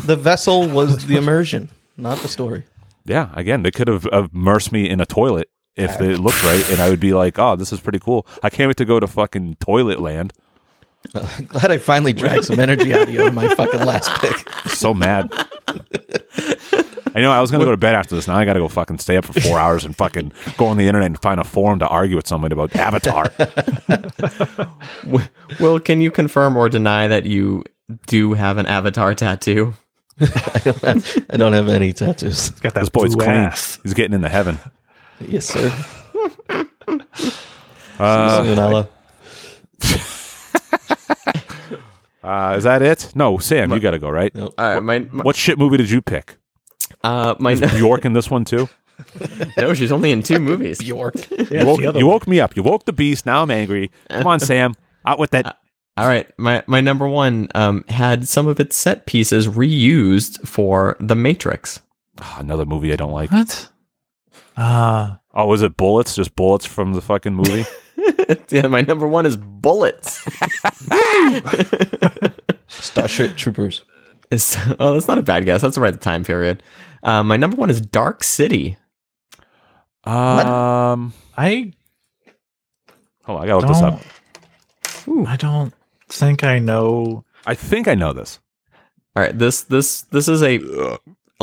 the vessel was the immersion, not the story. yeah, again, they could have immersed me in a toilet if it looked right, and I would be like, "Oh, this is pretty cool." I can't wait to go to fucking Toilet Land. I'm glad I finally dragged some energy out of you on my fucking last pick. So mad. I know I was gonna go to bed after this. Now I gotta go fucking stay up for four hours and fucking go on the internet and find a forum to argue with somebody about Avatar. Will, can you confirm or deny that you do have an avatar tattoo? I don't have, I don't have any tattoos. Got that this boy's blue clean. ass. He's getting into heaven. Yes, sir. Uh, uh, is that it? No, Sam, you got to go, right? All right, my, my, What shit movie did you pick? uh, my Bjork in this one too? no, she's only in two movies. Bjork. You woke, you woke me up. You woke the beast. Now I'm angry. Come on, Sam. Out with that. All right, my my number one um, had some of its set pieces reused for The Matrix. Ah, another movie I don't like. What? Uh, Oh, was it bullets? Just bullets from the fucking movie? yeah, my number one is Bullets. Starship Troopers. It's, oh, that's not a bad guess. That's right the right time period. Uh, my number one is Dark City. um, I hold on, I gotta look this up. don't. I don't think I know. I think I know this. All right, this this this is a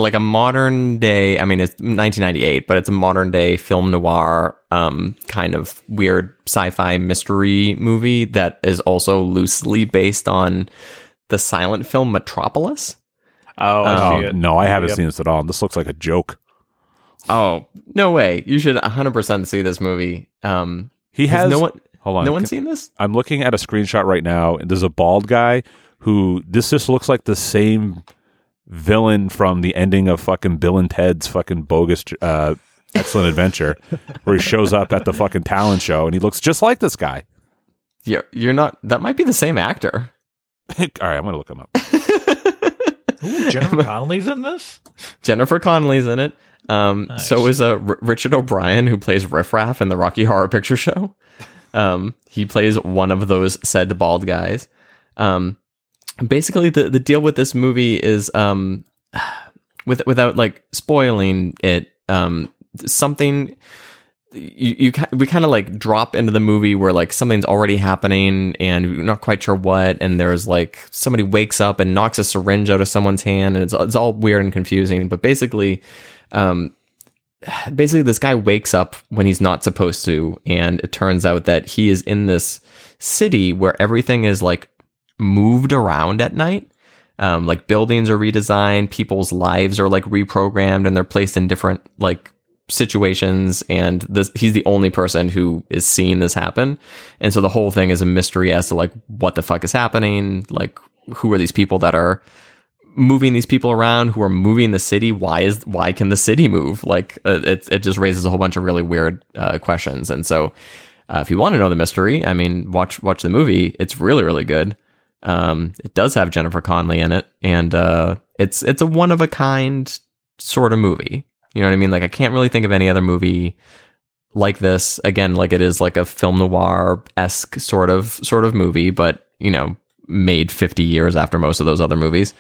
like a modern day. I mean, it's 1998, but it's a modern day film noir, um, kind of weird sci-fi mystery movie that is also loosely based on the silent film Metropolis. Oh, I see it. no, I haven't Yep. seen this at all. This looks like a joke. Oh no way! You should 100 percent see this movie. Um, He has has no one. Hold on. No one's seen this. I'm looking at a screenshot right now, and there's a bald guy who this just looks like the same villain from the ending of fucking Bill and Ted's fucking bogus uh, Excellent Adventure, where he shows up at the fucking talent show and he looks just like this guy. You're, you're not. That might be the same actor. All right, I'm gonna look him up. Ooh, Jennifer Connelly's in this. Jennifer Connelly's in it. Um, Nice. So is uh, R- Richard O'Brien, who plays Riff Raff in the Rocky Horror Picture Show. Um, he plays one of those said bald guys. Um, basically, the, the deal with this movie is, um, with, without like spoiling it, um, something you, you we kind of like drop into the movie where like something's already happening and you're not quite sure what and there's like somebody wakes up and knocks a syringe out of someone's hand and it's, it's all weird and confusing but basically um basically this guy wakes up when he's not supposed to and it turns out that he is in this city where everything is like moved around at night. Um, like buildings are redesigned people's lives are like reprogrammed and they're placed in different like situations and this he's the only person who is seeing this happen. And so the whole thing is a mystery as to like what the fuck is happening like who are these people that are moving these people around who are moving the city why is why can the city move? Like uh, it, it just raises a whole bunch of really weird uh, questions. And so uh, if you want to know the mystery i mean watch watch the movie. It's really really good um, it does have jennifer connelly in it and uh, it's it's a one of a kind sort of movie. You know what i mean? Like i can't really think of any other movie like this. Again like it is like a film noir esque sort of sort of movie but you know made 50 years after most of those other movies.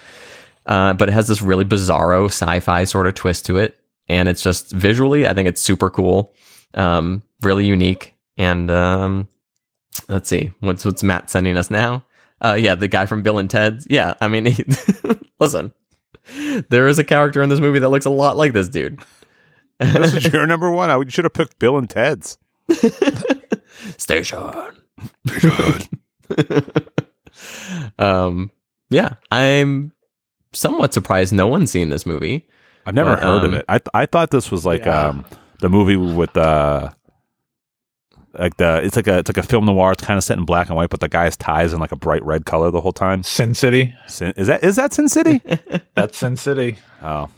Uh, but it has this really bizarro sci-fi sort of twist to it and it's just visually i think it's super cool um, really unique and um, let's see. What's what's matt sending us now uh, yeah the guy from bill and Ted's. yeah i mean he, listen there is a character in this movie that looks a lot like this dude This is your number one. I would- should have picked Bill and Ted's. station um yeah i'm somewhat surprised no one's seen this movie I've never But, heard of um, it. I th- I thought this was like Yeah. um the movie with uh like the it's like a it's like a film noir. It's kind of set in black and white, but the guy's ties in like a bright red color the whole time. Sin City. Sin, is that is that Sin City? That's Sin City. oh,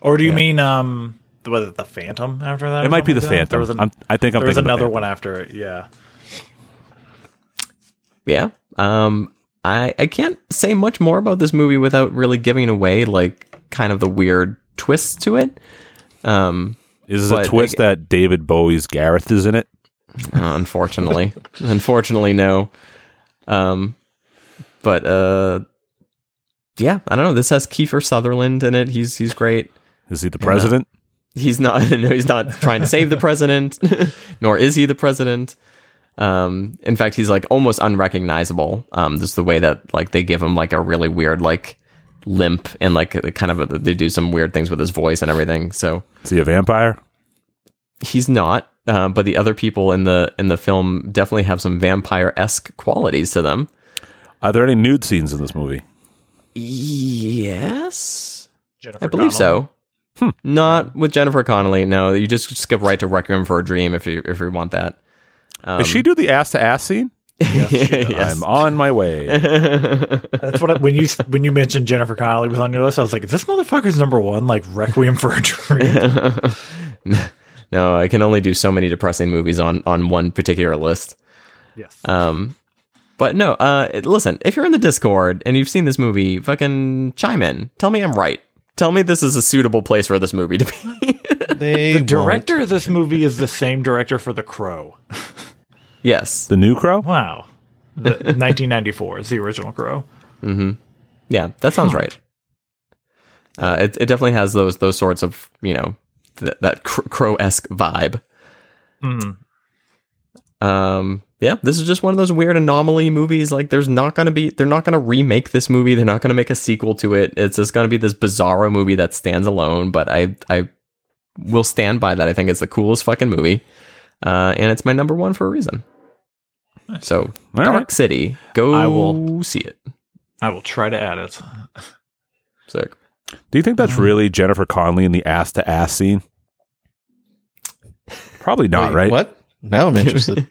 Or do you Yeah. mean um was it the Phantom after that? it might be the something like that? There Phantom. was, an, I'm, I think I'm there was thinking the another one after it. Yeah. yeah um i i can't say much more about this movie without really giving away like kind of the weird twists to it um Is it a twist ag- that David Bowie's Jareth is in it? Uh, unfortunately, unfortunately, no. Um, but uh, yeah, I don't know. This has Kiefer Sutherland in it. He's he's great. Is he the president? He's not. No, he's not trying to save the president, nor is he the president. Um, in fact, he's like almost unrecognizable. Um, just the way that like they give him like a really weird like limp and like kind of a, they do some weird things with his voice and everything. So Is he a vampire? he's not. Uh, but the other people in the in the film definitely have some vampire esque qualities to them. Are there any nude scenes in this movie? Yes, Jennifer I believe Connelly. so. Not with Jennifer Connelly. No, you just skip right to Requiem for a Dream if you if you want that. Um, Does she do the ass to ass scene? yes. I'm on my way. That's what I, when you when you mentioned Jennifer Connelly was on your list, I was like, is this motherfucker's number one? Like Requiem for a Dream. no, I can only do so many depressing movies on on one particular list. yes. Um, but no, uh, listen, if you're in the Discord and you've seen this movie, fucking chime in. Tell me I'm right. Tell me this is a suitable place for this movie to be. They the won't. director of this movie is the same director for The Crow. yes. The new crow? Wow. The 1994 is the original Crow. Yeah, that sounds right. Uh, it it definitely has those those sorts of you know th- that cr- crow esque vibe. Mm. Um, yeah, this is just one of those weird anomaly movies. Like, there's not gonna be, they're not gonna remake this movie. They're not gonna make a sequel to it. It's just gonna be this bizarro movie that stands alone. But I, I will stand by that. I think it's the coolest fucking movie, uh, and it's my number one for a reason. So, All Dark right. City, go I will- see it. I will try to add it. Sick. Do you think that's really Jennifer Connelly in the ass to ass scene? Probably not, Wait, right? What? Now I'm interested.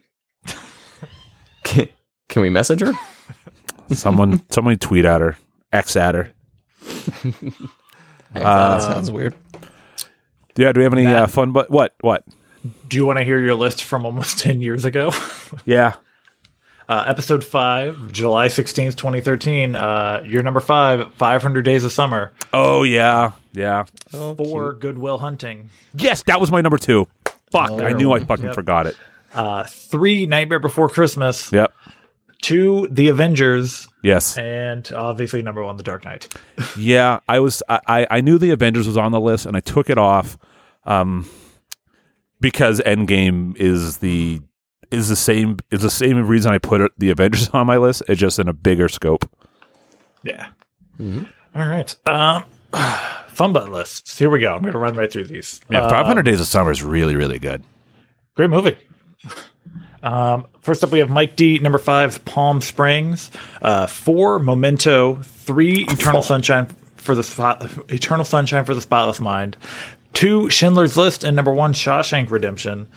Can, can we message her? Someone, someone tweet at her, X at her. that sounds weird. Yeah. Do we have any uh, fun? But what? What? Do you want to hear your list from almost 10 years ago? Yeah. Uh, episode 5, July 16th, 2013. Uh, your number 5, 500 Days of Summer. Oh yeah. Yeah. 4, Goodwill Hunting. Yes, that was my number two. Fuck, I knew I fucking Yep. forgot it. Uh, 3, Nightmare Before Christmas. Yep. 2, The Avengers. Yes. And obviously, number 1, The Dark Knight. Yeah, I was. I, I I knew the Avengers was on the list, and I took it off, um, because Endgame is the is the same is the same reason I put the Avengers on my list. It's just in a bigger scope. Yeah. All right. Um, fun butt lists. Here we go. I'm going to run right through these. Yeah, Uh, 500 Days of Summer is really really good. Great movie. Um, first up, we have Mike D, number five, Palm Springs. Uh, four, Memento. Three, Eternal Sunshine for the spot, Eternal Sunshine for the Spotless Mind. Two, Schindler's List, and number one, Shawshank Redemption.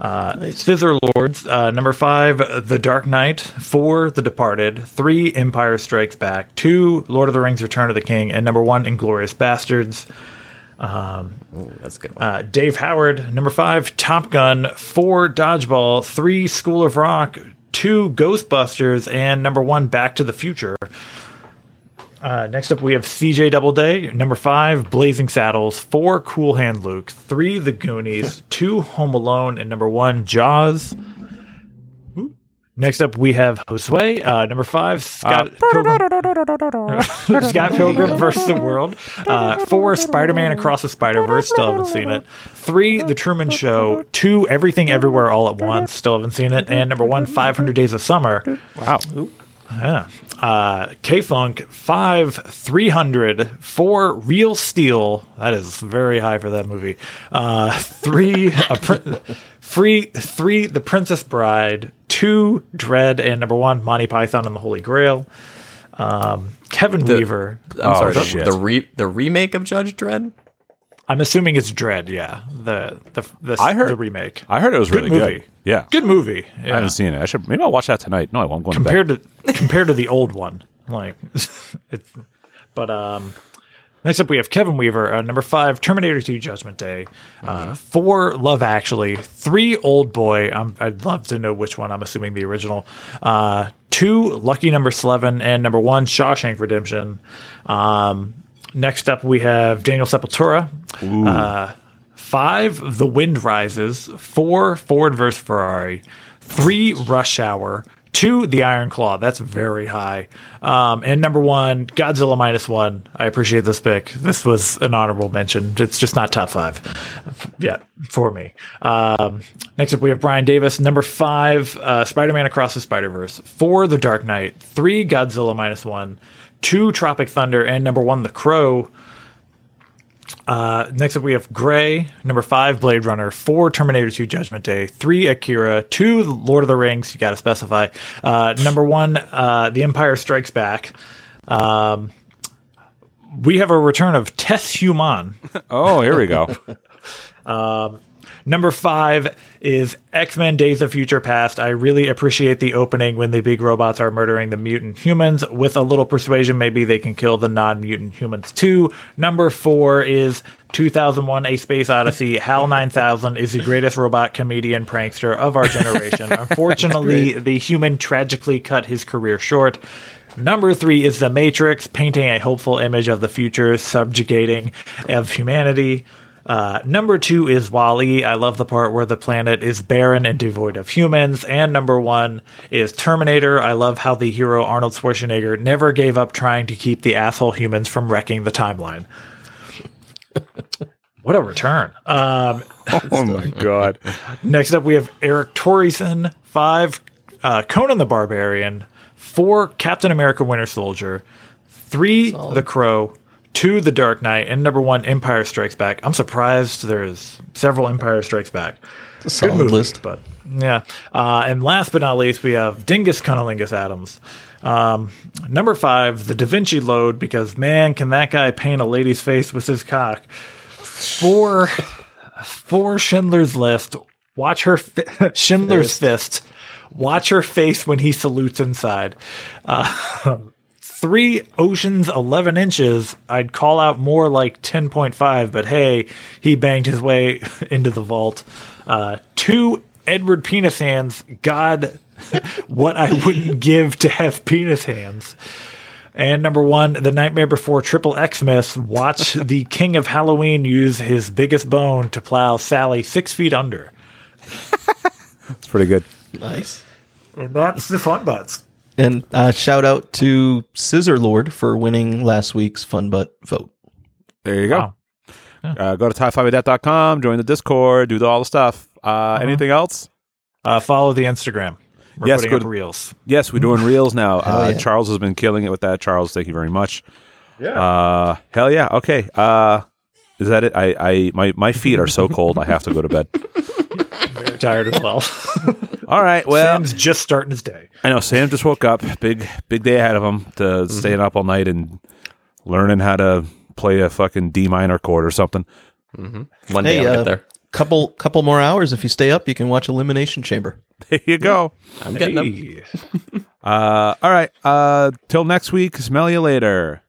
Uh, Scissor Lords, uh, number five, The Dark Knight. Four, The Departed. Three, Empire Strikes Back. Two, Lord of the Rings: Return of the King, and number one, Inglourious Basterds. Ooh, that's a good one. Uh, Dave Howard, number five, Top Gun, four, Dodgeball, three, School of Rock, two, Ghostbusters, and number one, Back to the Future. Uh, next up, we have CJ Doubleday, number five, Blazing Saddles, four, Cool Hand Luke, three, The Goonies, two, Home Alone, and number one, Jaws. Ooh. Next up, we have Josue, uh, number five, Scott Pilgrim, Scott Pilgrim versus the World. Uh, four, Spider Man Across the Spider Verse. Still haven't seen it. Three, The Truman Show. Two, Everything Everywhere All at Once. Still haven't seen it. And number one, 500 Days of Summer. Wow. Yeah. Uh, K Funk, five, 300. Four, Real Steel. That is very high for that movie. Uh, three, a prin- free, three, The Princess Bride. Two, Dredd. And number one, Monty Python and the Holy Grail. Um, Kevin Weaver. I'm oh, sorry. the- shit. The re- the remake of Judge Dredd. I'm assuming it's Dredd. Yeah, the the the, I heard- the remake. I heard it was Good really movie. good. Yeah. Good movie. I haven't seen it. I should maybe I'll watch that tonight. No, I won't go to bed. compared to compared to the old one. Like, it's, but um, next up we have Kevin Weaver, uh, number five, Terminator Two: Judgment Day, uh, four, Love Actually, three, Old Boy. Um, I'd love to know which one. I'm assuming the original. Uh, two, Lucky Number Slevin, and number one, Shawshank Redemption. Um, next up we have Daniel Sepultura. Uh, five, The Wind Rises. Four, Ford vs Ferrari. Three, Rush Hour. Two, The Iron Claw. That's very high. Um, and number one, Godzilla minus one. I appreciate this pick. This was an honorable mention. It's just not top five yet for me. Um, next up, we have Brian Davis. Number five, uh, Spider Man Across the Spider Verse. Four, The Dark Knight. Three, Godzilla minus one. Two, Tropic Thunder. And number one, The Crow. Uh, next up, we have Gray, number five, Blade Runner, four, Terminator 2, Judgment Day, three, Akira, two, Lord of the Rings, you got to specify. Uh, number one, uh, The Empire Strikes Back. Um, we have a return of Tess Human. Oh, here we go. Number five is X Men Days of Future Past. I really appreciate the opening when the big robots are murdering the mutant humans. With a little persuasion, maybe they can kill the non mutant humans too. Number four is 2001 A Space Odyssey. HAL 9000 is the greatest robot comedian prankster of our generation. Unfortunately, the human tragically cut his career short. Number three is The Matrix, painting a hopeful image of the future, subjugating of humanity. Uh, number two is WALL-E. I love the part where the planet is barren and devoid of humans. And number one is Terminator. I love how the hero Arnold Schwarzenegger never gave up trying to keep the asshole humans from wrecking the timeline. what a return. Um, oh my god. Next up, we have Eric Torreson, Five, uh, Conan the Barbarian. Four, Captain America Winter Soldier. Three, The Crow. Two, The Dark Knight. And number one, Empire Strikes Back. I'm surprised there's several Empire Strikes Back. a solid list. But yeah. Uh, and last but not least, we have Dingus Cunnilingus Adams. Um, number five, The Da Vinci Load, because man, can that guy paint a lady's face with his cock. Four, four Schindler's List. Watch her fi- Schindler's Fist. Watch her face when he salutes inside. Uh, three oceans 11 inches, I'd call out more like 10.5, but hey, he banged his way into the vault. Uh, two Edward penis hands. God, what I wouldn't give to have penis hands. And number one, the Nightmare Before Triple Xmas. Watch the King of Halloween use his biggest bone to plow Sally six feet under. It's pretty good. Nice. And that's the fun butts. And uh, shout out to Scissor Lord for winning last week's Fun Butt vote. There you go. Wow. Uh, go to top5adet.com, join the Discord, do the, all the stuff. Uh, Anything else? Uh, follow the Instagram. We're Yes, putting good. up reels. Yes, we're doing reels now. Uh, yeah. Charles has been killing it with that. Charles, thank you very much. Yeah. Uh, hell yeah. Okay. Uh, is that it? I, I, my, my feet are so cold. I have to go to bed. Very tired as well. All right. Well, Sam's just starting his day. I know Sam just woke up. Big, big day ahead of him to staying up all night and learning how to play a fucking D minor chord or something. Mm-hmm. One day Hey, I'll uh, get there. Couple couple more hours. If you stay up, you can watch Elimination Chamber. There you go. I'm getting them. Uh, all right. Uh, till next week. Smell you later.